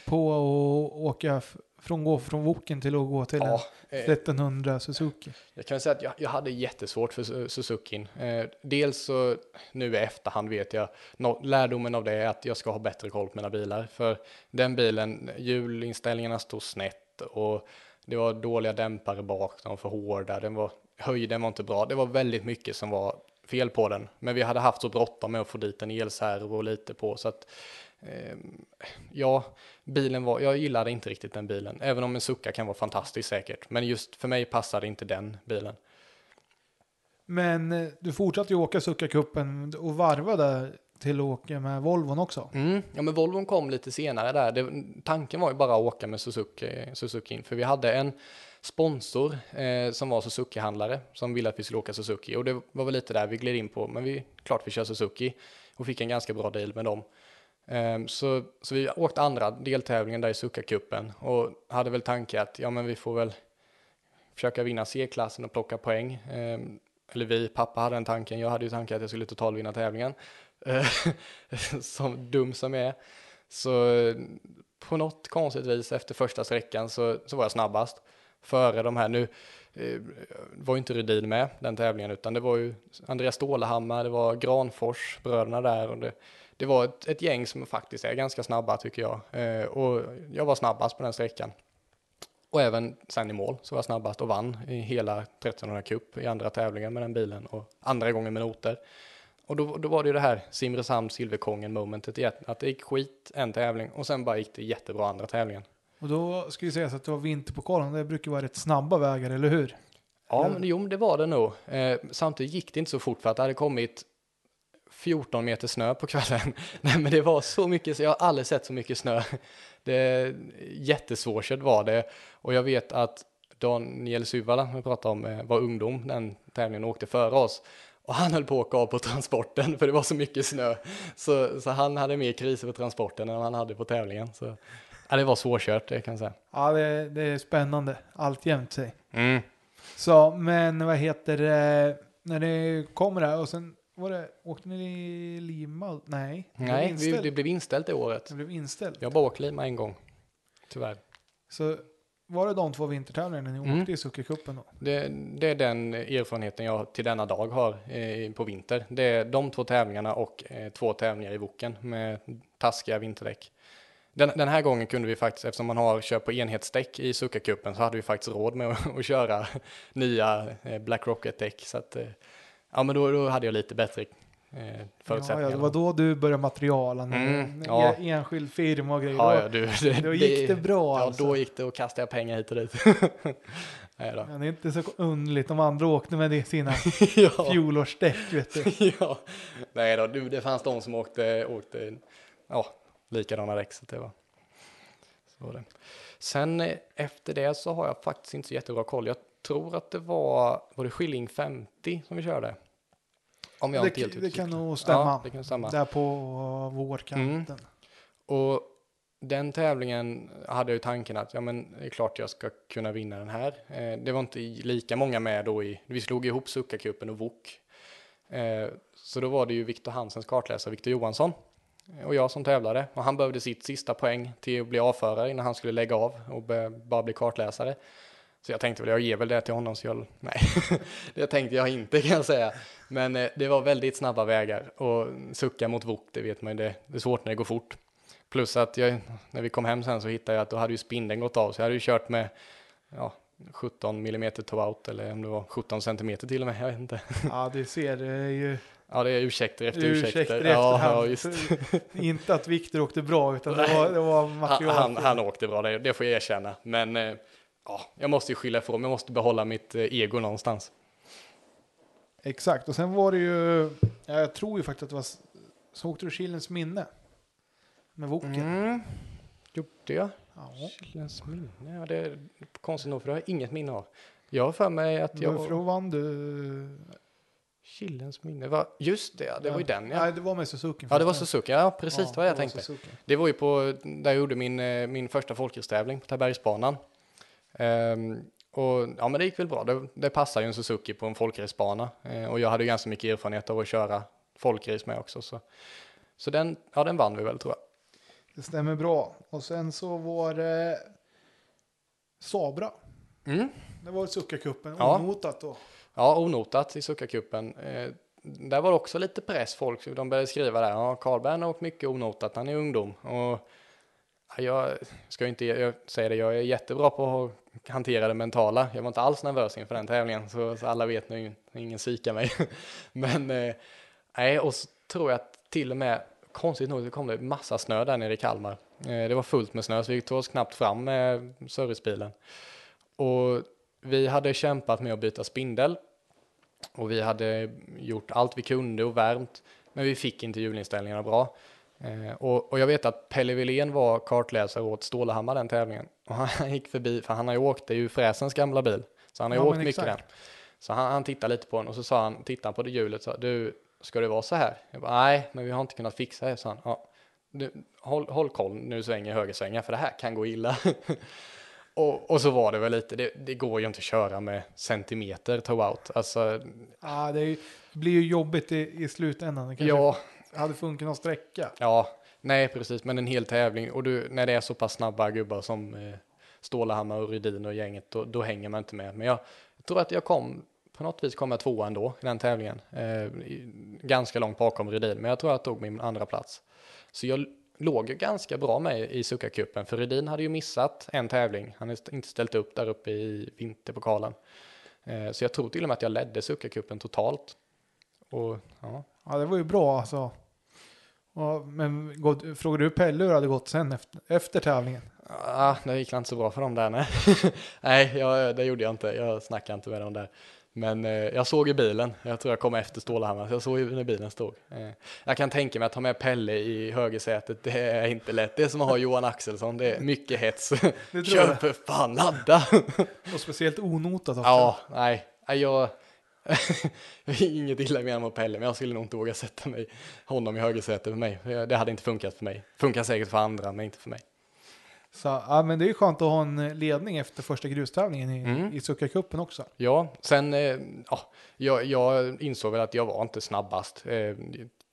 På att åka från gå från Woken till att gå till ja, en 1300 eh, Suzuki. Jag kan säga att jag, jag hade jättesvårt för Suzuki. Eh, dels så nu i efterhand vet jag, no, lärdomen av det är att jag ska ha bättre koll på mina bilar. För den bilen, hjulinställningarna stod snett och det var dåliga dämpare bak, de var för hårda, den var, höjden var inte bra. Det var väldigt mycket som var fel på den. Men vi hade haft så bråttom med att få dit en elservo och lite på så att eh, ja, bilen var, jag gillade inte riktigt den bilen. Även om en Succa kan vara fantastisk säkert. Men just för mig passade inte den bilen. Men eh, du fortsatte ju åka Succa-cupen och varvade till att åka med Volvon också. Mm, ja, men Volvon kom lite senare där. Det, tanken var ju bara att åka med Suzuki, eh, Suzuki in, för vi hade en sponsor eh, som var Suzuki-handlare som ville att vi skulle åka Suzuki och det var väl lite där vi gled in på, men vi klart vi kör Suzuki och fick en ganska bra deal med dem. Eh, så, så vi åkte andra deltävlingen där i Suzuka-cupen och hade väl tanke att ja, men vi får väl försöka vinna C-klassen och plocka poäng. Eh, eller vi, pappa hade den tanken, jag hade ju tanken att jag skulle totalvinna tävlingen. Eh, som dum som jag är. Så på något konstigt vis efter första sträckan så, så var jag snabbast. Före de här nu, eh, var ju inte Rudin med den tävlingen utan det var ju Andreas Stålehammar, det var Granfors, bröderna där och det, det var ett, ett, gäng som faktiskt är ganska snabba tycker jag. Eh, och jag var snabbast på den sträckan. Och även sen i mål så var jag snabbast och vann i hela 1300 Cup i andra tävlingen med den bilen och andra gången med noter. Och då, då var det ju det här Simrishamn Silverkongen momentet i att det gick skit en tävling och sen bara gick det jättebra andra tävlingen. Och då ska ju sägas att det var vinterpokalen, det brukar vara rätt snabba vägar, eller hur? Ja, men, jo, det var det nog. Eh, samtidigt gick det inte så fort för att det hade kommit 14 meter snö på kvällen. Nej, men det var så mycket, så jag har aldrig sett så mycket snö. Det jättesvårkört var det och jag vet att Daniel Syvala, vi pratade om, eh, var ungdom den tävlingen och åkte före oss. Och han höll på att åka av på transporten för det var så mycket snö. Så, så han hade mer kriser på transporten än han hade på tävlingen. Så, ja, det var svårkört, det kan jag säga. Ja, det, det är spännande. Alltjämt sig. Mm. Så, men vad heter det, när det kommer här och sen var det, åkte ni i Lima? Nej. Nej, vi, det blev inställt det året. Det blev inställt. Jag bara åkt Lima en gång. Tyvärr. Så var det de två vintertävlingarna ni mm. åkte i Suckercupen då? Det, det, är den erfarenheten jag till denna dag har eh, på vinter. Det är de två tävlingarna och eh, två tävlingar i Woken med taskiga vinterdäck. Den, den, här gången kunde vi faktiskt, eftersom man har kört på enhetsdäck i Suckercupen så hade vi faktiskt råd med att, att köra nya eh, Black Rocket-däck. Så att, eh, ja men då, då hade jag lite bättre förutsättningar. Ja, det var då du började materialen, mm, ja. enskild firma och grejer. Ja, ja, du, det, då gick det, det bra Ja, alltså. då gick det och kastade jag pengar hit och dit. Nej då. Ja, det är inte så underligt om andra åkte med sina ja. fjolårsdäck, vet du. ja, nej då, det fanns de som åkte, åkte ja, likadana däck, så det var så var det. Sen eh, efter det så har jag faktiskt inte så jättebra koll. Jag tror att det var, var det Skilling 50 som vi körde? Om jag det, inte helt det kan nog stämma. Ja, det kan stämma. Där på vårkanten. Och den tävlingen hade jag ju tanken att ja, men det är klart jag ska kunna vinna den här. Eh, det var inte lika många med då i, vi slog ihop Succa-cupen och VOK. Eh, så då var det ju Viktor Hansens kartläsare, Viktor Johansson, eh, och jag som tävlade. Och han behövde sitt sista poäng till att bli avförare innan han skulle lägga av och bara bli kartläsare. Så jag tänkte väl, jag ger väl det till honom så jag, nej, det tänkte jag inte kan jag säga. Men eh, det var väldigt snabba vägar och Succa mot VOK, det vet man ju, det, det är svårt när det går fort. Plus att jag, när vi kom hem sen så hittade jag att då hade ju spindeln gått av, så jag hade ju kört med ja, 17 mm toe-out eller om det var 17 centimeter till och med, jag vet inte. Ja, det ser det är ju Ja, det är ursäkter efter ursäkter ursäkter. Ja, efterhand. ja, just. Inte att Viktor åkte bra, utan det var, det var Han, material. han, han åkte bra, det, det får jag erkänna. Men eh, ja, jag måste ju skylla ifrån mig, jag måste behålla mitt eh, ego någonstans. Exakt, och sen var det ju, ja, jag tror ju faktiskt att det var, så åkte du Kilens minne. Med Woken. Mm. Gjorde jag? Ja. Kilens minne? Ja, det är konstigt nog, för det har jag inget minne av. Jag har för mig att Jag... För då vann du... Kilens minne, va? just det, ja, det var ju den ja. Nej, det var med Suzuki. Ja, det var. Suzuki, ja precis, det var jag det tänkte. Suzuki. Det var ju på, där jag gjorde min, eh, min första folkracetävling på Tabergsbanan. Ehm, och ja, men det gick väl bra. Det, det passar ju en Suzuki på en folkracebana. Eh, och jag hade ju ganska mycket erfarenhet av att köra folkrace med också. Så, så den, ja, den vann vi väl tror jag. Det stämmer bra. Och sen så var det Sabra. Mm. Det var Suzuka-cupen, Ja. onotat då. Ja, onotat i Succa-cupen. Eh, där var det också lite press, folk, de började skriva där, ja, Karlberg har åkt mycket onotat, han är ungdom. Och ja, jag ska ju inte jag säga det, jag är jättebra på att hantera det mentala. Jag var inte alls nervös inför den tävlingen, så, så alla vet nu, ingen psykar mig. Men eh, nej, och så tror jag att till och med, konstigt nog, så kom det massa snö där nere i Kalmar. Eh, det var fullt med snö, så vi tog oss knappt fram med servicebilen. Och vi hade kämpat med att byta spindel och vi hade gjort allt vi kunde och värmt, men vi fick inte hjulinställningarna bra. Eh, och, och jag vet att Pelle Wilén var kartläsare åt Stålehammar den tävlingen. Och han gick förbi, för han har ju åkt, det är ju Fräsens gamla bil, så han har ju Ja, åkt mycket den. Så han, han tittade lite på den och så sa han, tittade han på det hjulet sa, du, ska det vara så här? Jag bara, nej, men vi har inte kunnat fixa det, sa han. Ja, du, håll, håll koll du svänger högersvängar, för det här kan gå illa. och, och så var det väl lite, det, det går ju inte att köra med centimeter toe-out. Alltså, Ja, det, är det blir ju jobbigt i, i slutändan. Kanske ja, hade funkat någon sträcka. Ja, nej precis, men en hel tävling och du, när det är så pass snabba gubbar som eh, Stålehammar och Rydin och gänget, då, då hänger man inte med. Men jag, jag tror att jag kom, på något vis kom jag tvåa ändå i den tävlingen. Eh, ganska långt bakom Rydin, men jag tror att jag tog min andra plats. Så jag låg ju ganska bra med i Succa-cupen, för Rydin hade ju missat en tävling. Han hade inte ställt upp där uppe i vinterpokalen. Eh, så jag tror till och med att jag ledde Succa-cupen totalt. Och ja, Ja, det var ju bra alltså. Ja, men gå- frågade du Pelle hur det hade gått sen efter, efter tävlingen? Ah, det gick inte så bra för dem där, nej. nej, jag, det gjorde jag inte. Jag snackade inte med dem där. Men eh, jag såg i bilen. Jag tror jag kom efter Stålhammar. så Jag såg ju när bilen stod. Eh, jag kan tänka mig att ha med Pelle i högersätet. Det är inte lätt. Det är som att ha Johan Axelsson. Det är mycket hets. Kör för fan, ladda! Och speciellt onotat också. ja. Nej, Jag... inget illa menat mot Pelle, men jag skulle nog inte våga sätta mig honom i högersätet för mig. Det hade inte funkat för mig. Funkar säkert för andra, men inte för mig. Så, ja, men det är ju skönt att ha en ledning efter första grustävlingen i, Mm. i Succa-cupen också. Ja, sen eh, ja, jag, jag insåg väl att jag var inte snabbast. Eh,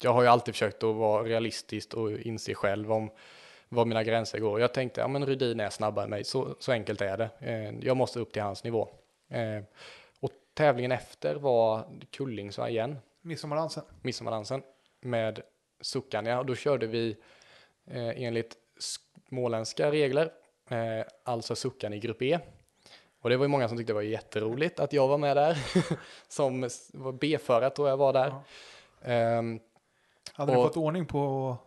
jag har ju alltid försökt att vara realistisk och inse själv om var mina gränser går. Jag tänkte, ja men Rydin är snabbare än mig, så, så enkelt är det. Eh, jag måste upp till hans nivå. Tävlingen efter var Kullingsö igen, Midsommardansen. midsommardansen, med Suckania. Och då körde vi eh, enligt småländska regler, eh, alltså Suckan i grupp E. Och det var ju många som tyckte det var jätteroligt att jag var med där. som var B-förare tror jag var där. Ja. Ehm, Hade du Och- fått ordning på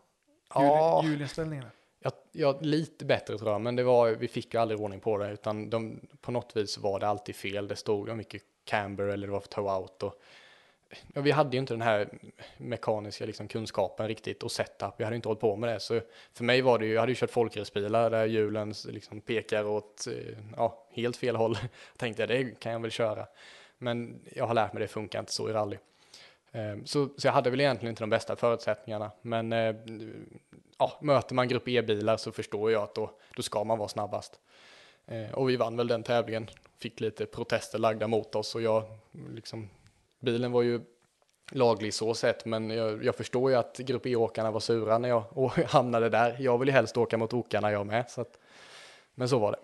jul, ja, julinställningarna? jag, jag, lite bättre tror jag, men det var, vi fick ju aldrig ordning på det, utan de, på något vis var det alltid fel. Det stod ja, mycket camber eller det var för toe-out. Och, ja, vi hade ju inte den här mekaniska liksom, kunskapen riktigt och setup. Vi hade inte hållit på med det. Så för mig var det ju, jag hade ju kört folkracebilar där hjulen liksom pekar åt eh, ja, helt fel håll. tänkte jag, det kan jag väl köra. Men jag har lärt mig det funkar inte så i rally. Ehm, så, så jag hade väl egentligen inte de bästa förutsättningarna, men eh, ja, möter man grupp E-bilar så förstår jag att då, då ska man vara snabbast. Ehm, och vi vann väl den tävlingen, fick lite protester lagda mot oss och jag, liksom, bilen var ju laglig så sett, men jag, jag förstår ju att grupp E-åkarna var sura när jag hamnade där. Jag vill ju helst åka mot åkarna jag med, så att, men så var det.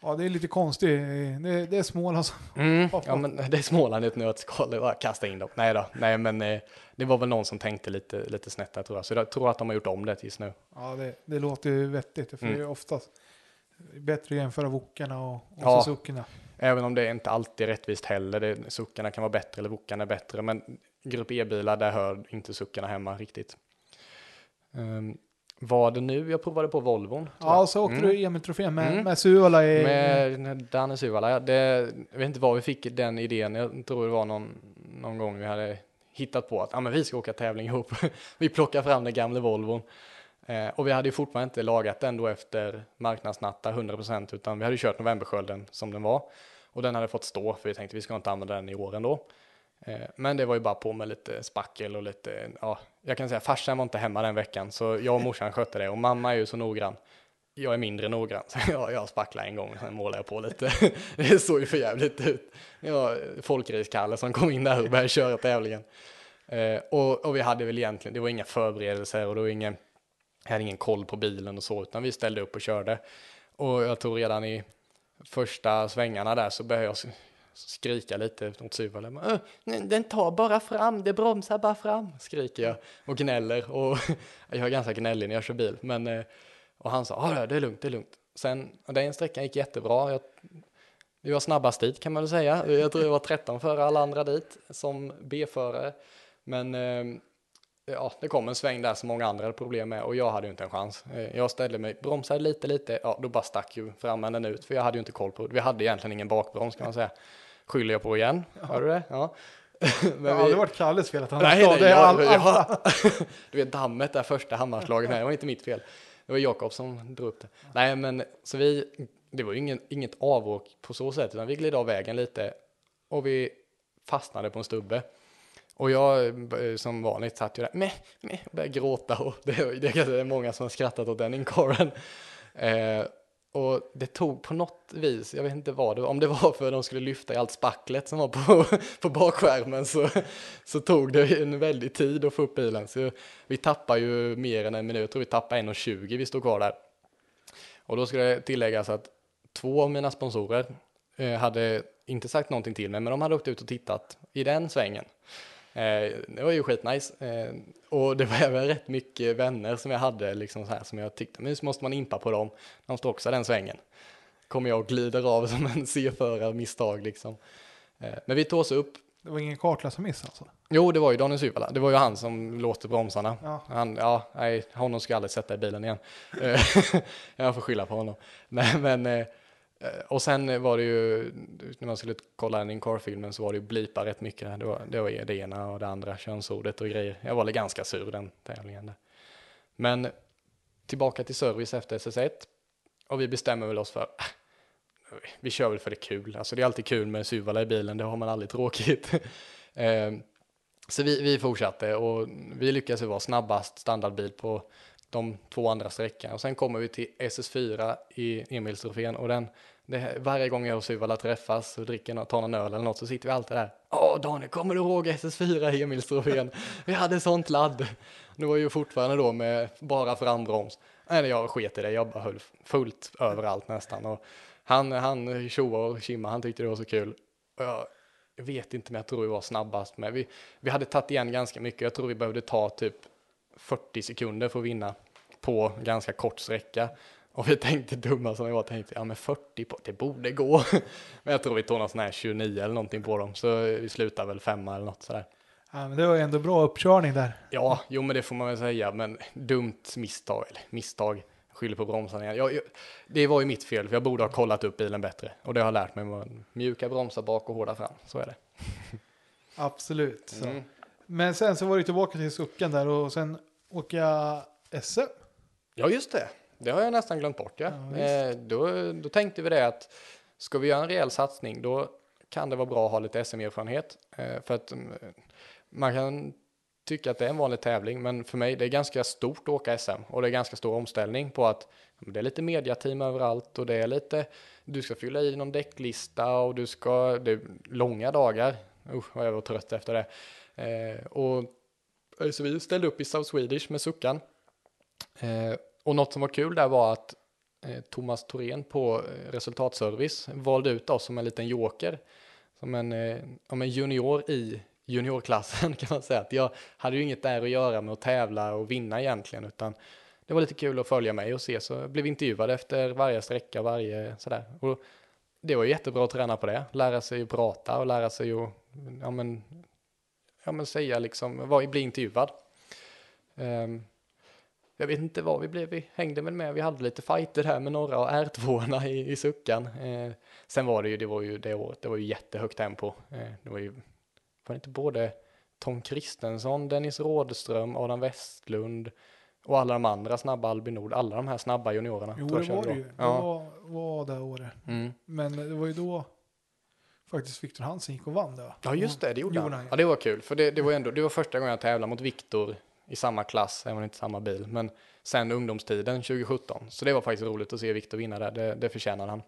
Ja, det är lite konstigt. Det, det är Småland som... Mm, ja, men det är Småland i ett nötskal, det var kasta in dem. Nej då, nej men eh, det var väl någon som tänkte lite, lite snett där tror jag. Så jag tror att de har gjort om det tills nu. Ja, det, det låter ju vettigt. För Mm. det är oftast bättre att jämföra wokarna och, och Ja. Suzukerna. Även om det inte alltid är rättvist heller. Det, suckarna kan vara bättre eller wokarna är bättre. Men grupp E-bilar, där hör inte suckarna hemma riktigt. Um, var det nu jag provade på Volvon? Ja, så åkte Mm. du Emil-trofén med, Mm. med Suola i... Med Danne Suvala, ja. Det, jag vet inte var vi fick den idén. Jag tror det var någon, någon gång vi hade hittat på att ah, men vi ska åka tävling ihop. vi plockar fram den gamla Volvon. Eh, och vi hade ju fortfarande inte lagat den då efter marknadsnatta 100% utan vi hade ju kört novemberskölden som den var. Och den hade fått stå för vi tänkte vi ska inte använda den i år ändå. Eh, men det var ju bara på med lite spackel och lite, ja, jag kan säga farsan var inte hemma den veckan så jag och morsan skötte det och mamma är ju så noggrann. Jag är mindre noggrann, så jag, jag spacklar en gång, sen målar jag på lite. Det såg ju för jävligt ut. Ja, folkrace-Kalle som kom in där och började köra tävlingen. Eh, och, och vi hade väl egentligen, det var inga förberedelser och det var ingen, jag hade ingen koll på bilen och så, utan vi ställde upp och körde. Och jag tror redan i första svängarna där så började jag skrika lite åt Suvalle. Den tar bara fram, det bromsar bara fram, skriker jag och gnäller. Och jag är ganska gnällig när jag kör bil, men eh, och han sa, ja det är lugnt, det är lugnt. Sen, den sträckan gick jättebra. Jag, vi var snabbast dit kan man väl säga. Jag tror jag var 13 före alla andra dit som B-förare. Men eh, ja, det kom en sväng där som många andra hade problem med och jag hade ju inte en chans. Eh, Jag ställde mig, bromsade lite, lite, ja då bara stack ju framänden ut för jag hade ju inte koll på det. Vi hade egentligen ingen bakbroms kan man säga. Skyller jag på igen? Har du det? Ja. det Men har aldrig varit Kalles fel att han Nej, nej, det jag, all, jag, du vet dammet där första hammarslaget, nej det var inte mitt fel. Det var Jakob som drog upp det. Nej men så vi, det var ju ingen, inget avåk på så sätt utan vi gled av vägen lite och vi fastnade på en stubbe. Och jag eh, som vanligt satt ju där meh, meh, och började gråta och det, det, det är många som har skrattat åt den inkorren. Eh, och det tog på något vis, jag vet inte vad det var, om det var för att de skulle lyfta i allt spacklet som var på, på bakskärmen så, så tog det en väldig tid att få upp bilen. Så vi tappade ju mer än en minut, och vi tappade 1.20 vi stod kvar där. Och då ska det tilläggas att två av mina sponsorer eh, hade inte sagt någonting till mig, men de hade åkt ut och tittat i den svängen. Eh, det var ju skitnice. Eh, och det var även rätt mycket vänner som jag hade, liksom så här, som jag tyckte, men så måste man impa på dem. De står också den svängen. Kommer jag och glider av som en C-förare misstag liksom. Eh, men vi tog oss upp. Det var ingen kartläsarmiss alltså. Jo, det var ju Daniel Syvala. Det var ju han som låste bromsarna. Ja. Han, ja, nej, honom ska jag aldrig sätta i bilen igen. Jag får skylla på honom. Men, eh, Eh, och sen var det ju, när man skulle kolla den in-car-filmen så var det ju blipa rätt mycket. Det var, det var det ena och det andra, könsordet och grejer. Jag var väl ganska sur den tävlingen där. Men tillbaka till service efter SS1 och vi bestämmer väl oss för ah, vi kör väl för det kul. Alltså det är alltid kul med Suvala i bilen, det har man aldrig tråkigt. Eh, så vi, vi fortsatte och vi lyckades vara snabbast standardbil på de två andra sträckorna. Och sen kommer vi till SS4 i Emilstrofén och den, det, varje gång jag och Suvala träffas och dricker och tar någon öl eller något så sitter vi alltid där. Åh Daniel, kommer du ihåg SS4 i Emilstrofén? Vi hade sånt ladd. Det var ju fortfarande då med bara frambroms. Nej, jag sket i det, jag bara höll fullt överallt nästan. Och han, han tjoade och kimma, han tyckte det var så kul. Och jag, jag vet inte men jag tror vi var snabbast Men Vi, vi hade tagit igen ganska mycket. Jag tror vi behövde ta typ 40 sekunder för att vinna på ganska kort sträcka. Och vi tänkte dumma som vi var, tänkte ja men 40 på, det borde gå. Men jag tror vi tog någon sån här 29 eller någonting på dem, så vi slutade väl femma eller något sådär. Ja, men det var ju ändå bra uppkörning där. Ja, jo men det får man väl säga, men dumt misstag, eller misstag, skyller på bromsarna igen. Jag, jag, det var ju mitt fel, för jag borde ha kollat upp bilen bättre. Och det har jag lärt mig, med mjuka bromsar bak och hårda fram, så är det. Absolut. Mm. Men sen så var det tillbaka till sucken där och sen åka SM. Ja, just det. Det har jag nästan glömt bort. Ja. Ja, eh, då, då tänkte vi det att ska vi göra en rejäl satsning då kan det vara bra att ha lite SM-erfarenhet. Eh, för att mm, man kan tycka att det är en vanlig tävling, men för mig det är ganska stort att åka SM och det är ganska stor omställning på att det är lite mediateam överallt och det är lite, du ska fylla i någon däcklista och du ska, det är långa dagar. Usch vad jag var trött efter det. Eh, och så vi ställde upp i South Swedish med Suckan. Eh, och något som var kul där var att eh, Thomas Thorén på eh, resultatservice valde ut oss som en liten joker. Som en, om en junior i juniorklassen kan man säga. Att jag hade ju inget där att göra med att tävla och vinna egentligen, utan det var lite kul att följa mig och se, så jag blev intervjuad efter varje sträcka, varje sådär. Och det var jättebra att träna på det, lära sig att prata och lära sig att, ja men, ja men säga liksom, var, bli intervjuad. Um, jag vet inte vad vi blev, vi hängde väl med, vi hade lite fighter här med några och R2 i, i suckan. Eh, sen var det ju, det var ju det året, det var ju jättehögt tempo. Eh, det var ju, var det inte både Tom Kristensson, Dennis Rådström, Adam Westlund och alla de andra snabba Albin Nord, alla de här snabba juniorerna. Jo, det var det ju. Det ja. var, var det året. Mm. Men det var ju då faktiskt Viktor Hansen gick och vann det? Ja, just det, det gjorde han. Ja, det var kul, för det, det var ändå, det var första gången jag tävlade mot Viktor i samma klass, även om inte samma bil, men sen ungdomstiden 2017. Så det var faktiskt roligt att se Viktor vinna där, det, det förtjänade han.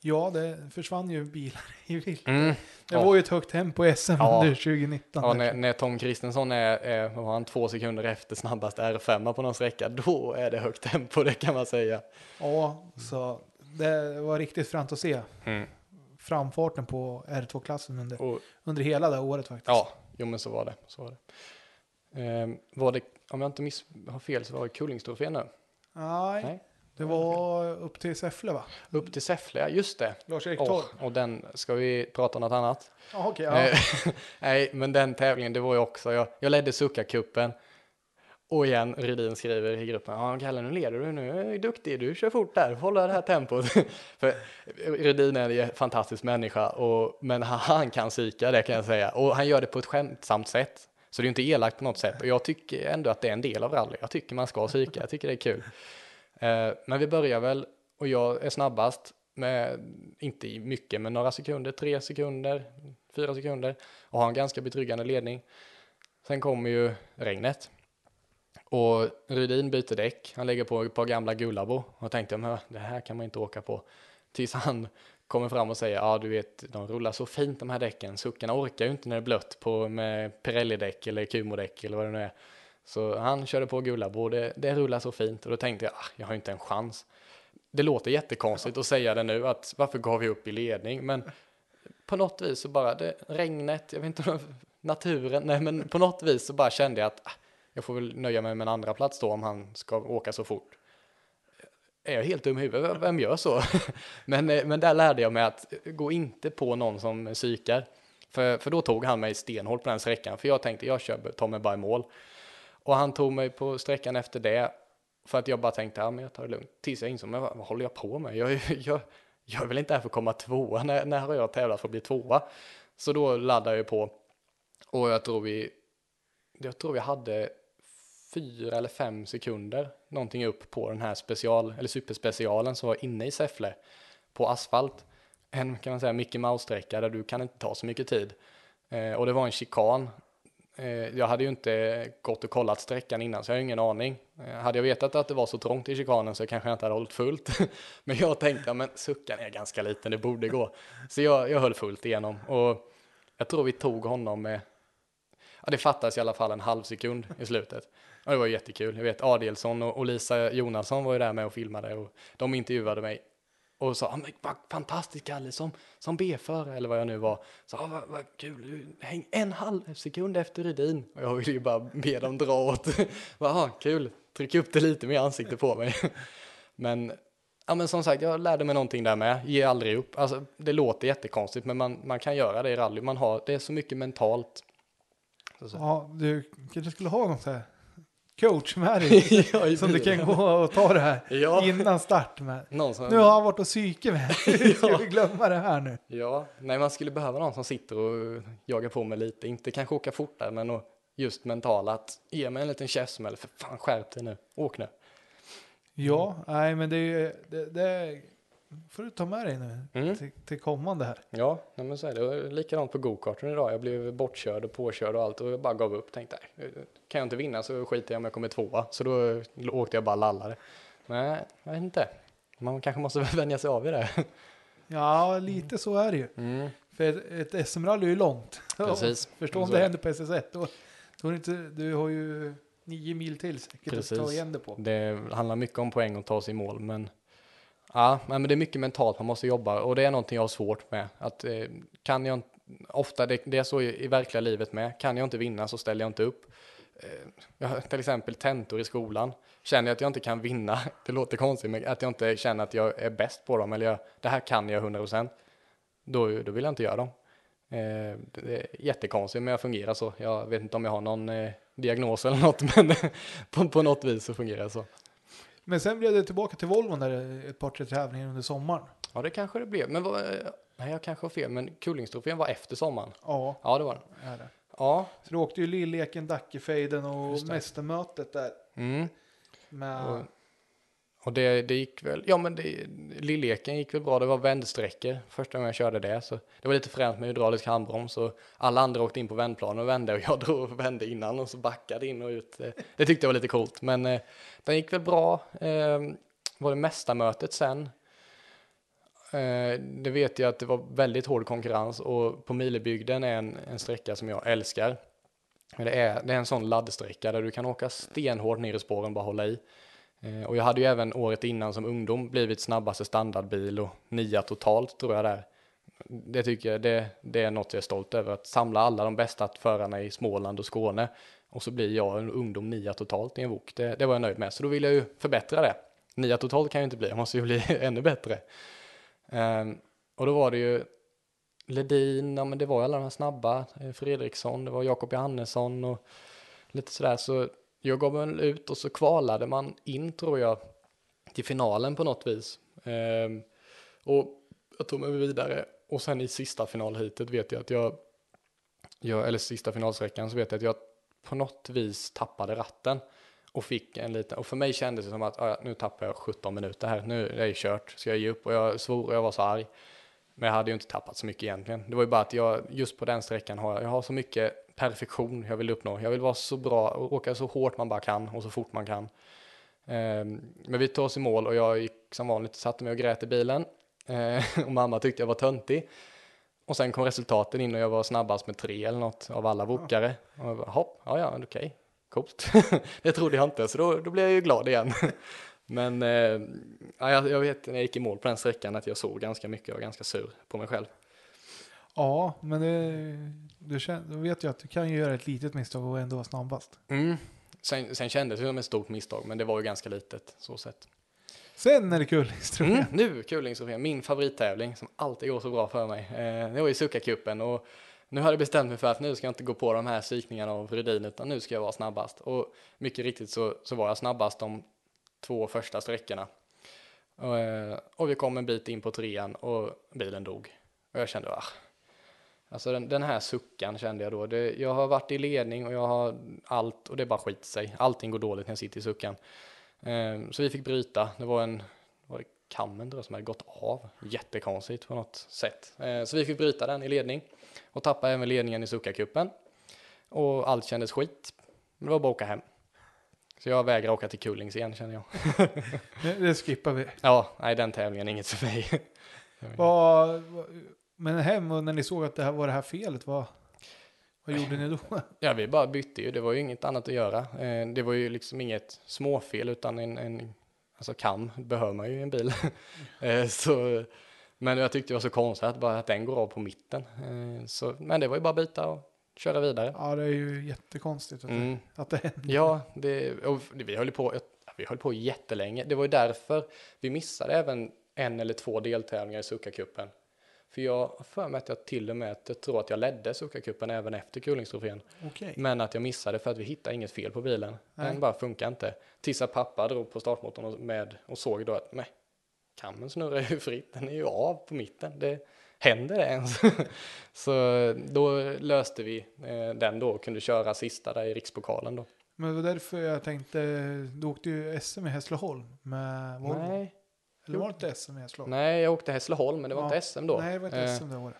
Ja, det försvann ju bilar i vilt. Mm, det ja. var ju ett högt tempo i SM ja. under 2019. Ja, när, när Tom Kristensson är, är var han två sekunder efter snabbast R5 på någon sträcka, då är det högt tempo, det kan man säga. Ja, så det var riktigt fränt att se. Mm. Framfarten på R2-klassen under, Och, under hela det året faktiskt. Ja, jo men så var det. Så var det. Eh, var det, om jag inte miss, har fel, så var det Kullingstrofén nu? Nej, Nej, det var upp till Säffle va? Upp till Säffle, ja just det. Lars-Erik oh, Och den, ska vi prata om något annat? Ah, okay, ja. Eh, Nej, men den tävlingen, det var ju också, jag, jag ledde Succa-cupen. Och igen, Rydin skriver i gruppen, ja Kalle nu leder du, nu är du duktig, du kör fort där, hålla det här tempot. För Rydin är en fantastisk människa, och, men han kan psyka det kan jag säga. Och han gör det på ett skämtsamt sätt. Så det är inte elakt på något sätt. Och jag tycker ändå att det är en del av rally. Jag tycker man ska psyka, jag tycker det är kul. Eh, men vi börjar väl, och jag är snabbast med, inte mycket, men några sekunder, tre sekunder, fyra sekunder och har en ganska betryggande ledning. Sen kommer ju regnet. Och Rydin byter däck, han lägger på ett par gamla Gullabo och tänkte att det här kan man inte åka på. Tills han kommer fram och säger, ja du vet, de rullar så fint de här däcken, suckarna orkar ju inte när det är blött på med Pirelli-däck eller Kumo-däck eller vad det nu är. Så han körde på Gullabo, det, det rullar så fint och då tänkte jag, ah, jag har inte en chans. Det låter jättekonstigt att säga det nu, att varför gav vi upp i ledning, men på något vis så bara, det, regnet, jag vet inte, naturen, nej men på något vis så bara kände jag att ah, jag får väl nöja mig med en andra plats då om han ska åka så fort är jag helt dum i huvudet? Vem gör så? men, eh, men där lärde jag mig att gå inte på någon som psykar. För, för då tog han mig stenhårt på den sträckan. För jag tänkte, jag kör, tar mig bara i mål. Och han tog mig på sträckan efter det. För att jag bara tänkte, ja men jag tar det lugnt. Tills jag insåg, men vad, vad håller jag på med? Jag, jag, jag är väl inte här för att komma tvåa. När, när har jag tävlat för att bli tvåa? Så då laddade jag på. Och jag tror vi, jag tror vi hade fyra eller fem sekunder någonting upp på den här special, eller superspecialen som var inne i Säffle på asfalt. En kan man säga Mickey Mouse-sträcka där du kan inte ta så mycket tid. Eh, och det var en chikan. Eh, jag hade ju inte gått och kollat sträckan innan så jag har ingen aning. Eh, hade jag vetat att det var så trångt i chikanen så kanske jag inte hade hållit fullt. men jag tänkte, ja, men suckan är ganska liten, det borde gå. Så jag, jag höll fullt igenom och jag tror vi tog honom med ja, det fattas i alla fall en halv sekund i slutet. Ja, det var jättekul. Jag vet Adelsson och, Lisa Jonasson var ju där med och filmade och de intervjuade mig och sa ah, vad fantastiskt Kalle som, som B-förare eller vad jag nu var. Så ah, vad, vad kul, häng en halv sekund efter Rydin. Och jag ville ju bara be dem dra åt. Jaha, kul, tryck upp det lite mer i ansiktet på mig. men, ja, men som sagt, jag lärde mig någonting där med. Ge aldrig upp. Alltså, det låter jättekonstigt men man, man kan göra det i rally. Man har, det är så mycket mentalt Ja, du kanske skulle ha något här coach med dig som du kan gå och ta det här ja. innan start med. Som... Nu har han varit och psyke med. Ska vi glömma det här nu? Ja, nej man skulle behöva någon som sitter och jagar på mig lite. Inte kanske åka fortare men just mentala att ge mig en liten käftsmäll. För fan skärp dig nu, åk nu. Ja, nej men det är det, det får du ta med dig nu Mm. till, till kommande här. Ja, nej men så är det. Likadant på gokarten idag. Jag blev bortkörd och påkörd och allt och jag bara gav upp. Tänkte, nej, kan jag inte vinna så skiter jag om jag kommer tvåa. Så då åkte jag bara lallade. Men jag vet inte. Man kanske måste vänja sig av i det. Ja, lite så är det ju. Mm. För ett, ett SM-rally är ju långt. Precis. Förstå om det händer på SS1. Då, då inte, du har ju nio mil till säkert att ta Precis. igen det på. Det handlar mycket om poäng och ta sig i mål, men ja, men det är mycket mentalt man måste jobba och det är någonting jag har svårt med. Att eh, kan jag ofta, det, det är så i, i verkliga livet med, kan jag inte vinna så ställer jag inte upp. Eh, Jag har till exempel tentor i skolan. Känner jag att jag inte kan vinna, det låter konstigt, men att jag inte känner att jag är bäst på dem, eller jag, det här kan jag 100%, då, då vill jag inte göra dem. Eh, det är jättekonstigt, men jag fungerar så. Jag vet inte om jag har någon eh, diagnos eller något, men på, på något vis så fungerar det så. Men sen blev det tillbaka till Volvon där ett par tre tävlingar under sommaren. Ja, det kanske det blev. Men vad, nej, jag kanske har fel, men Kullingstrofén var efter sommaren. Ja, Ja, det var den. det. Ja, Så du åkte ju Lilleken, Dackefejden och. Mästermötet där. mm. Med, och, och det, det gick väl, ja men det, Lilleken gick väl bra, det var vändsträckor första gången jag körde det, så det var lite fränt med hydraulisk handbroms och alla andra åkte in på vändplanen och vände och jag drog och vände innan och så backade in och ut. Det tyckte jag var lite coolt, men eh, den gick väl bra. Eh, var det mästarmötet sen? Eh, det vet jag att det var väldigt hård konkurrens och på Milebygden är en, en sträcka som jag älskar. Det är, det är en sån laddsträcka där du kan åka stenhårt ner i spåren och bara hålla i. Eh, och jag hade ju även året innan som ungdom blivit snabbaste standardbil och nia totalt tror jag där. Det tycker jag, det, det är något jag är stolt över, att samla alla de bästa förarna i Småland och Skåne och så blir jag en ungdom nia totalt i en vok. Det, det var jag nöjd med, så då vill jag ju förbättra det. Nia totalt kan jag inte bli, jag måste ju bli ännu bättre. Um, och då var det ju Ledin, ja men det var ju alla de här snabba, eh, Fredriksson, det var Jakob Johannesson och lite sådär, så jag gav väl ut och så kvalade man in tror jag till finalen på något vis. Ehm, och jag tog mig vidare och sen i sista finalhitet vet jag att jag, jag, eller sista finalsträckan så vet jag att jag på något vis tappade ratten och fick en liten, och för mig kändes det som att ah, nu tappar jag 17 minuter här, nu är det kört, ska jag ge upp? Och jag svor och jag var så arg. Men jag hade ju inte tappat så mycket egentligen. Det var ju bara att jag, just på den sträckan har jag, har så mycket perfektion jag vill uppnå. Jag vill vara så bra och åka så hårt man bara kan och så fort man kan. Ehm, men vi tog oss i mål och jag gick som vanligt, satte mig och grät i bilen. Eh, och mamma tyckte jag var töntig. Och sen kom resultaten in och jag var snabbast med tre eller något av alla vokare. Och jag bara, hopp, ja ja, okej, coolt. det trodde jag inte, så då, då blev jag ju glad igen. Men eh, ja, jag, jag vet när jag gick i mål på den sträckan att jag såg ganska mycket och var ganska sur på mig själv. ja, men det, du, känner, då vet jag att du kan ju göra ett litet misstag och ändå vara snabbast. Mm. Sen, sen kändes det som ett stort misstag, men det var ju ganska litet så sett. Sen är det Kullingstrofén. Mm, nu Kullingstrofén, min favorittävling som alltid går så bra för mig. Eh, det var ju Succa-cupen och nu har jag bestämt mig för att nu ska jag inte gå på de här psykningarna av Rudin utan nu ska jag vara snabbast. Och mycket riktigt så, så var jag snabbast de två första sträckorna. Och, och vi kom en bit in på trean och bilen dog. Och jag kände, ah. Alltså den, den här suckan kände jag då. Det, jag har varit i ledning och jag har allt och det bara skit sig. Allting går dåligt när jag sitter i suckan. Eh, så vi fick bryta. Det var en, var det kammen tror jag som hade gått av. Jättekonstigt på något sätt. Eh, så vi fick bryta den i ledning och tappa även ledningen i suckakuppen Och allt kändes skit. Men det var bara att åka hem. Så jag vägrar åka till Kullings igen känner jag. Det, skippar vi. Ja, nej den tävlingen är inget för mig. Vad, men hem och när ni såg att det här var det här felet, vad, vad gjorde ni då? Ja, vi bara bytte ju. Det var ju inget annat att göra. Eh, det var ju liksom inget småfel utan en, en alltså kam behöver man ju i en bil. eh, så, men jag tyckte det var så konstigt att, bara att den går av på mitten. Eh, så, men det var ju bara byta och köra vidare. Ja, det är ju jättekonstigt att, Mm. det, att det händer. Ja, det, och vi höll på, vi höll på jättelänge. Det var ju därför vi missade även en eller två deltävlingar i Succa-cupen. För jag har för mig att jag till och med jag tror att jag ledde Succa-cupen även efter Kullingstrofén. Okej. Men att jag missade för att vi hittade inget fel på bilen. Nej. Den bara funkar inte. Tills att pappa drog på startmotorn och, med, och såg då att nej, kammen snurrar ju fritt, den är ju av på mitten. Det, händer det ens? så då löste vi eh, den då och kunde köra sista där i rikspokalen då. Men det var därför jag tänkte, du åkte ju SM i Hässleholm med Volvo. Nej, Eller var det inte SM i Hässleholm? Nej, jag åkte Hässleholm, men det var Ja. inte SM då. Nej, det var inte Eh, SM det året.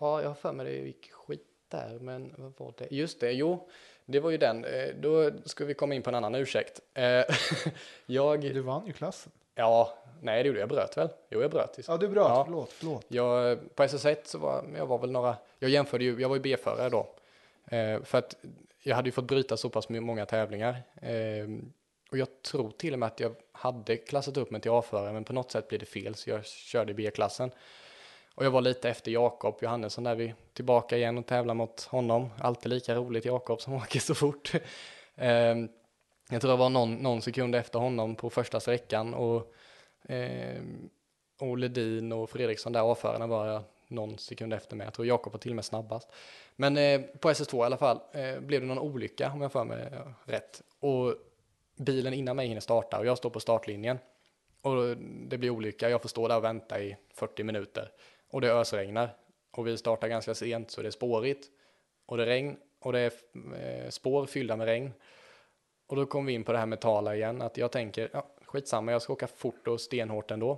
Ja, jag har för mig det gick skit där, men vad var det? Just det, jo, det var ju den. Eh, Då ska vi komma in på en annan ursäkt. Eh, Jag, Du vann ju klassen. Ja, nej det gjorde jag, jag bröt väl? Jo, jag bröt. Ja, du bröt. Ja. Förlåt, förlåt. Jag, på SS1 så var jag var väl några, jag jämförde ju, jag var ju B-förare då. Eh, för att jag hade ju fått bryta så pass många tävlingar. Eh, och jag tror till och med att jag hade klassat upp mig till A-förare, men på något sätt blev det fel, så jag körde B-klassen. Och jag var lite efter Jakob Johannesson där vi tillbaka igen och tävlar mot honom. Alltid lika roligt Jakob som åker så fort. eh, jag tror jag var någon, någon sekund efter honom på första sträckan och, eh, och Ledin och Fredriksson där avförarna var jag någon sekund efter mig. Jag tror Jakob var till och med snabbast. Men eh, på SS2 i alla fall eh, blev det någon olycka om jag för mig eh, rätt. Och bilen innan mig hinner starta och jag står på startlinjen. Och det blir olycka, jag får stå där och vänta i 40 minuter. Och det ösregnar. Och vi startar ganska sent så det är spårigt. Och det är regn och det är eh, spår fyllda med regn. Och då kom vi in på det här med tala igen, att jag tänker, ja, skitsamma, jag ska åka fort och stenhårt ändå.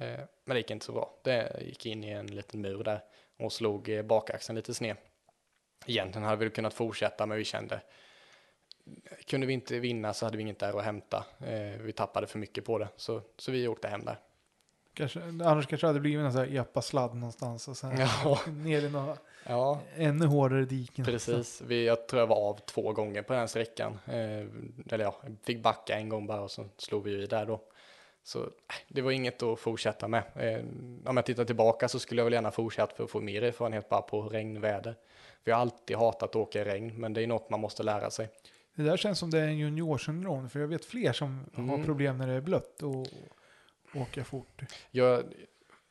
Eh, men det gick inte så bra. Det gick in i en liten mur där och slog eh, bakaxeln lite sned. Egentligen hade vi kunnat fortsätta, men vi kände, kunde vi inte vinna så hade vi inget där att hämta. Eh, vi tappade för mycket på det, så, så vi åkte hem där. Kanske, annars kanske det hade blivit en sån här epa-sladd någonstans och sen Ja. ner i några Ja, ännu hårdare diken. Precis, vi, jag tror jag var av två gånger på den sträckan. Eh, eller ja, jag fick backa en gång bara och så slog vi i där då. Så eh, det var inget att fortsätta med. Eh, om jag tittar tillbaka så skulle jag väl gärna fortsätta för att få mer erfarenhet bara på regnväder. Vi har alltid hatat att åka i regn, men det är något man måste lära sig. Det där känns som det är en juniorsyndrom, för jag vet fler som har Mm. problem när det är blött och åka fort. Jag,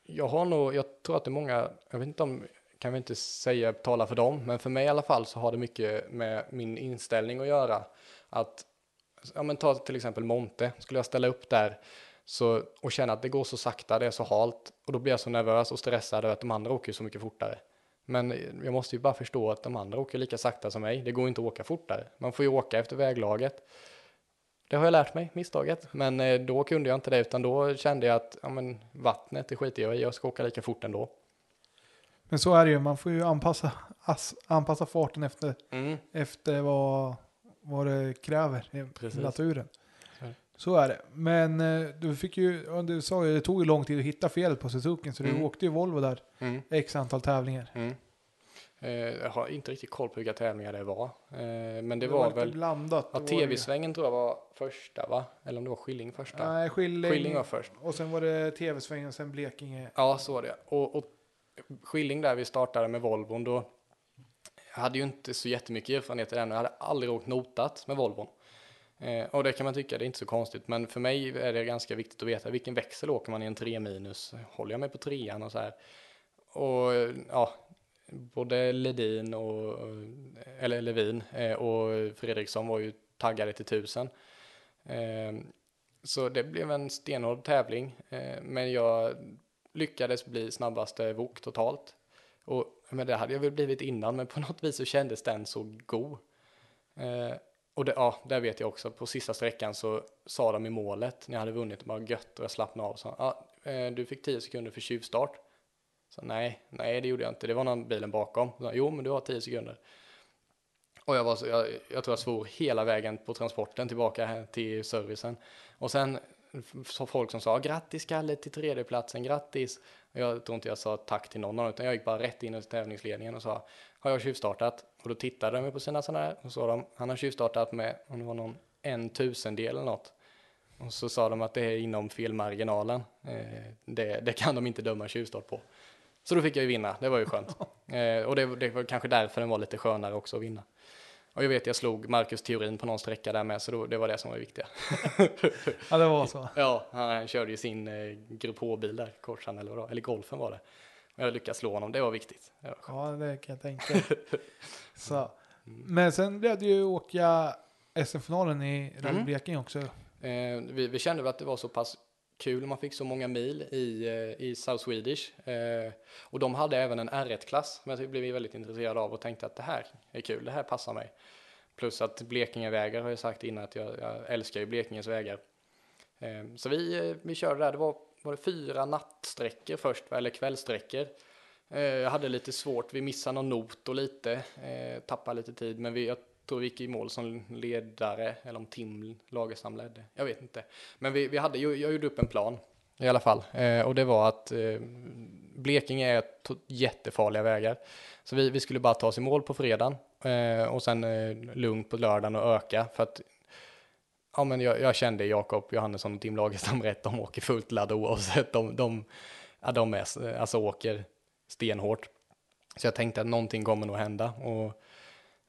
jag har nog, jag tror att det är många, jag vet inte om, kan vi inte säga tala för dem, men för mig i alla fall så har det mycket med min inställning att göra. Att, ja men ta till exempel Monte, skulle jag ställa upp där så, och känna att det går så sakta, det är så halt och då blir jag så nervös och stressad över att de andra åker så mycket fortare. Men jag måste ju bara förstå att de andra åker lika sakta som mig. Det går inte att åka fortare. Man får ju åka efter väglaget. Det har jag lärt mig, misstaget. Men eh, då kunde jag inte det, utan då kände jag att ja, men, vattnet, det skiter jag i. Jag ska åka lika fort ändå. Men så är det ju, man får ju anpassa, ass, anpassa farten efter, Mm. efter vad, vad det kräver i Precis. naturen. Så är det. Men eh, du fick ju, du sa ju, det tog ju lång tid att hitta fel på Suzuki, så du Mm. åkte ju Volvo där Mm. x antal tävlingar. Mm. Eh, jag har inte riktigt koll på vilka tävlingar det var. Eh, men det, Det var, lite väl... blandat. Ja, var TV-svängen tror jag var första, va? Eller om det var Skilling första. Nej, Skilling. Skilling var först. Och sen var det tv-svängen och sen Blekinge. Ja, så var det. Och, och Skilling där vi startade med Volvon, då jag hade ju inte så jättemycket erfarenhet i den. Jag hade aldrig åkt notat med Volvon. Eh, och det kan man tycka, det är inte så konstigt. Men för mig är det ganska viktigt att veta vilken växel åker man i en 3 minus. Håller jag mig på trean och så här. Och ja, både Ledin och, eller Levin eh, och Fredriksson var ju taggade till tusen. Eh, så det blev en stenhård tävling. Eh, men jag lyckades bli snabbaste vok totalt. Och, men det hade jag väl blivit innan, men på något vis så kändes den så god. Eh, och det, ja, där vet jag också, på sista sträckan så sa de i målet, när jag hade vunnit, bara gött och jag slappnade av. Så, ah, eh, du fick 10 sekunder för tjuvstart. Så nej, nej det gjorde jag inte, det var någon bilen bakom. Så, jo, men du har 10 sekunder. Och jag, var så, jag, jag tror jag svor hela vägen på transporten tillbaka till servicen. Och sen så folk som sa grattis Kalle till tredjeplatsen, grattis. Jag tror inte jag sa tack till någon utan jag gick bara rätt in i tävlingsledningen och sa har jag tjuvstartat? Och då tittade de på sina sådana här och sa de han har tjuvstartat med om det var någon en tusendel eller något. Och så sa de att det är inom felmarginalen. Eh, det, det kan de inte döma tjuvstart på. Så då fick jag ju vinna, det var ju skönt. Eh, och det, det var kanske därför den var lite skönare också att vinna. Och jag vet, jag slog Marcus Theorin på någon sträcka där med, så då, det var det som var viktiga. Ja, det var så. Ja, han körde ju sin eh, Grupp H-bil där, Corsan eller vad eller Golfen var det. Och jag lyckades slå honom, det var viktigt. Det var. Ja, det kan jag tänka. så. Men sen blev det ju åka SM-finalen i Rally Mm. Blekinge också. Eh, vi, vi kände väl att det var så pass kul, man fick så många mil i, eh, i South Swedish. Eh, och de hade även en R1-klass, men jag blev väldigt intresserad av och tänkte att det här är kul, det här passar mig. Plus att Blekingevägar har jag sagt innan att jag, jag älskar ju Blekinges vägar. Eh, så vi, eh, vi körde där, det var var det fyra nattsträckor först, eller kvällsträckor. Eh, jag hade lite svårt, vi missade någon not och lite, eh, tappade lite tid, men vi, jag tror vi gick i mål som ledare, eller om Tim Lagerstam ledde, jag vet inte. Men vi, vi hade, jag, jag gjorde upp en plan i alla fall, eh, och det var att eh, Blekinge är jättefarliga vägar. Så vi, vi skulle bara ta oss i mål på fredagen eh, och sen eh, lugnt på lördagen och öka för att ja, men jag, jag kände Jakob Johannesson och Tim Lagerstam rätt. De åker fullt ladd oavsett. De, de, ja, de är, alltså åker stenhårt. Så jag tänkte att någonting kommer nog hända. Och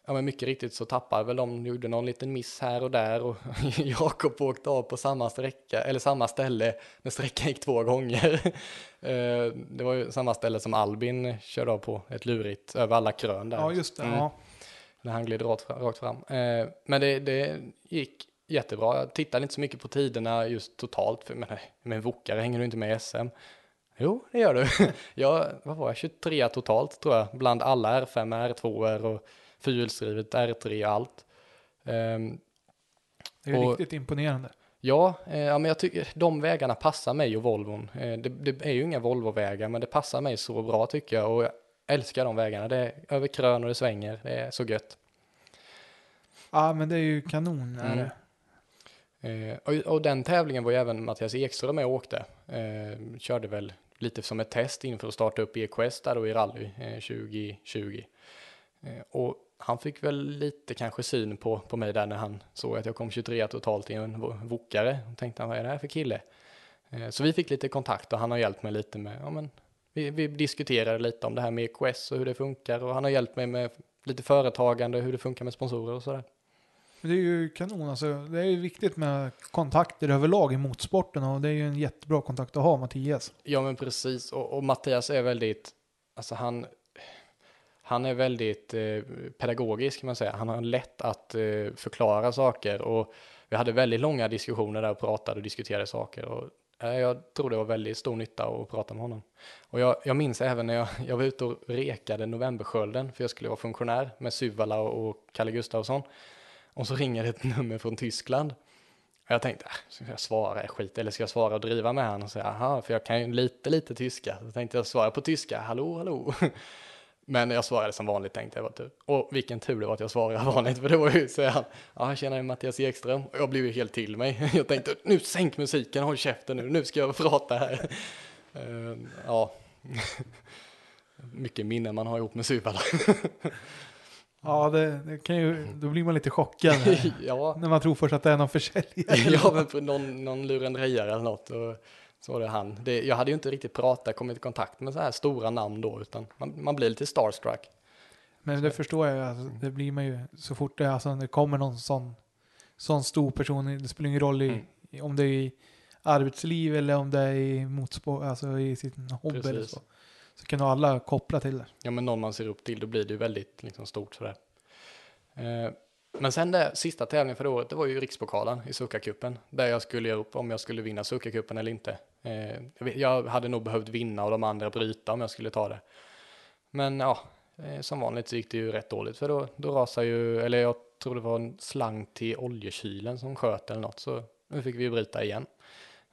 ja, men mycket riktigt så tappade väl de, gjorde någon liten miss här och där och Jakob åkte av på samma sträcka, eller samma ställe när sträckan gick två gånger. Eh, det var ju samma ställe som Albin körde av på, ett lurigt över alla krön där. Ja, just det. Mm. Ja. När han gled rakt, fram. Eh, men det, det gick jättebra. Jag tittade inte så mycket på tiderna just totalt. För, men, men Wokare hänger du inte med i SM? Jo, det gör du. jag, vad var jag, 23 totalt tror jag. Bland alla R5, R2 och fyrhjulsdrivet R3 och allt. Ehm, Det är Och- riktigt imponerande. Ja, eh, ja, men jag tycker de vägarna passar mig och Volvon. Eh, det, det är ju inga Volvo-vägar, men det passar mig så bra tycker jag. Och jag älskar de vägarna. Det är över krön och det svänger. Det är så gött. Ja, men det är ju kanon. Är Mm. Eh, och, och den tävlingen var ju även Mattias Ekström med och åkte. Eh, körde väl lite som ett test inför att starta upp EQS där då i rally eh, 2020. Eh, och han fick väl lite kanske syn på, på mig där när han såg att jag kom 23 totalt i en vo- Wokare. Och tänkte han, vad är det här för kille? Eh, så vi fick lite kontakt och han har hjälpt mig lite med, ja men, vi, vi diskuterade lite om det här med EQS och hur det funkar och han har hjälpt mig med lite företagande, hur det funkar med sponsorer och sådär. Det är ju kanon. Alltså, det är ju viktigt med kontakter överlag i motorsporten och det är ju en jättebra kontakt att ha, Mattias. Ja men precis, och, och Mattias är väldigt, alltså han, han är väldigt eh, pedagogisk kan man säga. Han har lätt att eh, förklara saker och vi hade väldigt långa diskussioner där och pratade och diskuterade saker. Och, eh, jag tror det var väldigt stor nytta att prata med honom. Och jag, jag minns även när jag, jag var ute och rekade Novemberskölden för jag skulle vara funktionär med Suvala och, och Kalle Gustafsson. Och så ringer det ett nummer från Tyskland. Och jag tänkte, ah, ska jag svara skit eller ska jag svara och driva med honom? och säga, aha, för jag kan ju lite, lite tyska. Så tänkte jag svara på tyska, hallå, hallå. Men jag svarade som vanligt tänkte jag tur. Och vilken tur det var att jag svarade vanligt, för det var ju, säger han, ja, jag känner Mattias Ekström. Och jag blev ju helt till mig. Jag tänkte, nu sänk musiken, håll käften nu, nu ska jag prata här. Eh, ja, mycket minnen man har ihop med Suvala. Ja, det, det kan ju, då blir man lite chockad här, ja, när man tror först att det är någon försäljare. ja, men någon, någon lurendrejare eller något. Och så var det han. Det, jag hade ju inte riktigt pratat, kommit i kontakt med så här stora namn då, utan man, man blir lite starstruck. Men det förstår jag, alltså, det blir man ju så fort det, alltså, det kommer någon sån, sån stor person, det spelar ingen roll i, Mm. om det är i arbetsliv eller om det är i motorsport, alltså i sin hobby eller så. Så kan alla koppla till det. Ja, men någon man ser upp till, då blir det ju väldigt liksom, stort sådär. Eh, men sen det sista tävlingen för det året, det var ju Rikspokalen i Sukakuppen, där jag skulle göra upp om jag skulle vinna Sukakuppen eller inte. Eh, jag, hade nog behövt vinna och de andra bryta om jag skulle ta det. Men ja, eh, som vanligt så gick det ju rätt dåligt, för då, då rasade ju, eller jag tror det var en slang till oljekylen som sköt eller något, så nu fick vi ju bryta igen.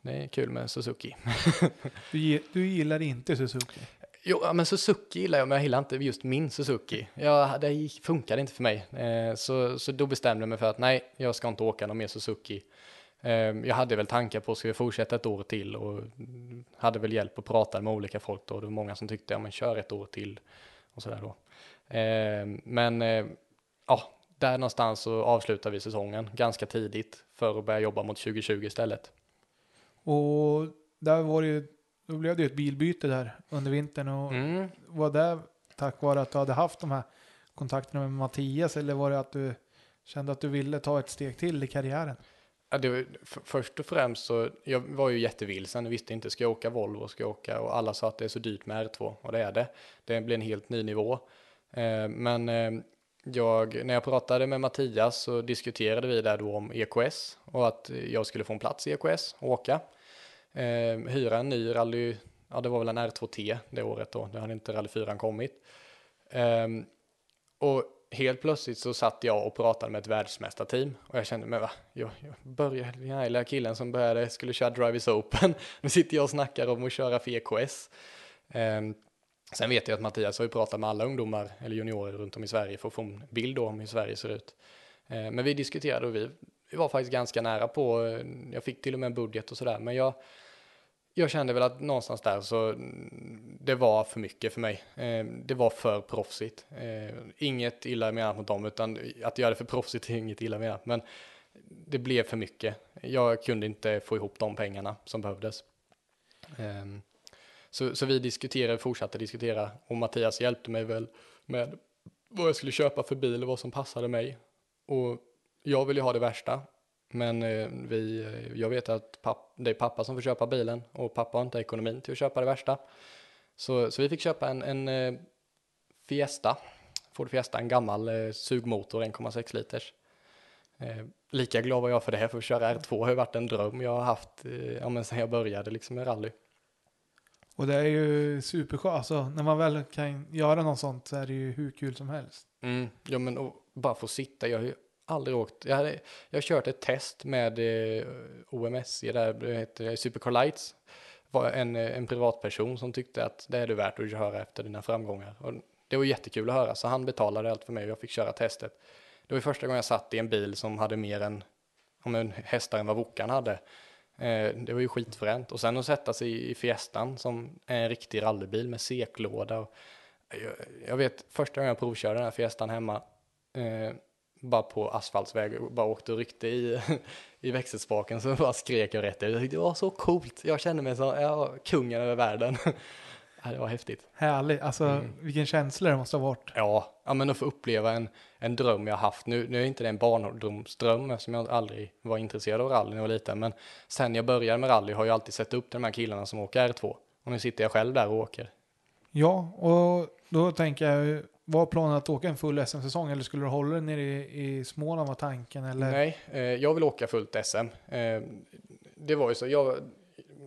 Det är kul med Suzuki. Du, du gillar inte Suzuki. Jo, men Suzuki gillar jag, men jag gillar inte just min Suzuki. Ja, det funkade inte för mig. Eh, så, så då bestämde jag mig för att nej, jag ska inte åka någon mer Suzuki. Eh, jag hade väl tankar på att ska jag fortsätta ett år till och hade väl hjälp att prata med olika folk då. Det var många som tyckte, ja men kör ett år till och sådär då. Eh, men eh, ja, där någonstans så avslutar vi säsongen ganska tidigt för att börja jobba mot 2020 istället. Och där var det ju, då blev det ju ett bilbyte där under vintern och Mm. var det tack vare att du hade haft de här kontakterna med Mattias eller var det att du kände att du ville ta ett steg till i karriären? Ja, det var, f- först och främst så, jag var ju jättevilsen, jag visste inte, ska jag åka Volvo, ska jag åka, och alla sa att det är så dyrt med R2, och det är det. Det blir en helt ny nivå. Eh, men eh, jag, när jag pratade med Mattias så diskuterade vi där då om EKS, och att jag skulle få en plats i EKS och åka. Eh, hyra en ny rally, ja det var väl en R2T det året då, det hade inte rally 4 kommit. Eh, och helt plötsligt så satt jag och pratade med ett världsmästarteam och jag kände, mig va, jag, jag började, den här lilla killen som började, skulle köra Drivers Open, nu sitter jag och snackar om att köra för EKS. Eh, sen vet jag att Mattias har ju pratat med alla ungdomar eller juniorer runt om i Sverige för att få en bild om hur Sverige ser ut. Ehm, men vi diskuterade och vi, vi var faktiskt ganska nära på, eh, jag fick till och med en budget och sådär, men jag jag kände väl att någonstans där så mm, det var för mycket för mig. Eh, det var för proffsigt. Eh, inget illa menat mot dem, utan att göra det för proffsigt är inget illa menat. Men det blev för mycket. Jag kunde inte få ihop de pengarna som behövdes. Eh, så, så vi diskuterade, fortsatte diskutera och Mattias hjälpte mig väl med vad jag skulle köpa för bil och vad som passade mig. Och jag ville ha det värsta men eh, vi, eh, jag vet att papp, det är pappa som får köpa bilen och pappa har inte ekonomin till att köpa det värsta. Så, så vi fick köpa en, en eh, Fiesta, Ford Fiesta, en gammal sugmotor 1,6 liters. Eh, lika glad var jag för det, för att köra R2 har ju varit en dröm jag har haft eh, ja, men sen jag började liksom med rally. Och det är ju superskönt, alltså när man väl kan göra något sånt så är det ju hur kul som helst. Mm, ja men och bara få sitta, jag har ju aldrig åkt. Jag, hade, jag har kört ett test med eh, OMSC, där det heter eh, Supercar Lights. var en, eh, en privatperson som tyckte att det är det värt att köra efter dina framgångar. Och det var jättekul att höra, så han betalade allt för mig och jag fick köra testet. Det var första gången jag satt i en bil som hade mer än om en hästar än vad Wokan hade. Eh, det var ju skitfränt. Och sen att sätta sig i, i Fiestan som är en riktig rallybil med seklåda. Och jag, jag vet första gången jag provkörde den här Fiestan hemma eh, bara på asfaltsväg och bara åkte och ryckte i, i växelspaken så bara skrek jag rätt ut. Det var så coolt. Jag kände mig som ja, kungen över världen. ja, det var häftigt. Härligt. Alltså mm. vilken känsla det måste ha varit. Ja, ja men att få uppleva en, en dröm jag haft. Nu, nu är inte det en barndomsdröm eftersom jag aldrig var intresserad av rally när jag var liten. Men sen jag började med rally har jag alltid sett upp till de här killarna som åker R2. Och nu sitter jag själv där och åker. Ja, och då tänker jag var planen att åka en full SM-säsong eller skulle du hålla dig nere i, i Småland var tanken? Eller? Nej, eh, jag vill åka fullt SM. Eh, det var ju så, jag,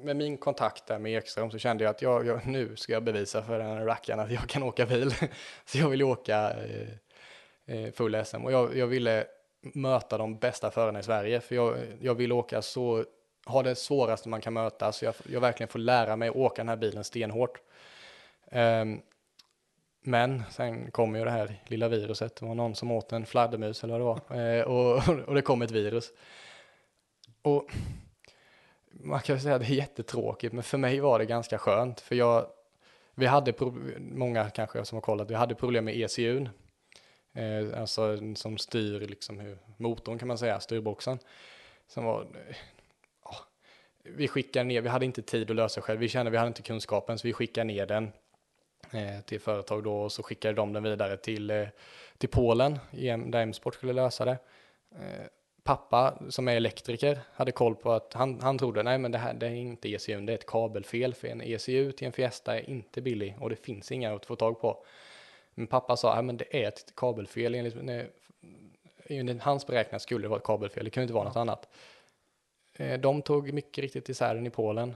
med min kontakt där med Ekström så kände jag att jag, jag, nu ska jag bevisa för den här rackaren att jag kan åka bil. så jag vill åka eh, eh full SM och jag, jag, ville möta de bästa förarna i Sverige för jag, jag vill åka så, ha det svåraste man kan möta så jag, jag verkligen får lära mig att åka den här bilen stenhårt. Um, men sen kom ju det här lilla viruset. Det var någon som åt en fladdermus eller vad det var. Eh, och, och det kom ett virus. Och man kan säga att det är jättetråkigt, men för mig var det ganska skönt. För jag, vi hade, många kanske som har kollat, vi hade problem med ECUn. Eh, alltså som styr liksom hur, motorn kan man säga, styrboxen. Som var, oh, vi skickade ner, vi hade inte tid att lösa själv, vi kände vi hade inte kunskapen, så vi skickade ner den till företag då och så skickade de den vidare till, eh, till Polen där M-sport skulle lösa det. Eh, pappa som är elektriker hade koll på att han, han trodde nej men det här det är inte ECU, det är ett kabelfel för en ECU till en Fiesta är inte billig och det finns inga att få tag på. Men pappa sa, men det är ett kabelfel enligt, enligt hans beräkningar skulle det vara ett kabelfel, det kunde inte vara något annat. De tog mycket riktigt isär den i Polen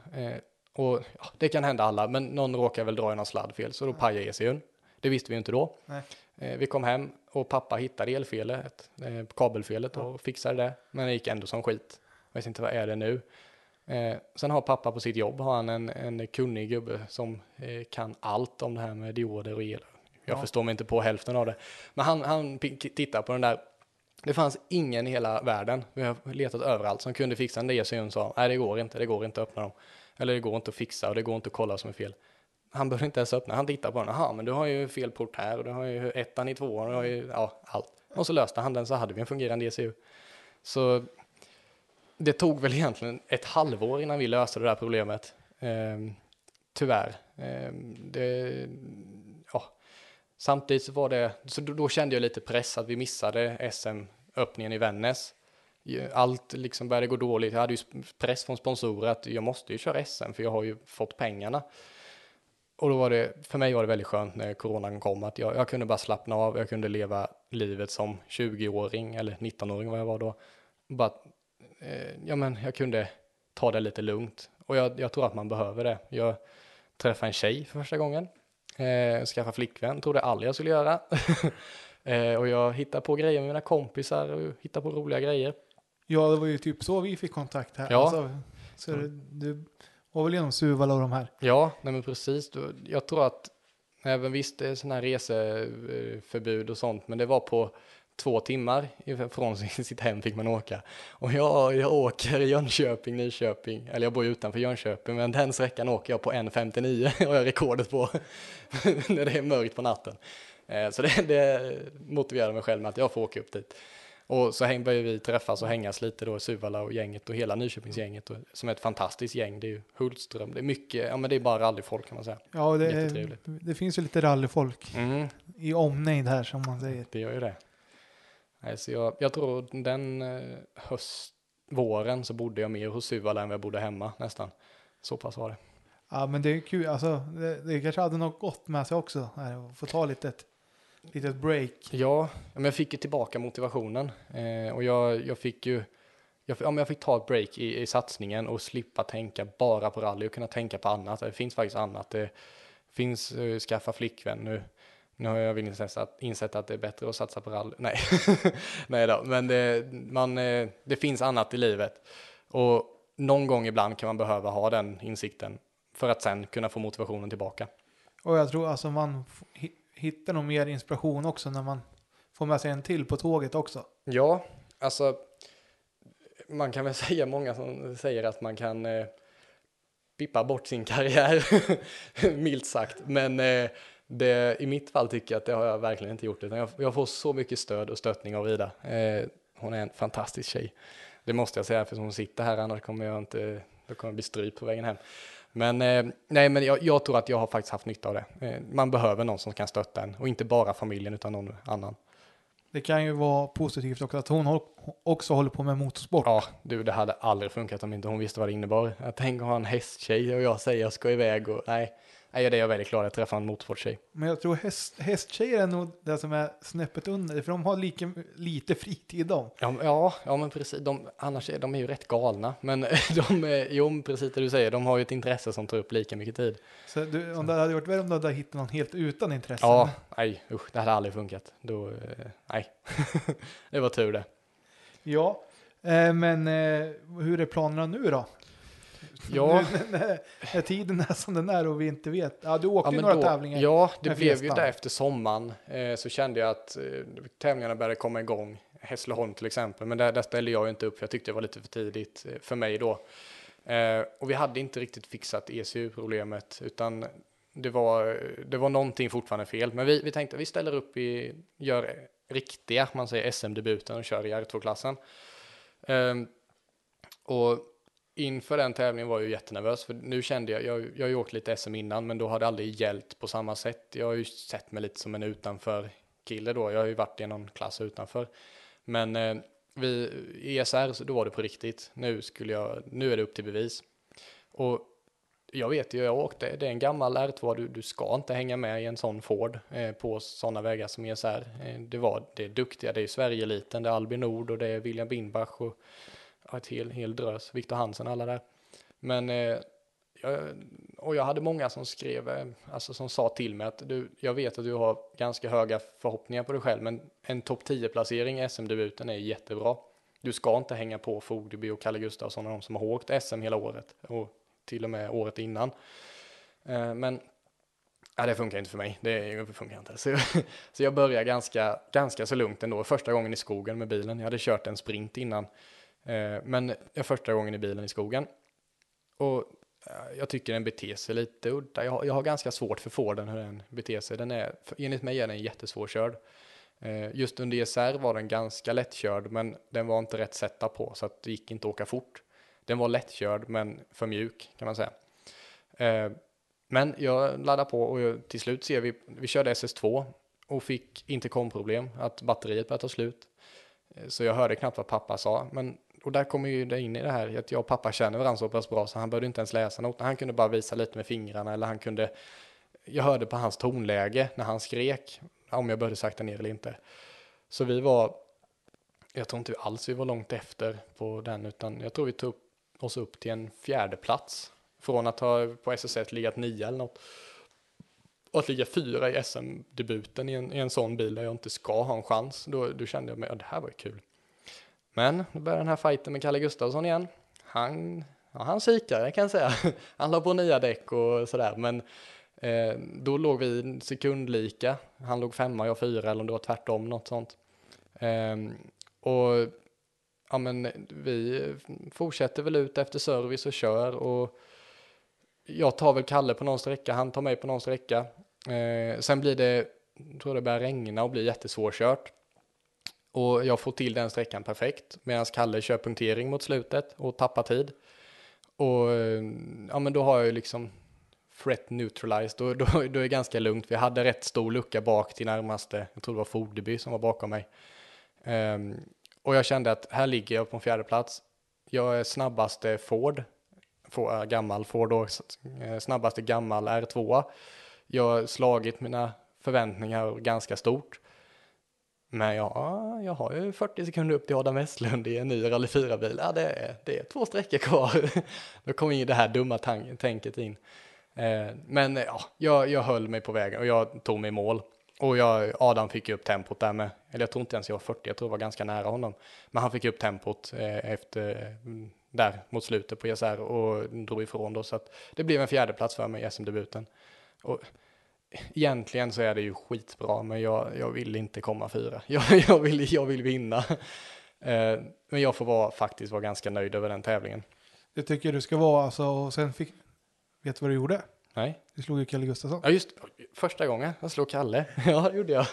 och ja, det kan hända alla, men någon råkar väl dra i någon sladd fel, så då pajar ECUn. Det visste vi inte då. Eh, vi kom hem och pappa hittade elfelet, eh, kabelfelet och ja. fixade det. Men det gick ändå som skit. Jag vet inte vad är det nu. Eh, sen har pappa på sitt jobb har han en, en kunnig gubbe som eh, kan allt om det här med dioder och el. Jag ja. förstår mig inte på hälften av det. Men han, han tittar på den där. Det fanns ingen i hela världen, vi har letat överallt, som kunde fixa en ECU och sa nej det går inte, det går inte att öppna dem. Eller det går inte att fixa och det går inte att kolla vad som är fel. Han behöver inte ens öppna, han tittar på den. Jaha, men du har ju fel port här och du har ju ettan i tvåan och du har ju, ja, allt. Och så löste han den så hade vi en fungerande ECU. Så det tog väl egentligen ett halvår innan vi löste det där problemet. Ehm, tyvärr. Ehm, det, ja. Samtidigt så var det, så då, då, kände jag lite press att vi missade SM-öppningen i Vännäs allt liksom började gå dåligt. Jag hade ju press från sponsorer att jag måste ju köra SM för jag har ju fått pengarna. Och då var det, för mig var det väldigt skönt när coronan kom att jag, jag kunde bara slappna av, jag kunde leva livet som 20-åring eller 19-åring vad jag var då. Bara, eh, ja men jag kunde ta det lite lugnt och jag, jag tror att man behöver det. Jag träffade en tjej för första gången, eh, skaffade flickvän, trodde aldrig jag skulle göra. Eh, och jag hittade på grejer med mina kompisar och hittade på roliga grejer. Ja, det var ju typ så vi fick kontakt här. Ja. Alltså, så det, du var väl genom Suvala och de här. Ja, nej men precis. Jag tror att även visst det är sådana här reseförbud och sånt, men det var på två timmar från sitt hem fick man åka. Och jag, jag åker Jönköping, Nyköping, eller jag bor ju utanför Jönköping, men den sträckan åker jag på 1.59 har jag rekordet på när det är mörkt på natten. Eh, Så det, det motiverar mig själv med att jag får åka upp dit. Och så häng- börjar vi träffas och hängas lite då, Suvala och gänget och hela Nyköpingsgänget och, som är ett fantastiskt gäng. Det är ju Hultström, det är mycket, ja men det är bara rallyfolk kan man säga. Ja, det, Jättetrevligt. det finns ju lite rallyfolk Mm, i omnejd här som man säger. det gör ju det. Nej, så jag, jag tror den eh, höst, våren så bodde jag mer hos Suvala än vad jag bodde hemma nästan. Så pass var det. Ja, men det är kul. Alltså, det, det kanske hade något gott med sig också. Här, att få ta lite ett litet break. Ja, men jag fick ju tillbaka motivationen eh, och jag, jag fick ju jag, ja, men jag fick ta ett break i, i satsningen och slippa tänka bara på rally och kunna tänka på annat. Det finns faktiskt annat. Det finns uh, skaffa flickvän nu. Nu har jag väl insett insett att det är bättre att satsa på rally. Nej, Nej då. men det, man, eh, det finns annat i livet. Och någon gång ibland kan man behöva ha den insikten för att sen kunna få motivationen tillbaka. Och jag tror alltså man hittar nog mer inspiration också när man får med sig en till på tåget också. Ja, alltså man kan väl säga många som säger att man kan eh, pippa bort sin karriär, milt sagt. Men eh, det, i mitt fall tycker jag att det har jag verkligen inte gjort. Utan jag, jag får så mycket stöd och stöttning av Ida. Eh, hon är en fantastisk tjej. Det måste jag säga, för hon sitter här, annars kommer jag inte, då kommer jag bli strypt på vägen hem. Men, eh, nej, men jag, jag tror att jag har faktiskt haft nytta av det. Eh, man behöver någon som kan stötta en, och inte bara familjen utan någon annan. Det kan ju vara positivt också att hon också håller på med motorsport. Ja, du, det hade aldrig funkat om inte hon visste vad det innebar. Jag tänker ha en hästtjej och jag säger jag ska iväg och nej, nej det är jag väldigt glad att träffa en motorsporttjej. Men jag tror häst, hästtjejer är nog det som är snäppet under. För de har lika lite fritid de. Ja, ja, ja men precis. De, annars är de är ju rätt galna. Men de är, jo, precis det du säger, de har ju ett intresse som tar upp lika mycket tid. Så du, om det hade varit värre om du hade hittat någon helt utan intresse. Ja, nej, usch, det hade aldrig funkat. Då, eh, nej, det var tur det. Ja, eh, men eh, hur är planerna nu då? Ja. Nu, när, när tiden är som den är och vi inte vet. Ja, du åkte Ja, ju några då, tävlingar. Ja, det blev ju där efter sommaren. Eh, så kände jag att eh, tävlingarna började komma igång. Hässleholm till exempel, men där, där ställde jag inte upp för jag tyckte det var lite för tidigt eh, för mig då. Eh, och vi hade inte riktigt fixat ECU-problemet, utan det var, det var någonting fortfarande fel. Men vi, vi tänkte vi ställer upp i, gör riktiga, man säger SM-debuten och kör i R2-klassen. Ehm, och inför den tävlingen var jag ju jättenervös, för nu kände jag, jag, jag har ju åkt lite SM innan, men då hade det aldrig gällt på samma sätt. Jag har ju sett mig lite som en utanför kille då, jag har ju varit i någon klass utanför. Men eh, vi, i ESR, då var det på riktigt. Nu, skulle jag, nu är det upp till bevis. Och jag vet ju, jag åkte, det är en gammal R2, du, du ska inte hänga med i en sån Ford eh, på sådana vägar som ESR. Eh, det var, det är duktiga, det är ju Sverigeeliten, det är Albin Nord och det är William Bindbach och ett hel, hel drös, Viktor Hansen, alla där. Men, eh, jag, och jag hade många som skrev, eh, alltså som sa till mig att du, jag vet att du har ganska höga förhoppningar på dig själv, men en topp 10-placering i SM-debuten är jättebra. Du ska inte hänga på Fogdeby och Kalle Gustafsson och de som har åkt SM hela året och till och med året innan. Eh, Men ja, det funkar inte för mig. Det funkar inte. Så, så jag började ganska, ganska så lugnt ändå. Första gången i skogen med bilen. Jag hade kört en sprint innan. Eh, Men jag är första gången i bilen i skogen. Och eh, jag tycker den beter sig lite udda. Jag har, jag har ganska svårt för Forden hur den beter sig. Den är, för enligt mig är den jättesvårkörd. Eh, Just under ESR var den ganska lättkörd, men den var inte rätt sätta på, så att det gick inte att åka fort. Den var lättkörd, men för mjuk kan man säga. Eh, Men jag laddade på och jag, till slut ser vi, vi körde SS2 och fick intercomproblem, att batteriet började ta slut. Eh, så jag hörde knappt vad pappa sa, men och där kommer ju det in i det här att jag och pappa känner varandra så pass bra så han behövde inte ens läsa något. Han kunde bara visa lite med fingrarna eller han kunde jag hörde på hans tonläge när han skrek om jag började sakta ner eller inte. Så vi var, jag tror inte alls vi var långt efter på den, utan jag tror vi tog oss upp till en fjärde plats från att ha på SS1 legat nio eller något. Och att ligga fyra i SM-debuten i en, i en sån bil där jag inte ska ha en chans, då, då kände jag mig, ja, det här var ju kul. Men nu börjar den här fighten med Kalle Gustafsson igen. Han, ja, han kikade kan jag säga. Han la på nya däck och sådär, men eh, då låg vi sekundlika. Han låg femma, jag fyra, eller om det var tvärtom, något sånt. Eh, och ja, men vi fortsätter väl ut efter service och kör och jag tar väl Kalle på någon sträcka, han tar mig på någon sträcka. Eh, sen blir det, jag tror det börjar regna och blir jättesvårkört. Och jag får till den sträckan perfekt medan Kalle kör punktering mot slutet och tappar tid. Och eh, ja, men då har jag ju liksom threat neutralized, då, då, då är det ganska lugnt. Vi hade rätt stor lucka bak till närmaste, jag tror det var Fordeby som var bakom mig. Um, och jag kände att här ligger jag på en fjärde plats. Jag är snabbaste Ford, Ford äh, gammal Ford och eh, snabbaste gammal R2. Jag har slagit mina förväntningar ganska stort. Men ja, jag har ju 40 sekunder upp till Adam Westlund i en ny Rally 4-bil. Ja, det är, det är två sträckor kvar. Då kommer ju det här dumma tänket in. Eh, men ja, jag, jag höll mig på vägen och jag tog mig i mål. Och jag, Adam fick ju upp tempot där med, eller jag tror inte ens jag var 40, jag tror jag var ganska nära honom. Men han fick upp tempot eh, efter, mm, där mot slutet på ESR och drog ifrån då. Så att det blev en fjärdeplats för mig i SM-debuten. Egentligen så är det ju skitbra, men jag, jag vill inte komma fyra. Jag, jag, vill, jag vill vinna. Eh, men jag får vara, faktiskt vara ganska nöjd över den tävlingen. Det tycker du ska vara alltså, och sen fick, vet du vad du gjorde? Nej. Du slog ju Kalle Gustafsson. Ja, just första gången jag slog Kalle. ja, det gjorde jag.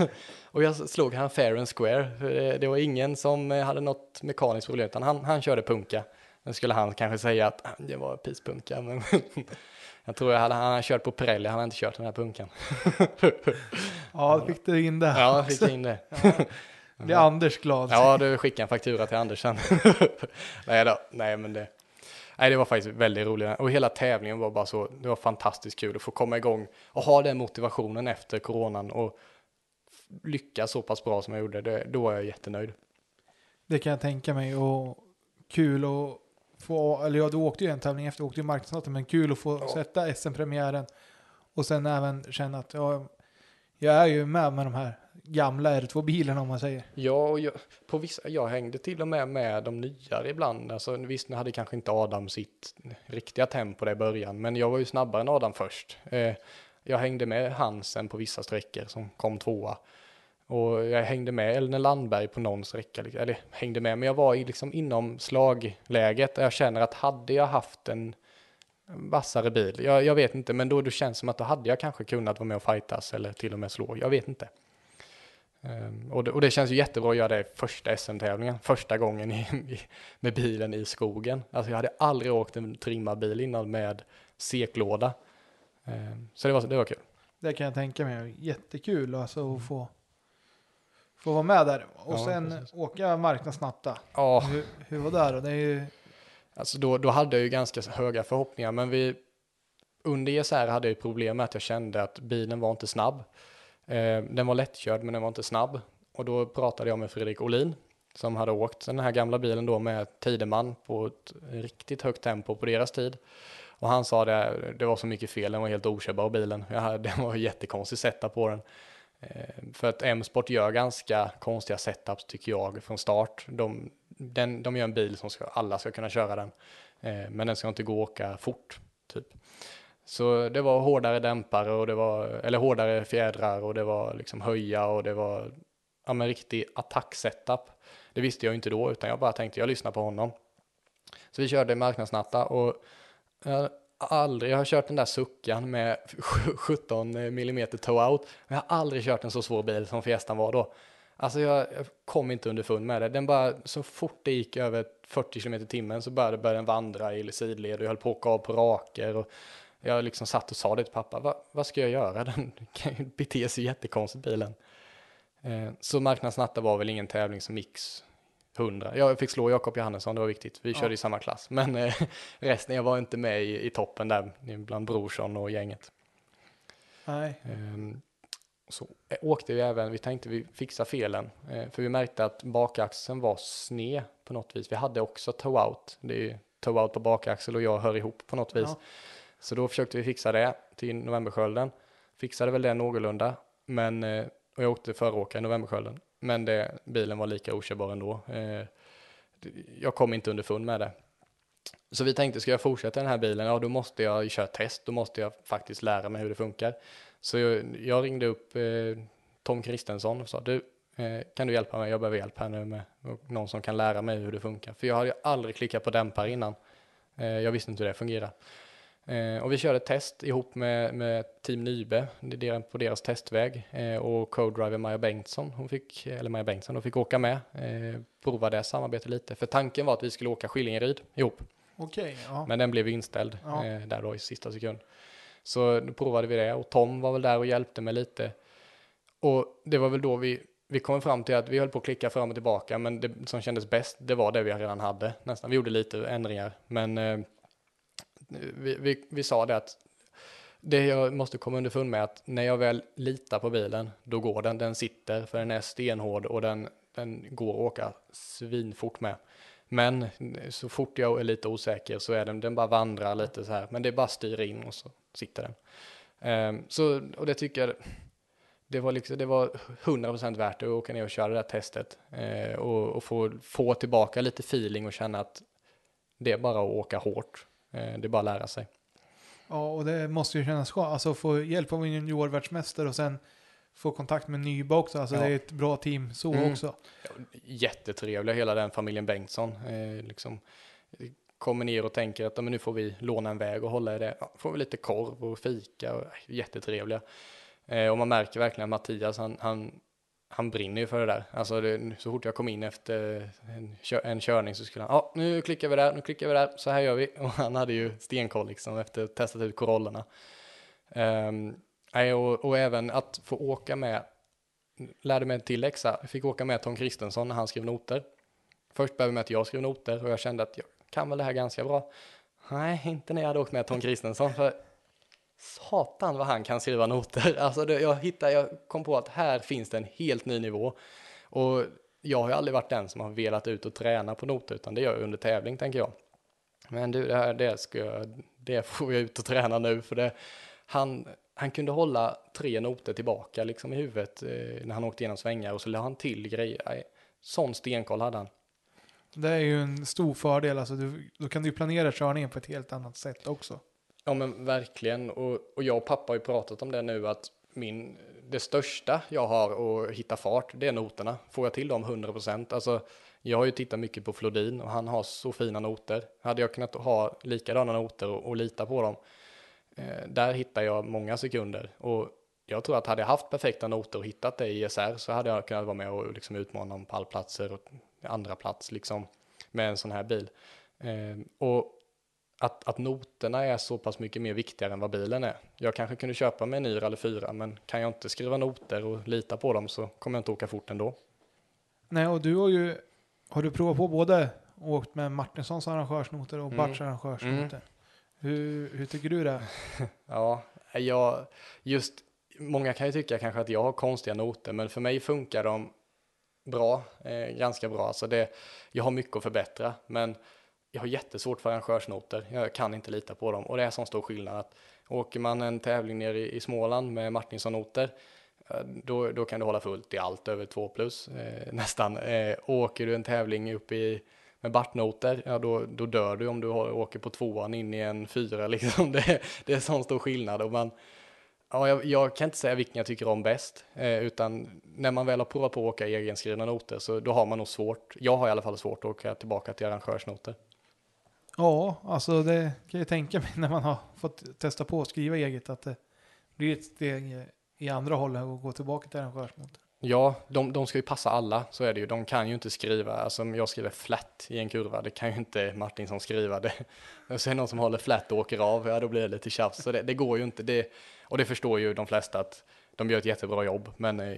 Och jag slog han fair and square. Det, det var ingen som hade något mekaniskt problem, utan han, han körde punka. Nu skulle han kanske säga att det var pispunka, men jag tror jag hade, han hade kört på Pirelli, han hade inte kört den här punkan. ja, fick du in det. Ja, fick in det. ja. Blir Anders glad. Ja, du skickar en faktura till Anders sen. nej då, nej men det. Nej, det var faktiskt väldigt roligt och hela tävlingen var bara så. Det var fantastiskt kul att få komma igång och ha den motivationen efter coronan och lyckas så pass bra som jag gjorde. Det, då var jag jättenöjd. Det kan jag tänka mig och kul att få, eller ja, du åkte ju en tävling efter, åkte ju marknadsnatten, men kul att få ja. sätta SM-premiären och sen även känna att ja, jag är ju med med de här gamla R2-bilarna om man säger. Ja, och jag, på vissa, jag hängde till och med med de nyare ibland. Alltså, visst, nu hade kanske inte Adam sitt riktiga tempo där i början, men jag var ju snabbare än Adam först. Eh, jag hängde med Hansen på vissa sträckor som kom tvåa. Och jag hängde med Elner Landberg på någon sträcka, liksom, eller hängde med, men jag var liksom inom slagläget. Jag känner att hade jag haft en vassare bil, jag, jag vet inte, men då det känns som att då hade jag kanske kunnat vara med och fightas eller till och med slå, jag vet inte. Um, och, det, och, det, känns ju jättebra att göra det första SM-tävlingen, första gången i, i, med bilen i skogen. Alltså jag hade aldrig åkt en trimmad bil innan med seklåda. Um, så det var, det var kul. Det kan jag tänka mig, jättekul alltså att få få vara med där. Och ja, sen precis. åka marknadsnatta. Ja. Hur, hur var det då? Det är ju... Alltså då, då hade jag ju ganska höga förhoppningar, men vi under ESR hade jag problem med att jag kände att bilen var inte snabb. Eh, den var lättkörd, men den var inte snabb. Och då pratade jag med Fredrik Olin som hade åkt den här gamla bilen då med Tideman på ett riktigt högt tempo på deras tid. Och han sa det, det var så mycket fel, den var helt okörbar bilen. Jag hade, den var jättekonstig setup på den. Eh, för att M-sport gör ganska konstiga setups tycker jag från start. De, den, de gör en bil som ska, alla ska kunna köra den. Eh, men den ska inte gå och åka fort, typ. Så det var hårdare dämpare och det var, eller hårdare fjädrar och det var liksom höja och det var ja, men riktig attack-setup. Det visste jag inte då, utan jag bara tänkte jag lyssnar på honom. Så vi körde marknadsnatta och jag aldrig, jag har kört den där suckan med 17 mm toe-out, men jag har aldrig kört en så svår bil som Fiestan var då. Alltså jag, jag kom inte underfund med det. Den bara, så fort det gick över 40 km i timmen så började, började den vandra i sidled och jag höll på att åka av på raker. Och jag liksom satt och sa det till pappa, Va, vad ska jag göra? Den kan ju bete sig jättekonstigt bilen. Eh, så marknadsnatta var väl ingen tävling som gick 100. Jag fick slå Jakob Johannesson, det var viktigt. Vi körde i samma klass. Men eh, resten, jag var inte med i, i toppen där bland Brorsson och gänget. Nej. Um, så eh, åkte vi även, vi tänkte vi fixa felen, eh, för vi märkte att bakaxeln var sned på något vis. Vi hade också toe-out, det är ju toe-out på bakaxel och jag hör ihop på något vis. Ja. Så då försökte vi fixa det till novemberskölden. Fixade väl det någorlunda, men eh, och jag åkte föråkare i Novemberskölden. Men det, bilen var lika okörbar ändå. Eh, jag kom inte underfund med det. Så vi tänkte, ska jag fortsätta den här bilen, ja då måste jag köra test, då måste jag faktiskt lära mig hur det funkar. Så jag, jag ringde upp eh, Tom Kristensson och sa, du, eh, kan du hjälpa mig, jag behöver hjälp här nu med någon som kan lära mig hur det funkar. För jag hade aldrig klickat på dämpare innan. Eh, jag visste inte hur det fungerar. Eh, och vi körde ett test ihop med, med Team Nybe på deras testväg eh, och co-driver Maja Bengtsson, hon fick, eller Maja Bengtsson, hon fick åka med, eh, prova det samarbetet lite. För tanken var att vi skulle åka Skillingeryd ihop. Okej, ja. Men den blev inställd Ja. eh, där då i sista sekund. Så då provade vi det och Tom var väl där och hjälpte mig lite. Och det var väl då vi, vi kom fram till att vi höll på att klicka fram och tillbaka, men det som kändes bäst, det var det vi redan hade nästan. Vi gjorde lite ändringar, men eh, vi, vi, vi sa det att det jag måste komma underfund med är att när jag väl litar på bilen, då går den. Den sitter för den är stenhård och den, den går att åka svinfort med. Men så fort jag är lite osäker så är den, den bara vandrar lite så här. Men det är bara styr in och så sitter den. Um, så, och det tycker jag, det var, liksom, det var 100% värt att åka ner och köra det där testet. uh, och och få, få tillbaka lite feeling och känna att det är bara att åka hårt. Eh, det är bara att lära sig. Ja, och det måste ju kännas skönt. Alltså få hjälp av en juniorvärldsmästare och sen få kontakt med Nyba också. Alltså Ja. det är ett bra team så Mm. också. jättetrevliga, hela den familjen Bengtsson. Eh, liksom, kommer ner och tänker att men nu får vi låna en väg och hålla i det. Ja, får vi lite korv och fika och eh, jättetrevliga. Eh, och man märker verkligen att Mattias, han, han, han brinner ju för det där. Alltså det, så fort jag kom in efter en, en körning så skulle han, ja nu klickar vi där, nu klickar vi där, så här gör vi. Och han hade ju stenkoll liksom efter att ha testat ut korollerna. Um, ehm, och, och även att få åka med lärde mig en till läxa. Jag fick åka med Tom Kristensson när han skrev noter. Först började med att jag skrev noter och jag kände att jag kan väl det här ganska bra. Nej, inte när jag hade åkt med Tom Kristensson. För satan vad han kan skriva noter. Alltså det, jag, hittade, jag kom på att här finns det en helt ny nivå. Och jag har ju aldrig varit den som har velat ut och träna på noter, utan det gör jag under tävling tänker jag. Men du, det här det ska jag, det får jag ut och träna nu, för det, han, han kunde hålla tre noter tillbaka liksom i huvudet eh, när han åkte igenom svängar och så lade han till grejer. Sån stenkoll hade han. Det är ju en stor fördel. Alltså du, då kan du ju planera körningen på ett helt annat sätt också. Ja men verkligen, och, och jag och pappa har ju pratat om det nu att min, det största jag har att hitta fart, det är noterna. Får jag till dem 100 procent? alltså jag har ju tittat mycket på Flodin och han har så fina noter. Hade jag kunnat ha likadana noter och, och lita på dem, eh, där hittar jag många sekunder. Och jag tror att hade jag haft perfekta noter och hittat det i SR så hade jag kunnat vara med och liksom utmana om pallplatser och andra plats liksom med en sån här bil. Eh, och att, att noterna är så pass mycket mer viktigare än vad bilen är. Jag kanske kunde köpa mig en ny Rally 4, men kan jag inte skriva noter och lita på dem så kommer jag inte åka fort ändå. Nej, och du har ju, har du provat på både åkt med Martinssons arrangörsnoter och Mm. Barts arrangörsnoter? Hur, hur tycker du det? Ja, jag, just, många kan ju tycka kanske att jag har konstiga noter, men för mig funkar de bra, eh, ganska bra. Alltså det, jag har mycket att förbättra, men jag har jättesvårt för arrangörsnoter. Jag kan inte lita på dem och det är sån stor skillnad att åker man en tävling nere i, i Småland med Martinsson-noter, eh, då, då kan du hålla fullt i allt över 2 plus eh, nästan. Eh, åker du en tävling uppe i med Bartnoter, ja då, då dör du om du har, åker på tvåan in i en fyra liksom. Det, det är sån stor skillnad och man, ja, jag, jag kan inte säga vilken jag tycker om bäst, eh, utan när man väl har provat på att åka egenskrivna noter så då har man nog svårt, jag har i alla fall svårt att åka tillbaka till arrangörsnoter. Ja, alltså det kan jag tänka mig när man har fått testa på att skriva eget att det blir ett steg i andra hållet och gå tillbaka till arrangörsnoter. Ja, de, de ska ju passa alla, så är det ju. De kan ju inte skriva, alltså om jag skriver flat i en kurva, det kan ju inte Martinsson skriva. Det, och så är det någon som håller flat och åker av, ja då blir det lite tjafs. Så det, det går ju inte, det, och det förstår ju de flesta att de gör ett jättebra jobb, men eh,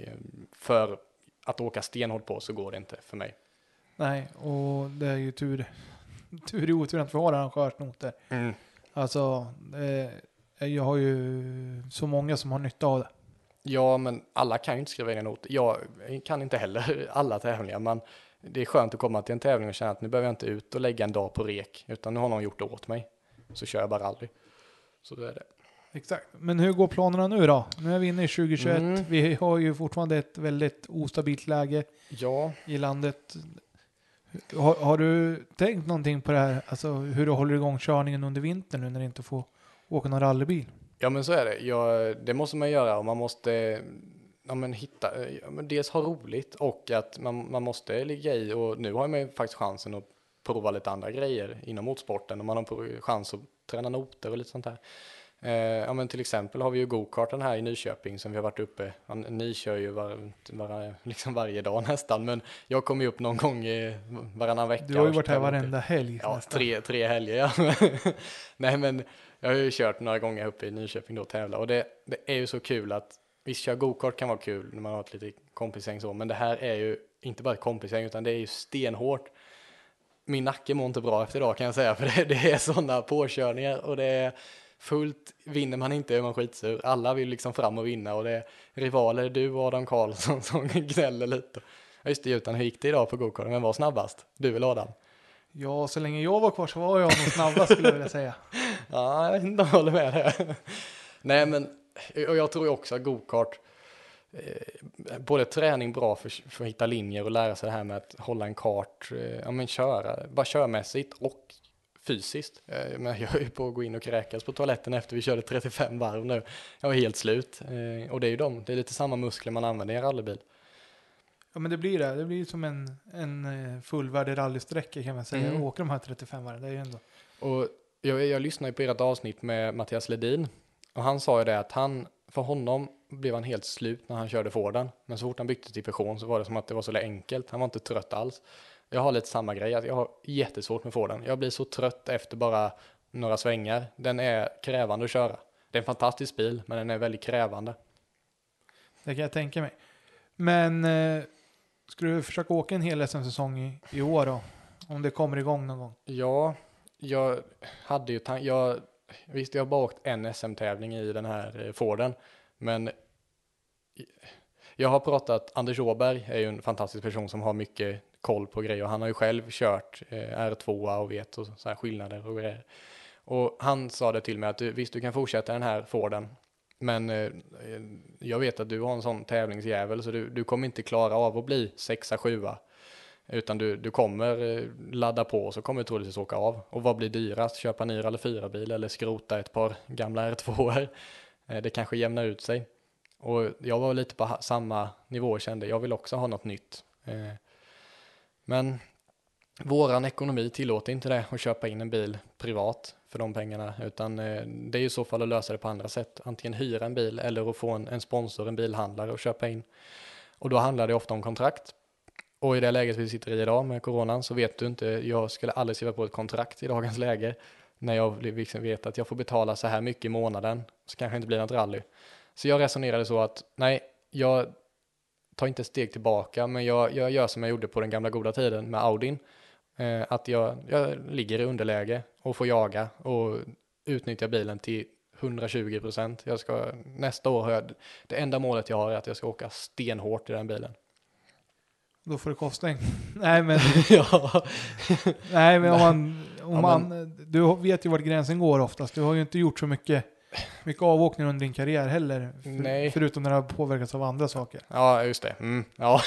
för att åka stenhårt på så går det inte för mig. Nej, och det är ju tur, tur i otur att vi har arrangörsnoter. Alltså, eh, jag har ju så många som har nytta av det. Ja, men alla kan ju inte skriva egna noter. Jag kan inte heller alla tävlingar, men det är skönt att komma till en tävling och känna att nu behöver jag inte ut och lägga en dag på rek, utan nu har någon gjort det åt mig. Så kör jag bara rally. Så då är det. Exakt. Men hur går planerna nu då? Nu är vi inne i 2021. Mm. Vi har ju fortfarande ett väldigt ostabilt läge Ja, i landet. Har, har du tänkt någonting på det här? Alltså hur du håller igång körningen under vintern nu när du inte får åka någon rallybil? Ja men så är det. Ja, det måste man göra och man måste ja, men hitta, ja, men dels ha roligt och att man, man måste ligga i och nu har man ju faktiskt chansen att prova lite andra grejer inom motorsporten och man har chans att träna noter och lite sånt där. Eh, ja men till exempel har vi ju gokarten här i Nyköping som vi har varit uppe, ni kör ju var, var, liksom varje dag nästan men jag kommer ju upp någon gång i varannan vecka. Du har ju varit här varenda helg Ja, nästan. tre, tre helger ja. Nej men jag har ju kört några gånger uppe i Nyköping då och tävla och det, det är ju så kul att visst kör gokart kan vara kul när man har ett litet kompisgäng så men det här är ju inte bara ett kompisgäng utan det är ju stenhårt. Min nacke mår inte bra efter idag kan jag säga för det, det är sådana påkörningar och det är fullt, vinner man inte är man skitsur. Alla vill liksom fram och vinna och det är rivaler, du och Adam Karlsson som gnäller lite. Ja, Just det, utan hur gick det idag på gokarten? Vem var snabbast? Du eller Adam? Ja, så länge jag var kvar så var jag nog snabbast skulle jag vilja säga. Ja, jag inte håller med där. Nej, men och jag tror ju också att gokart, eh, både träning bra för, för att hitta linjer och lära sig det här med att hålla en kart, eh, ja men köra, bara körmässigt och fysiskt. Eh, men jag är ju på att gå in och kräkas på toaletten efter vi körde 35 varv nu. Jag var helt slut. Eh, och det är ju de, det är lite samma muskler man använder i en rallybil. Ja, men det blir det. Det blir som en, en eh, fullvärdig rallysträcka kan man säga. Mm. Och åka de här 35 varven. Det är ju ändå. Och jag, jag lyssnade ju på ert avsnitt med Mattias Ledin och han sa ju det att han, för honom blev han helt slut när han körde Forden. Men så fort han bytte till version så var det som att det var så enkelt. Han var inte trött alls. Jag har lite samma grej, jag har jättesvårt med Forden. Jag blir så trött efter bara några svängar. Den är krävande att köra. Det är en fantastisk bil, men den är väldigt krävande. Det kan jag tänka mig. Men eh, ska du försöka åka en hel SM-säsong i, i år då? Om det kommer igång någon gång. Ja, jag hade ju jag Visst, jag har bara åkt en SM-tävling i den här eh, Forden, men jag har pratat, Anders Åberg är ju en fantastisk person som har mycket koll på grejer och han har ju själv kört eh, R2 och vet och så här skillnader och grejer. Och han sa det till mig att visst, du kan fortsätta den här Forden, men eh, eh, jag vet att du har en sån tävlingsjävel så du, du kommer inte klara av att bli sexa, sjua. Utan du, du kommer eh, ladda på och så kommer du troligtvis åka av. Och vad blir dyrast? Köpa en ny Rally 4-bil eller skrota ett par gamla R2? Eh, Det kanske jämnar ut sig. Och jag var lite på samma nivå och kände jag vill också ha något nytt. Eh, men våran ekonomi tillåter inte det att köpa in en bil privat för de pengarna utan eh, det är i så fall att lösa det på andra sätt. Antingen hyra en bil eller att få en, en sponsor, en bilhandlare och köpa in. Och då handlar det ofta om kontrakt. Och i det läget vi sitter i idag med coronan så vet du inte, jag skulle aldrig skriva på ett kontrakt i dagens läge när jag liksom vet att jag får betala så här mycket i månaden så kanske det inte blir något rally. Så jag resonerade så att nej, jag tar inte ett steg tillbaka men jag, jag gör som jag gjorde på den gamla goda tiden med Audin. Eh, att jag, jag ligger i underläge och får jaga och utnyttja bilen till 120 procent. Jag ska, nästa år har jag, det enda målet jag har är att jag ska åka stenhårt i den bilen. Då får det kosta en. Nej men, ja. nej, men om man, om Ja, man du vet ju vart gränsen går oftast. Du har ju inte gjort så mycket, mycket avåkningar under din karriär heller. För, Nej. Förutom när det har påverkats av andra saker. Ja, just det. Mm, ja,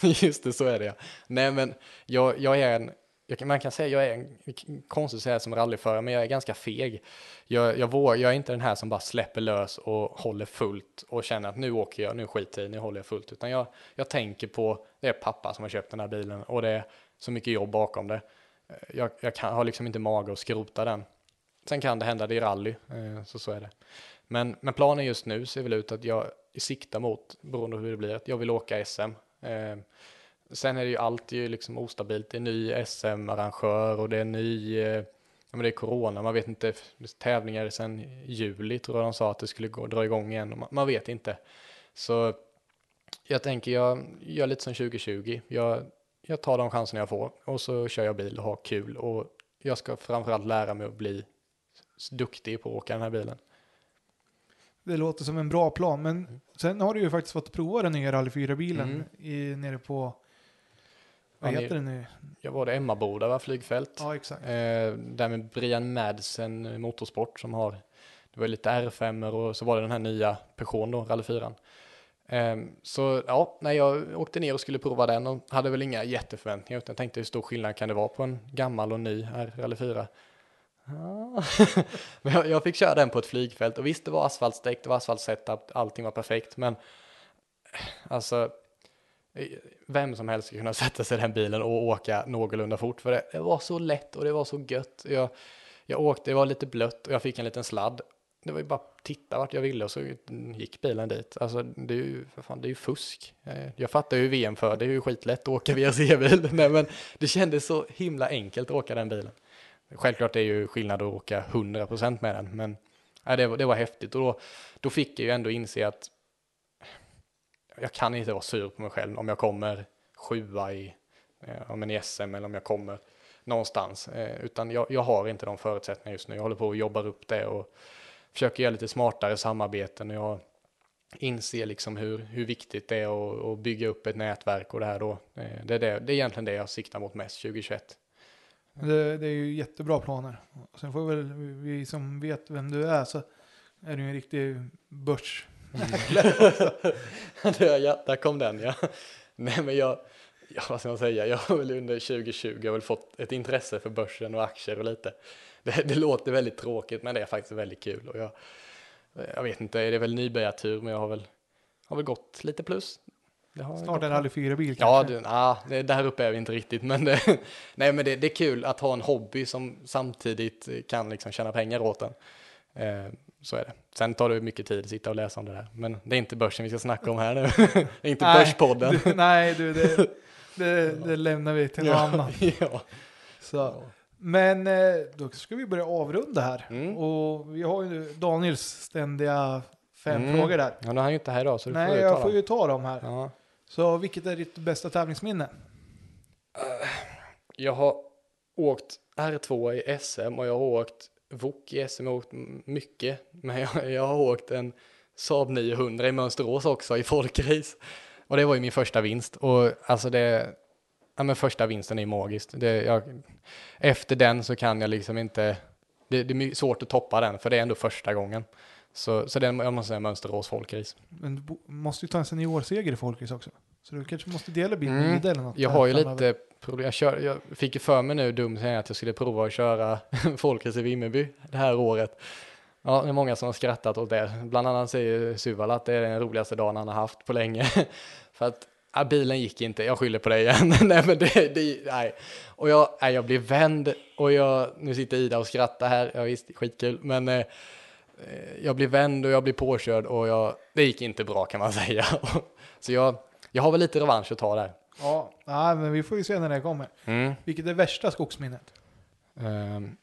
just det, så är det. Nej, men jag, jag är en, jag, man kan säga jag är en, konstigt att säga som rallyförare, men jag är ganska feg. Jag, jag, vågar, jag är inte den här som bara släpper lös och håller fullt och känner att nu åker jag, nu skiter jag i, nu håller jag fullt. Utan jag, jag tänker på, det är pappa som har köpt den här bilen och det är så mycket jobb bakom det. Jag, jag kan, har liksom inte mage att skrota den. Sen kan det hända, det är rally, eh, så så är det. Men, men planen just nu ser väl ut att jag siktar mot, beroende på hur det blir, att jag vill åka SM. Eh, sen är det ju alltid liksom ostabilt, det är ny SM-arrangör och det är ny, eh, ja men det är corona, man vet inte, tävlingar sen juli tror jag de sa att det skulle gå, dra igång igen, och man, man vet inte. Så jag tänker, jag gör lite som 2020, jag, jag tar de chanserna jag får och så kör jag bil och har kul och jag ska framförallt lära mig att bli duktig på att åka den här bilen. Det låter som en bra plan. Men Mm. sen har du ju faktiskt fått prova den nya Rally 4-bilen Mm. i, nere på, vad Ja, heter det nu? Jag var det Emmaboda va, flygfält. Ja, exakt. Eh, där med Brian Madsen Motorsport som har det var lite R5 och så var det den här nya Peugeot då, Rally 4. Um, så ja, när jag åkte ner och skulle prova den och hade väl inga jätteförväntningar utan tänkte hur stor skillnad kan det vara på en gammal och ny här Rally 4. Ja. Ah. men jag, jag, fick köra den på ett flygfält och visst det var asfaltsträck, det var asfaltsetup, allting var perfekt men eh, alltså eh, vem som helst skulle kunna sätta sig i den bilen och åka någorlunda fort för det, det var så lätt och det var så gött. Jag, jag åkte, det var lite blött och jag fick en liten sladd. Det var ju bara att titta vart jag ville och så gick bilen dit. Alltså det är ju, för fan, det är ju fusk. Eh, jag fattar ju VM för det är ju skitlätt att åka VRC-bil. Nej men det kändes så himla enkelt att åka den bilen. Självklart är det ju skillnad att åka 100% med den men ja, det, var, det var häftigt och då, då fick jag ju ändå inse att jag kan inte vara sur på mig själv om jag kommer sjua i, eh, i SM eller om jag kommer någonstans. Eh, utan jag, jag har inte de förutsättningarna just nu. Jag håller på och jobbar upp det och försöker göra lite smartare samarbeten. Och jag inser liksom hur, hur viktigt det är att, att bygga upp ett nätverk och det här då. Eh, det är, det, det är egentligen det jag siktar mot mest 2021. Det, det är ju jättebra planer. Sen får väl vi som vet vem du är så är du en riktig börs ja, där kom den ja. Nej men jag, ja, vad ska man säga, jag har väl under 2020 väl fått ett intresse för börsen och aktier och lite. Det, det låter väldigt tråkigt men det är faktiskt väldigt kul och jag, jag vet inte, är det väl nybörjartur men jag har väl, har väl gått lite plus. Snart en rally 4-bil Ja, det, nah, det, där uppe är vi inte riktigt men det, nej men det, det, är kul att ha en hobby som samtidigt kan liksom tjäna pengar åt den. Eh, så är det. Sen tar det mycket tid att sitta och läsa om det där. Men det är inte börsen vi ska snacka om här nu. det är inte nej, Börspodden. Du, nej, du, det, det, det lämnar vi till någon ja, annan. Ja. Så. Men eh, då ska vi börja avrunda här. Mm. Och vi har ju Daniels ständiga fem mm. frågor där. Ja, nu är han ju inte här idag. Så Nej, jag får ju ta dem här. Ja. Så vilket är ditt bästa tävlingsminne? Eh, jag har åkt R2 i SM och jag har åkt VOK i SM har åkt mycket, men jag, jag har åkt en Saab 900 i Mönsterås också i folkrace. Och det var ju min första vinst och alltså det, ja men första vinsten är magiskt. Det, jag, efter den så kan jag liksom inte, det, det, är svårt att toppa den för det är ändå första gången. Så, så den, jag måste säga Mönsterås folkrace. Men du måste ju ta en seniorseger i folkrace också. Så du kanske måste dela bil med mm. eller något. Jag har ju lite problem. Jag, kör, jag fick ju för mig nu dumt att jag skulle prova att köra Folkrace i Vimmerby det här året. Ja, det är många som har skrattat åt det. Bland annat säger Suval att det är den roligaste dagen han har haft på länge. för att ja, bilen gick inte, jag skyller på det igen. nej, men det, det, nej. Och jag, nej, jag blev vänd och jag, nu sitter Ida och skrattar här, ja visst, skitkul, men eh, jag blir vänd och jag blir påkörd och jag, det gick inte bra kan man säga. Så jag, jag har väl lite revansch att ta där. Ja, nej, men vi får ju se när det kommer. Mm. Vilket är värsta skogsminnet? Um,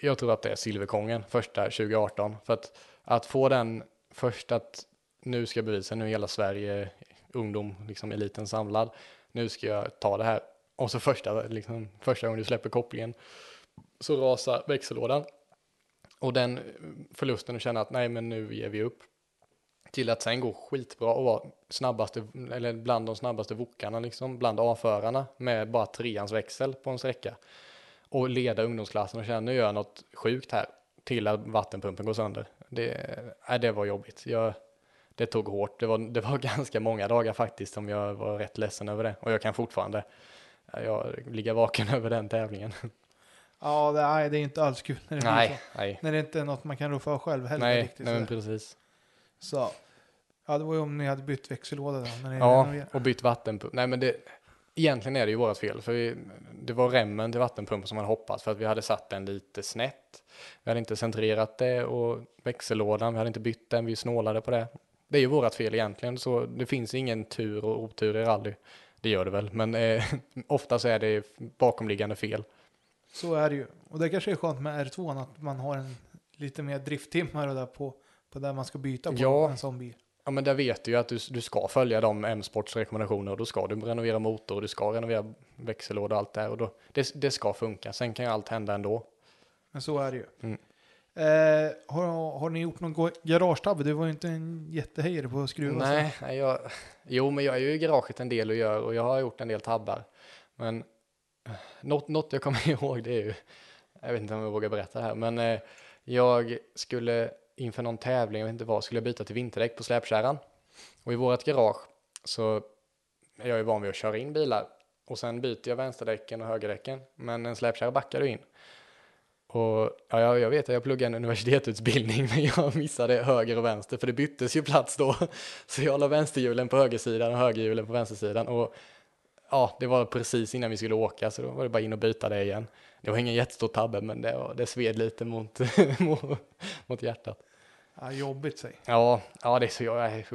jag tror att det är Silverkongen, första 2018. För att, att få den först att nu ska jag bevisa, nu är hela Sverige ungdom, liksom eliten samlad. Nu ska jag ta det här. Och så första, liksom, första gången du släpper kopplingen så rasar växellådan. Och den eh, förlusten och känna att nej men nu ger vi upp till att sen gå skitbra och vara snabbaste, eller bland de snabbaste vokarna liksom, bland avförarna med bara treans växel på en sträcka. Och leda ungdomsklassen och känna nu gör jag något sjukt här till att vattenpumpen går sönder. Det, äh, det var jobbigt. Jag, det tog hårt. Det var, det var ganska många dagar faktiskt som jag var rätt ledsen över det. Och jag kan fortfarande jag ligga vaken över den tävlingen. Ja, det, nej, det är inte alls kul när det, nej, nej. när det inte är något man kan rå för själv heller. Nej, riktigt, nej men precis. Så. Ja, det var ju om ni hade bytt växellåda då. När ni ja, och bytt vattenpump. Nej, men det, egentligen är det ju vårt fel. För vi, det var remmen till vattenpumpen som man hoppats för att vi hade satt den lite snett. Vi hade inte centrerat det och växellådan, vi hade inte bytt den, vi snålade på det. Det är ju vårt fel egentligen, så det finns ingen tur och otur i rally. Det gör det väl, men eh, ofta så är det bakomliggande fel. Så är det ju. Och det kanske är skönt med R2 att man har en lite mer drifttimmar där på på där man ska byta på ja. en sån bil. Ja, men där vet du ju att du, du ska följa de M-sports rekommendationer och då ska du renovera motor och du ska renovera växellåda och allt det här och då, det, det ska funka. Sen kan ju allt hända ändå. Men så är det ju. Mm. Eh, har, har ni gjort någon garagetabbe? Du var ju inte en jättehejare på att skruva. Nej, nej jag, jo, men jag är ju i garaget en del och gör och jag har gjort en del tabbar. Men något, något jag kommer ihåg det är ju, jag vet inte om jag vågar berätta det här, men eh, Jag skulle inför någon tävling, jag vet inte vad, skulle jag byta till vinterdäck på släpkärran. Och i vårt garage så är jag ju van vid att köra in bilar och sen byter jag vänsterdäcken och högerdäcken. Men en släpkärra backar du in. Och ja, jag, jag vet att jag pluggade en universitetsutbildning men jag missade höger och vänster för det byttes ju plats då. Så jag la vänsterhjulen på högersidan och högerhjulen på vänstersidan. Och ja, det var precis innan vi skulle åka så då var det bara in och byta det igen. Det var ingen jättestor tabbe men det, var, det sved lite mot, mot, hjärtat. Ja, jobbigt säg. Ja, ja det är så jag, nej,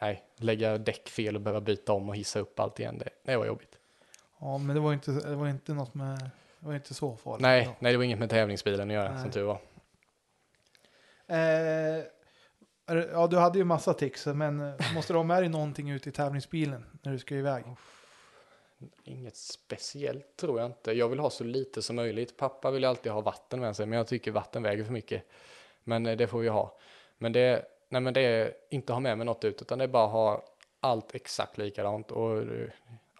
nej, lägga däck fel och behöva byta om och hissa upp allt igen, det, det var jobbigt. Ja, men det var inte, det var inte något med, det var inte så farligt. Nej, Ja. nej, det var inget med tävlingsbilen att göra, Nej. som tur var. Eh, ja, du hade ju massa tics, men måste du ha med dig någonting ut i tävlingsbilen när du ska iväg? Inget speciellt tror jag inte. Jag vill ha så lite som möjligt. Pappa vill ju alltid ha vatten med sig, men jag tycker vatten väger för mycket. Men eh, det får vi ha. Men det, nej, men det är inte ha med mig något ut, utan det är bara ha allt exakt likadant. Och eh,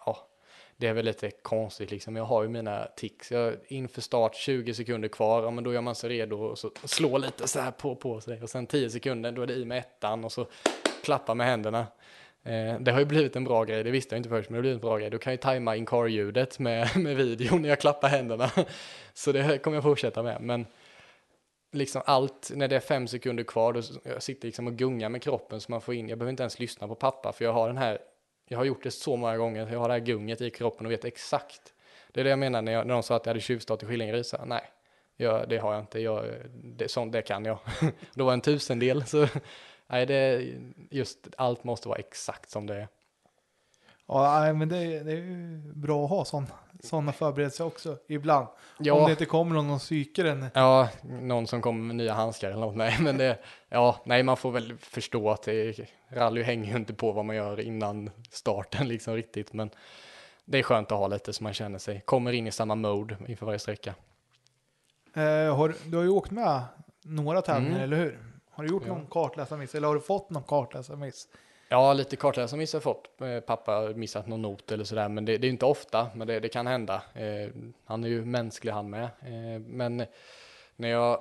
ja, det är väl lite konstigt liksom. Jag har ju mina tics. Jag, inför start 20 sekunder kvar, ja, men då gör man sig redo och så slår lite så här på, på sig. Och sen 10 sekunder, då är det i med ettan och så klappa med händerna. Eh, det har ju blivit en bra grej, det visste jag inte först, men det har blivit en bra grej. Du kan ju tajma in-car-ljudet med, med videon när jag klappar händerna. Så det kommer jag fortsätta med. Men liksom allt, när det är fem sekunder kvar, då jag sitter liksom och gungar med kroppen så man får in, jag behöver inte ens lyssna på pappa, för jag har den här, jag har gjort det så många gånger, jag har det här gunget i kroppen och vet exakt. Det är det jag menar när, jag, när de sa att jag hade tjuvstart i Skillingaryd, så nej, jag, det har jag inte, jag, det, sånt, det kan jag. då var en tusendel, så nej, det, just allt måste vara exakt som det är. Ja, men det, är- det är ju bra att ha sådana förberedelser också ibland. Om Ja. det inte kommer någon och psyker en. Ja, någon som kommer med nya handskar eller något. Nej, men det, ja, nej, man får väl förstå att det, rally hänger ju inte på vad man gör innan starten liksom riktigt. Men det är skönt att ha lite så man känner sig, kommer in i samma mode inför varje sträcka. Eh, har, du har ju åkt med några tävlingar, Mm. eller hur? Har du gjort Ja. någon kartläsarmiss, eller har du fått någon kartläsarmiss? Ja, lite kartläsarmiss har jag fått. Eh, Pappa har missat någon not eller sådär, men det, det är inte ofta, men det, det kan hända. Eh, han är ju mänsklig han med. Eh, men när jag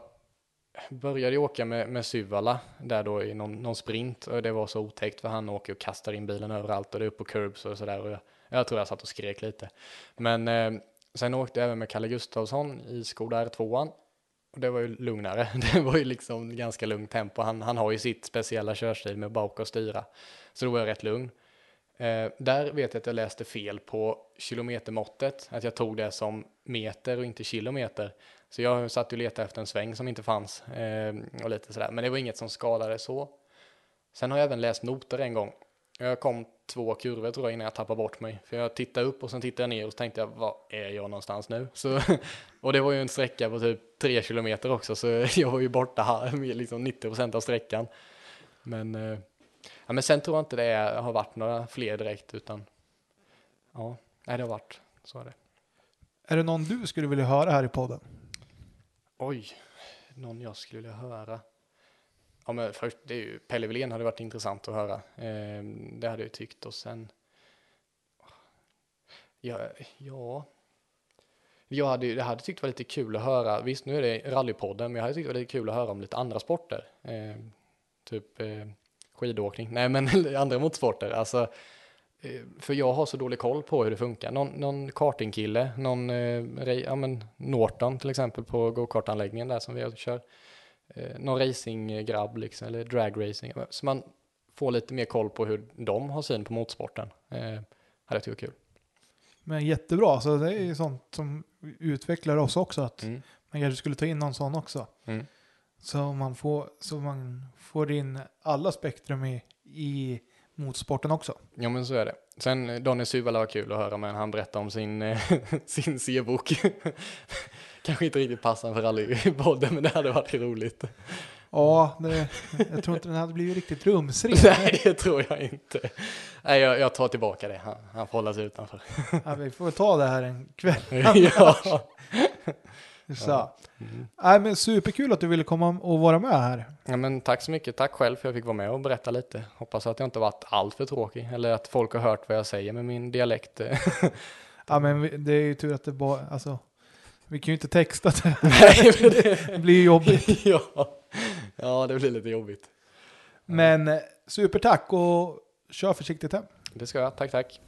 började åka med, med Syvala där då i någon, någon sprint och det var så otäckt för han åker och kastar in bilen överallt och det är upp på curbs och sådär och jag, jag tror jag satt och skrek lite. Men eh, sen åkte jag även med Kalle Gustafsson i Skoda R2 och det var ju lugnare. Det var ju liksom ganska lugnt tempo. Han, han har ju sitt speciella körstil med bak och styra. Så då var jag rätt lugn. Eh, där vet jag att jag läste fel på kilometermåttet. Att jag tog det som meter och inte kilometer. Så jag satt och letade efter en sväng som inte fanns. Eh, och lite sådär. Men det var inget som skadade så. Sen har jag även läst noter en gång. Jag kom två kurvor tror jag innan jag tappade bort mig. För jag tittade upp och sen tittade jag ner och så tänkte jag, var är jag någonstans nu? Så, och det var ju en sträcka på typ tre kilometer också, så jag var ju borta här, med liksom 90% av sträckan. Men, eh, ja, men sen tror jag inte det är, har varit några fler direkt, utan ja, nej, det har varit, så är det. Är det någon du skulle vilja höra här i podden? Oj, någon jag skulle vilja höra. Ja, men först, det är ju, Pelle Wilén hade varit intressant att höra. Eh, det hade jag tyckt och sen. Ja, ja. Jag hade, jag hade tyckt det var lite kul att höra. Visst, nu är det rallypodden, men jag hade tyckt det var lite kul att höra om lite andra sporter. Eh, typ eh, skidåkning. Nej, men andra motorsporter. Alltså, eh, för jag har så dålig koll på hur det funkar. Någon, någon kartingkille, någon, eh, ja men Norton till exempel på go-kartanläggningen där som vi kör. Eh, någon racinggrabb liksom, eller dragracing. Så man får lite mer koll på hur de har syn på motorsporten. Eh, hade jag tyckt kul. Men jättebra, så det är ju sånt som utvecklar oss också. Att Mm. man kanske skulle ta in någon sån också. Mm. Så man får, så man får in alla spektrum i, i motorsporten också. Ja men så är det. Sen eh, Daniel Suvala var kul att höra men han berättade om sin, eh, sin C-bok. Kanske inte riktigt passande för rallypodden men det hade varit roligt. Ja, det, jag tror inte den hade blivit riktigt rumsren. Nej det tror jag inte. Nej jag, jag tar tillbaka det, han, han får hålla sig utanför. Ja, vi får ta det här en kväll. ja. Så. Mm. Nej, men superkul att du ville komma och vara med här. ja men tack så mycket, tack själv för att jag fick vara med och berätta lite. Hoppas att jag inte varit allt för tråkig eller att folk har hört vad jag säger med min dialekt. Ja, men det är ju tur att det bara, alltså, Vi kan ju inte texta det. Nej, men det, Det blir ju jobbigt. ja. ja, det blir lite jobbigt. Men eh, supertack och kör försiktigt hem. Det ska jag. Tack, tack.